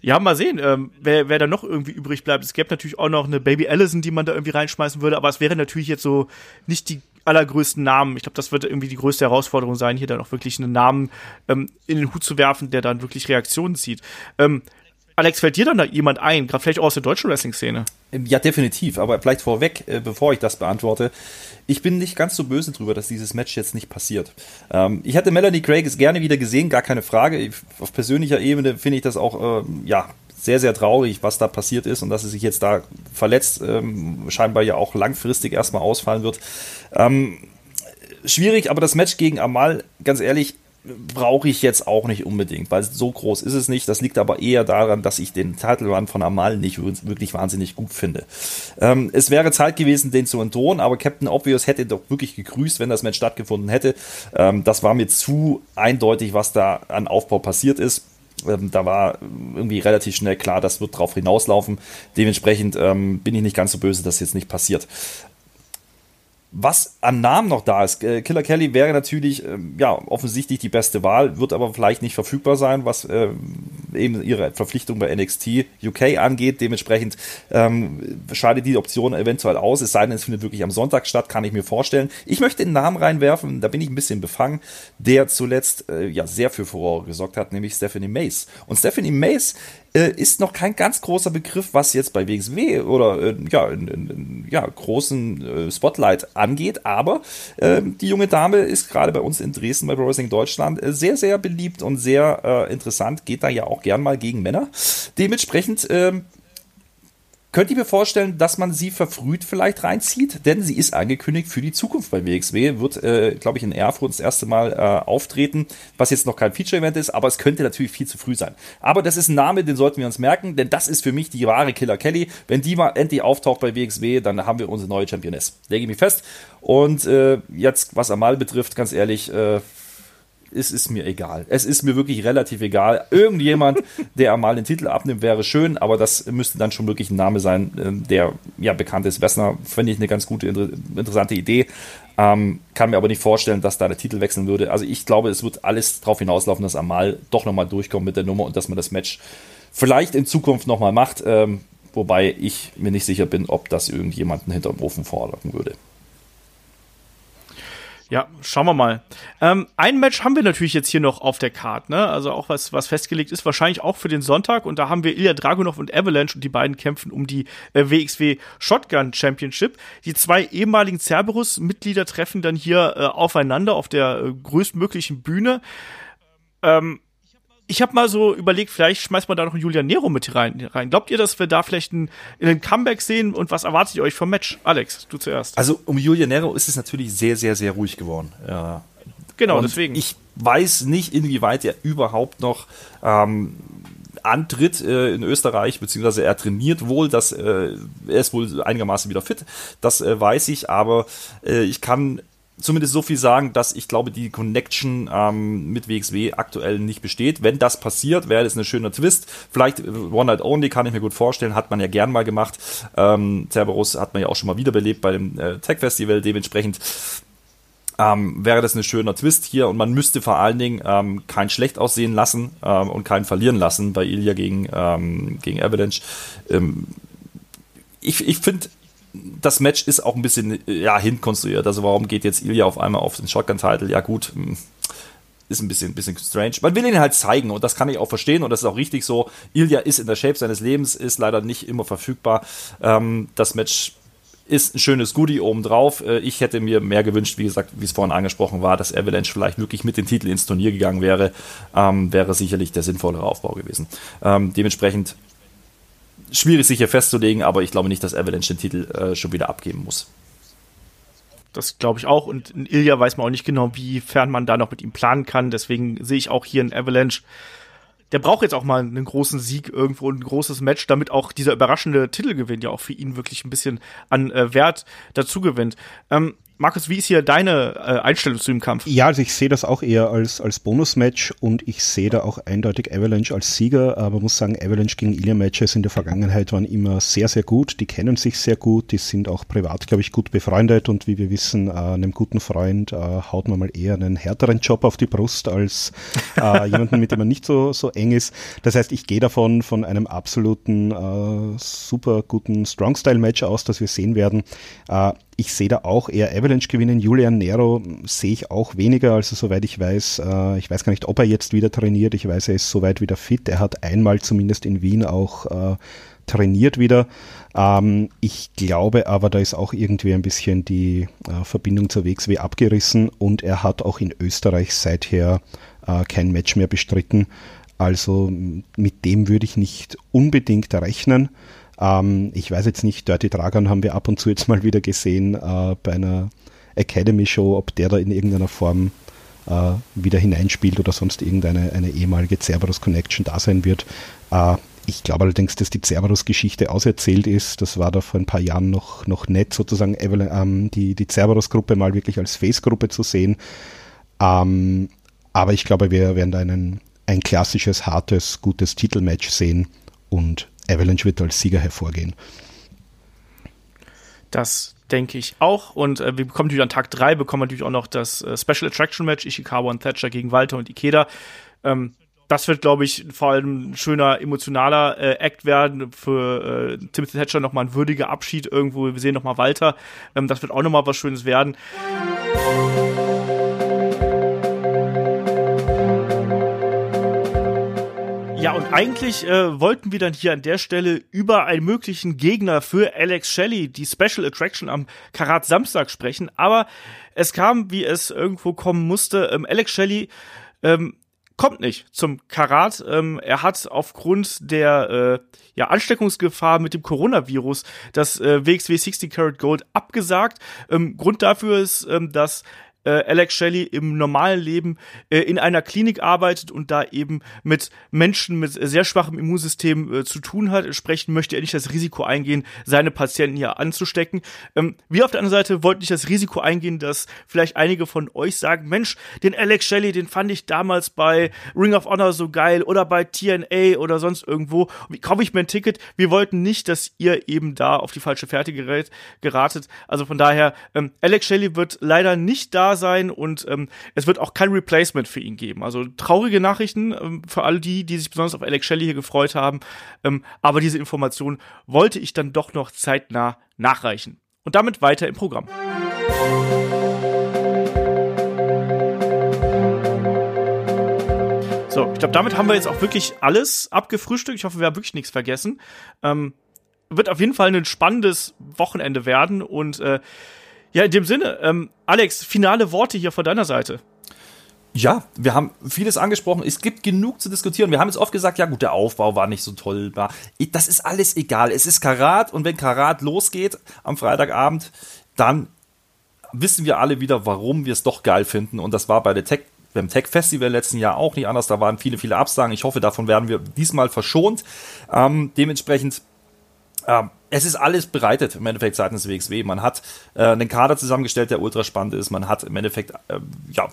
Ja, mal sehen, ähm, wer, wer da noch irgendwie übrig bleibt. Es gäbe natürlich auch noch eine Baby Allison, die man da irgendwie reinschmeißen würde, aber es wäre natürlich jetzt so nicht die allergrößten Namen. Ich glaube, das wird irgendwie die größte Herausforderung sein, hier dann auch wirklich einen Namen ähm, in den Hut zu werfen, der dann wirklich Reaktionen zieht. Ähm, Alex, fällt dir dann da jemand ein, gerade vielleicht auch aus der deutschen Wrestling-Szene? Ähm, ja, definitiv. Aber vielleicht vorweg, äh, bevor ich das beantworte, ich bin nicht ganz so böse drüber, dass dieses Match jetzt nicht passiert. Ähm, ich hätte Melanie Craig gerne wieder gesehen, gar keine Frage. Auf persönlicher Ebene finde ich das auch, äh, ja, sehr, sehr traurig, was da passiert ist und dass sie sich jetzt da verletzt, ähm, scheinbar ja auch langfristig erstmal ausfallen wird. Ähm, schwierig, aber das Match gegen Amal, ganz ehrlich, brauche ich jetzt auch nicht unbedingt, weil so groß ist es nicht. Das liegt aber eher daran, dass ich den Title Run von Amal nicht wirklich wahnsinnig gut finde. Ähm, es wäre Zeit gewesen, den zu entdrohen, aber Captain Obvious hätte doch wirklich gegrüßt, wenn das Match stattgefunden hätte. Ähm, das war mir zu eindeutig, was da an Aufbau passiert ist. Ähm, da war irgendwie relativ schnell klar, das wird drauf hinauslaufen. Dementsprechend ähm, bin ich nicht ganz so böse, dass jetzt nicht passiert was an Namen noch da ist. Äh, Killer Kelly wäre natürlich ähm, ja offensichtlich die beste Wahl, wird aber vielleicht nicht verfügbar sein, was äh, eben ihre Verpflichtung bei NXT UK angeht. Dementsprechend ähm, scheidet die Option eventuell aus, es sei denn, es findet wirklich am Sonntag statt, kann ich mir vorstellen. Ich möchte den Namen reinwerfen, da bin ich ein bisschen befangen, der zuletzt äh, ja sehr für Furore gesorgt hat, nämlich Stephanie Mace. Und Stephanie Mace äh, ist noch kein ganz großer Begriff, was jetzt bei WXW oder äh, ja, in, in, ja, großen äh, Spotlight angeht. Aber äh, die junge Dame ist gerade bei uns in Dresden bei Pro Wrestling Deutschland äh, sehr, sehr beliebt und sehr äh, interessant. Geht da ja auch gern mal gegen Männer. Dementsprechend ähm, Könnt ihr mir vorstellen, dass man sie verfrüht vielleicht reinzieht? Denn sie ist angekündigt für die Zukunft bei WXW, wird, äh, glaube ich, in Erfurt das erste Mal äh, auftreten, was jetzt noch kein Feature-Event ist, aber es könnte natürlich viel zu früh sein. Aber das ist ein Name, den sollten wir uns merken, denn das ist für mich die wahre Killer Kelly. Wenn die mal endlich auftaucht bei WXW, dann haben wir unsere neue Championess. Lege ich mich fest. Und äh, jetzt, was Amal betrifft, ganz ehrlich, äh, es ist mir egal. Es ist mir wirklich relativ egal. Irgendjemand, der mal den Titel abnimmt, wäre schön, aber das müsste dann schon wirklich ein Name sein, ähm, der ja bekannt ist. Wessner finde ich eine ganz gute, interessante Idee. Ähm, kann mir aber nicht vorstellen, dass da der Titel wechseln würde. Also ich glaube, es wird alles darauf hinauslaufen, dass Amal doch nochmal durchkommt mit der Nummer und dass man das Match vielleicht in Zukunft nochmal macht. Ähm, wobei ich mir nicht sicher bin, ob das irgendjemanden hinterm Ofen fordern würde. Ja, schauen wir mal. Ähm, ein Match haben wir natürlich jetzt hier noch auf der Card, ne? Also auch was, was festgelegt ist, wahrscheinlich auch für den Sonntag. Und da haben wir Ilya Dragunov und Avalanche und die beiden kämpfen um die äh, WXW Shotgun Championship. Die zwei ehemaligen Cerberus-Mitglieder treffen dann hier äh, aufeinander auf der äh, größtmöglichen Bühne. Ähm, ich habe mal so überlegt, vielleicht schmeißt man da noch einen Julian Nero mit rein, rein. Glaubt ihr, dass wir da vielleicht einen, einen Comeback sehen und was erwartet ihr euch vom Match? Alex, du zuerst. Also um Julian Nero ist es natürlich sehr, sehr, sehr ruhig geworden. Ja. Genau, und deswegen. Ich weiß nicht, inwieweit er überhaupt noch ähm, antritt äh, in Österreich, beziehungsweise er trainiert wohl, dass äh, er ist wohl einigermaßen wieder fit. Das äh, weiß ich, aber äh, ich kann zumindest so viel sagen, dass ich glaube, die Connection ähm, mit WXW aktuell nicht besteht. Wenn das passiert, wäre das ein schöner Twist. Vielleicht äh, One Night Only kann ich mir gut vorstellen, hat man ja gern mal gemacht. Ähm, Cerberus hat man ja auch schon mal wiederbelebt bei dem äh, Tech Festival. Dementsprechend ähm, wäre das ein schöner Twist hier und man müsste vor allen Dingen ähm, kein schlecht aussehen lassen ähm, und keinen verlieren lassen bei Ilya gegen, ähm, gegen Avalanche. Ähm, ich ich finde, das Match ist auch ein bisschen ja, hinkonstruiert. Also warum geht jetzt Ilya auf einmal auf den Shotgun-Title? Ja gut, hm, ist ein bisschen, bisschen strange. Man will ihn halt zeigen und das kann ich auch verstehen und das ist auch richtig so. Ilya ist in der Shape seines Lebens, ist leider nicht immer verfügbar. Ähm, das Match ist ein schönes Goodie obendrauf. Äh, ich hätte mir mehr gewünscht, wie gesagt, wie es vorhin angesprochen war, dass Avalanche vielleicht wirklich mit dem Titel ins Turnier gegangen wäre. Ähm, wäre sicherlich der sinnvollere Aufbau gewesen. Ähm, dementsprechend schwierig sich hier festzulegen, aber ich glaube nicht, dass Avalanche den Titel äh, schon wieder abgeben muss. Das glaube ich auch. Und in Ilya weiß man auch nicht genau, wie fern man da noch mit ihm planen kann. Deswegen sehe ich auch hier in Avalanche. Der braucht jetzt auch mal einen großen Sieg irgendwo, ein großes Match, damit auch dieser überraschende Titelgewinn ja auch für ihn wirklich ein bisschen an äh, Wert dazu gewinnt. Ähm, Markus, wie ist hier deine äh, Einstellung zu dem Kampf? Ja, also ich sehe das auch eher als, als Bonusmatch und ich sehe da auch eindeutig Avalanche als Sieger, aber muss sagen, Avalanche gegen Ilya Matches in der Vergangenheit waren immer sehr, sehr gut. Die kennen sich sehr gut, die sind auch privat, glaube ich, gut befreundet und wie wir wissen, äh, einem guten Freund äh, haut man mal eher einen härteren Job auf die Brust als äh, jemanden, mit dem man nicht so, so eng ist. Das heißt, ich gehe davon von einem absoluten äh, super guten Strong-Style-Match aus, das wir sehen werden. Äh, ich sehe da auch eher Avalanche gewinnen. Julian Nero sehe ich auch weniger, also soweit ich weiß. Äh, ich weiß gar nicht, ob er jetzt wieder trainiert. Ich weiß, er ist soweit wieder fit. Er hat einmal zumindest in Wien auch äh, trainiert wieder. Ähm, ich glaube aber, da ist auch irgendwie ein bisschen die äh, Verbindung zur WXW abgerissen und er hat auch in Österreich seither kein Match mehr bestritten. Also mit dem würde ich nicht unbedingt rechnen. Ähm, ich weiß jetzt nicht, Dirty Dragon haben wir ab und zu jetzt mal wieder gesehen äh, bei einer Academy-Show, ob der da in irgendeiner Form äh, wieder hineinspielt oder sonst irgendeine eine ehemalige Cerberus Connection da sein wird. Äh, ich glaube allerdings, dass die Cerberus-Geschichte auserzählt ist. Das war da vor ein paar Jahren noch, noch nett, sozusagen ähm, die, die Cerberus-Gruppe mal wirklich als Face-Gruppe zu sehen. Ähm, aber ich glaube, wir werden da einen, ein klassisches, hartes, gutes Titelmatch sehen und Avalanche wird als Sieger hervorgehen. Das denke ich auch. Und äh, wir bekommen natürlich an Tag 3 bekommen natürlich auch noch das äh, Special Attraction Match Ishikawa und Thatcher gegen Walter und Ikeda. Ähm, das wird, glaube ich, vor allem ein schöner emotionaler äh, Act werden für äh, Timothy Thatcher nochmal ein würdiger Abschied irgendwo. Wir sehen nochmal Walter. Ähm, das wird auch nochmal was Schönes werden. Ja, und eigentlich äh, wollten wir dann hier an der Stelle über einen möglichen Gegner für Alex Shelley, die Special Attraction am Karat Samstag sprechen, aber es kam, wie es irgendwo kommen musste. Ähm, Alex Shelley ähm, kommt nicht zum Karat. Ähm, er hat aufgrund der äh, ja, Ansteckungsgefahr mit dem Coronavirus das äh, WXW 60 Karat Gold abgesagt. Ähm, Grund dafür ist, ähm, dass äh, Alex Shelley im normalen Leben äh, in einer Klinik arbeitet und da eben mit Menschen mit sehr schwachem Immunsystem äh, zu tun hat. Entsprechend möchte er nicht das Risiko eingehen, seine Patienten hier anzustecken. Ähm, wir auf der anderen Seite wollten nicht das Risiko eingehen, dass vielleicht einige von euch sagen, Mensch, den Alex Shelley, den fand ich damals bei Ring of Honor so geil oder bei TNA oder sonst irgendwo. Wie kaufe ich mir ein Ticket? Wir wollten nicht, dass ihr eben da auf die falsche Fährte gerät, geratet. Also von daher, ähm, Alex Shelley wird leider nicht da sein und ähm, es wird auch kein Replacement für ihn geben. Also traurige Nachrichten ähm, für alle die, die sich besonders auf Alex Shelley hier gefreut haben. Ähm, aber diese Information wollte ich dann doch noch zeitnah nachreichen. Und damit weiter im Programm. So, ich glaube, damit haben wir jetzt auch wirklich alles abgefrühstückt. Ich hoffe, wir haben wirklich nichts vergessen. Ähm, wird auf jeden Fall ein spannendes Wochenende werden und äh, ja, in dem Sinne, ähm, Alex, finale Worte hier von deiner Seite. Ja, wir haben vieles angesprochen. Es gibt genug zu diskutieren. Wir haben jetzt oft gesagt, ja gut, der Aufbau war nicht so toll. Das ist alles egal. Es ist Karat und wenn Karat losgeht am Freitagabend, dann wissen wir alle wieder, warum wir es doch geil finden. Und das war bei der Tech, beim Tech Festival letzten Jahr auch nicht anders. Da waren viele, viele Absagen. Ich hoffe, davon werden wir diesmal verschont. Ähm, dementsprechend ähm, es ist alles bereitet im Endeffekt seitens WXW. Man hat äh, einen Kader zusammengestellt, der ultra spannend ist. Man hat im Endeffekt äh, ja,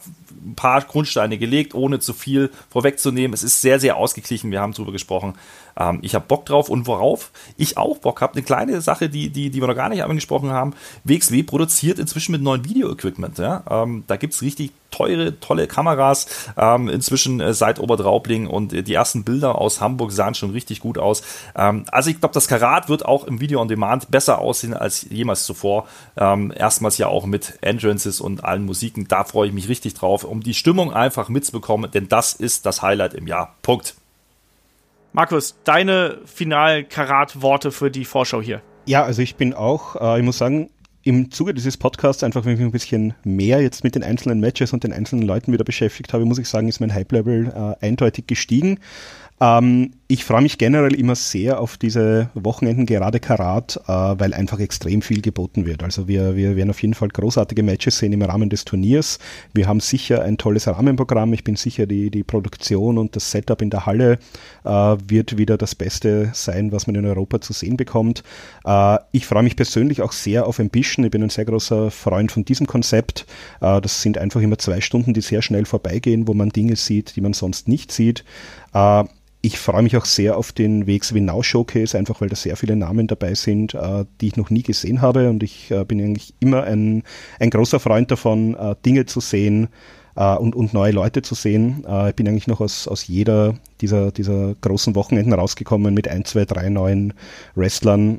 ein paar Grundsteine gelegt, ohne zu viel vorwegzunehmen. Es ist sehr, sehr ausgeglichen. Wir haben darüber gesprochen. Ähm, ich habe Bock drauf und worauf ich auch Bock habe. Eine kleine Sache, die, die, die wir noch gar nicht angesprochen haben. WXW produziert inzwischen mit neuen Video-Equipment. Ja? Ähm, da gibt's richtig teure, tolle Kameras. Ähm, inzwischen äh, seit Oberdraubling und äh, die ersten Bilder aus Hamburg sahen schon richtig gut aus. Ähm, also ich glaube, das Karat wird auch im Video on Demand besser aussehen als jemals zuvor. Ähm, erstmals ja auch mit Entrances und allen Musiken. Da freue ich mich richtig drauf, um die Stimmung einfach mitzubekommen, denn das ist das Highlight im Jahr. Punkt. Markus, deine finalen Karat-Worte für die Vorschau hier. Ja, also ich bin auch, äh, ich muss sagen, im Zuge dieses Podcasts, einfach wenn ich mich ein bisschen mehr jetzt mit den einzelnen Matches und den einzelnen Leuten wieder beschäftigt habe, muss ich sagen, ist mein Hype-Level äh, eindeutig gestiegen. Ähm, ich freue mich generell immer sehr auf diese Wochenenden, gerade Karat, äh, weil einfach extrem viel geboten wird. Also wir, wir werden auf jeden Fall großartige Matches sehen im Rahmen des Turniers. Wir haben sicher ein tolles Rahmenprogramm. Ich bin sicher, die, die Produktion und das Setup in der Halle äh, wird wieder das Beste sein, was man in Europa zu sehen bekommt. Äh, ich freue mich persönlich auch sehr auf Ambition. Ich bin ein sehr großer Freund von diesem Konzept. Das sind einfach immer zwei Stunden, die sehr schnell vorbeigehen, wo man Dinge sieht, die man sonst nicht sieht. Ich freue mich auch sehr auf den WXW Now Showcase, einfach weil da sehr viele Namen dabei sind, äh, die ich noch nie gesehen habe. Und ich äh, bin eigentlich immer ein, ein großer Freund davon, äh, Dinge zu sehen und, und neue Leute zu sehen. Ich bin eigentlich noch aus, aus jeder dieser, dieser großen Wochenenden rausgekommen mit ein, zwei, drei neuen Wrestlern,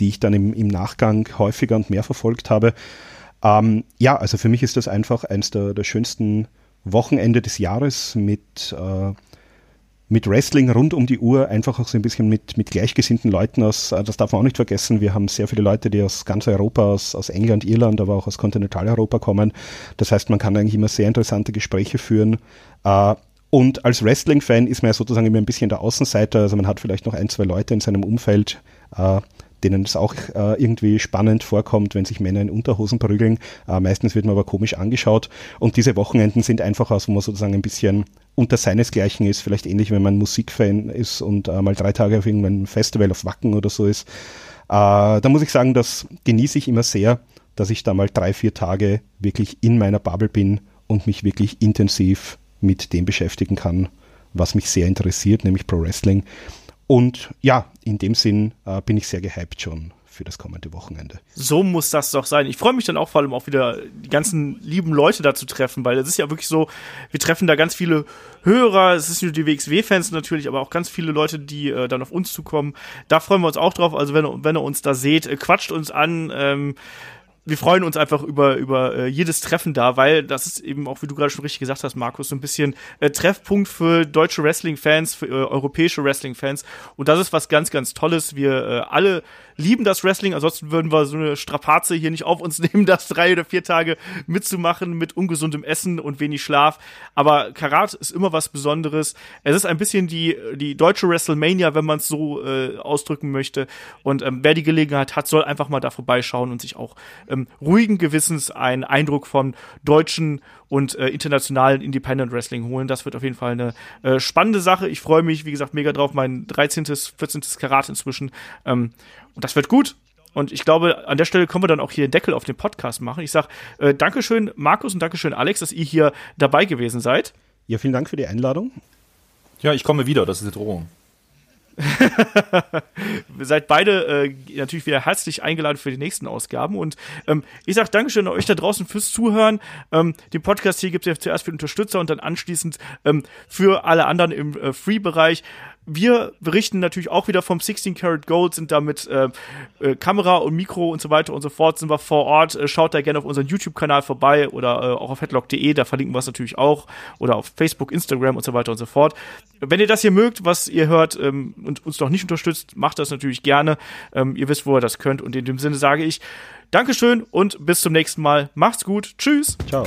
die ich dann im, im Nachgang häufiger und mehr verfolgt habe. Ähm, ja, also für mich ist das einfach eines der, der schönsten Wochenende des Jahres mit äh, mit Wrestling rund um die Uhr, einfach auch so ein bisschen mit, mit gleichgesinnten Leuten aus, äh, das darf man auch nicht vergessen, wir haben sehr viele Leute, die aus ganz Europa, aus, aus England, Irland, aber auch aus Kontinentaleuropa kommen. Das heißt, man kann eigentlich immer sehr interessante Gespräche führen. Äh, und als Wrestling-Fan ist man ja sozusagen immer ein bisschen der Außenseiter, also man hat vielleicht noch ein, zwei Leute in seinem Umfeld, äh, denen es auch äh, irgendwie spannend vorkommt, wenn sich Männer in Unterhosen prügeln. Äh, meistens wird man aber komisch angeschaut. Und diese Wochenenden sind einfach aus, wo man sozusagen ein bisschen unter seinesgleichen ist, vielleicht ähnlich, wenn man Musikfan ist und äh, mal drei Tage auf irgendeinem Festival auf Wacken oder so ist. Äh, da muss ich sagen, das genieße ich immer sehr, dass ich da mal drei, vier Tage wirklich in meiner Bubble bin und mich wirklich intensiv mit dem beschäftigen kann, was mich sehr interessiert, nämlich Pro Wrestling. Und ja, in dem Sinn äh, bin ich sehr gehypt schon für das kommende Wochenende. So muss das doch sein. Ich freue mich dann auch vor allem auch wieder die ganzen lieben Leute da zu treffen, weil es ist ja wirklich so, wir treffen da ganz viele Hörer, es ist nur die WXW-Fans natürlich, aber auch ganz viele Leute, die äh, dann auf uns zukommen. Da freuen wir uns auch drauf. Also wenn, wenn ihr uns da seht, äh, quatscht uns an. Ähm, wir freuen uns einfach über, über äh, jedes Treffen da, weil das ist eben auch, wie du gerade schon richtig gesagt hast, Markus, so ein bisschen äh, Treffpunkt für deutsche Wrestling-Fans, für äh, europäische Wrestling-Fans. Und das ist was ganz, ganz Tolles. Wir äh, alle lieben das Wrestling, ansonsten würden wir so eine Strapaze hier nicht auf uns nehmen, das drei oder vier Tage mitzumachen mit ungesundem Essen und wenig Schlaf. Aber Karat ist immer was Besonderes. Es ist ein bisschen die, die deutsche WrestleMania, wenn man es so äh, ausdrücken möchte. Und ähm, wer die Gelegenheit hat, soll einfach mal da vorbeischauen und sich auch ähm, ruhigen Gewissens einen Eindruck von deutschen und äh, internationalen Independent Wrestling holen. Das wird auf jeden Fall eine äh, spannende Sache. Ich freue mich, wie gesagt, mega drauf. Mein 13., 14. Karat inzwischen. Ähm, und das wird gut. Und ich glaube, an der Stelle können wir dann auch hier den Deckel auf den Podcast machen. Ich sage äh, Dankeschön, Markus, und Dankeschön, Alex, dass ihr hier dabei gewesen seid. Ja, vielen Dank für die Einladung. Ja, ich komme wieder, das ist die Drohung. seid beide äh, natürlich wieder herzlich eingeladen für die nächsten Ausgaben. Und ähm, ich sage Dankeschön an euch da draußen fürs Zuhören. Ähm, den Podcast hier gibt es ja zuerst für Unterstützer und dann anschließend ähm, für alle anderen im äh, Free-Bereich wir berichten natürlich auch wieder vom 16 Karat Gold, sind da mit äh, äh, Kamera und Mikro und so weiter und so fort, sind wir vor Ort. Äh, schaut da gerne auf unseren YouTube-Kanal vorbei oder äh, auch auf headlock.de, da verlinken wir es natürlich auch. Oder auf Facebook, Instagram und so weiter und so fort. Wenn ihr das hier mögt, was ihr hört ähm, und uns noch nicht unterstützt, macht das natürlich gerne. Ähm, ihr wisst, wo ihr das könnt. Und in dem Sinne sage ich Dankeschön und bis zum nächsten Mal. Macht's gut. Tschüss. Ciao.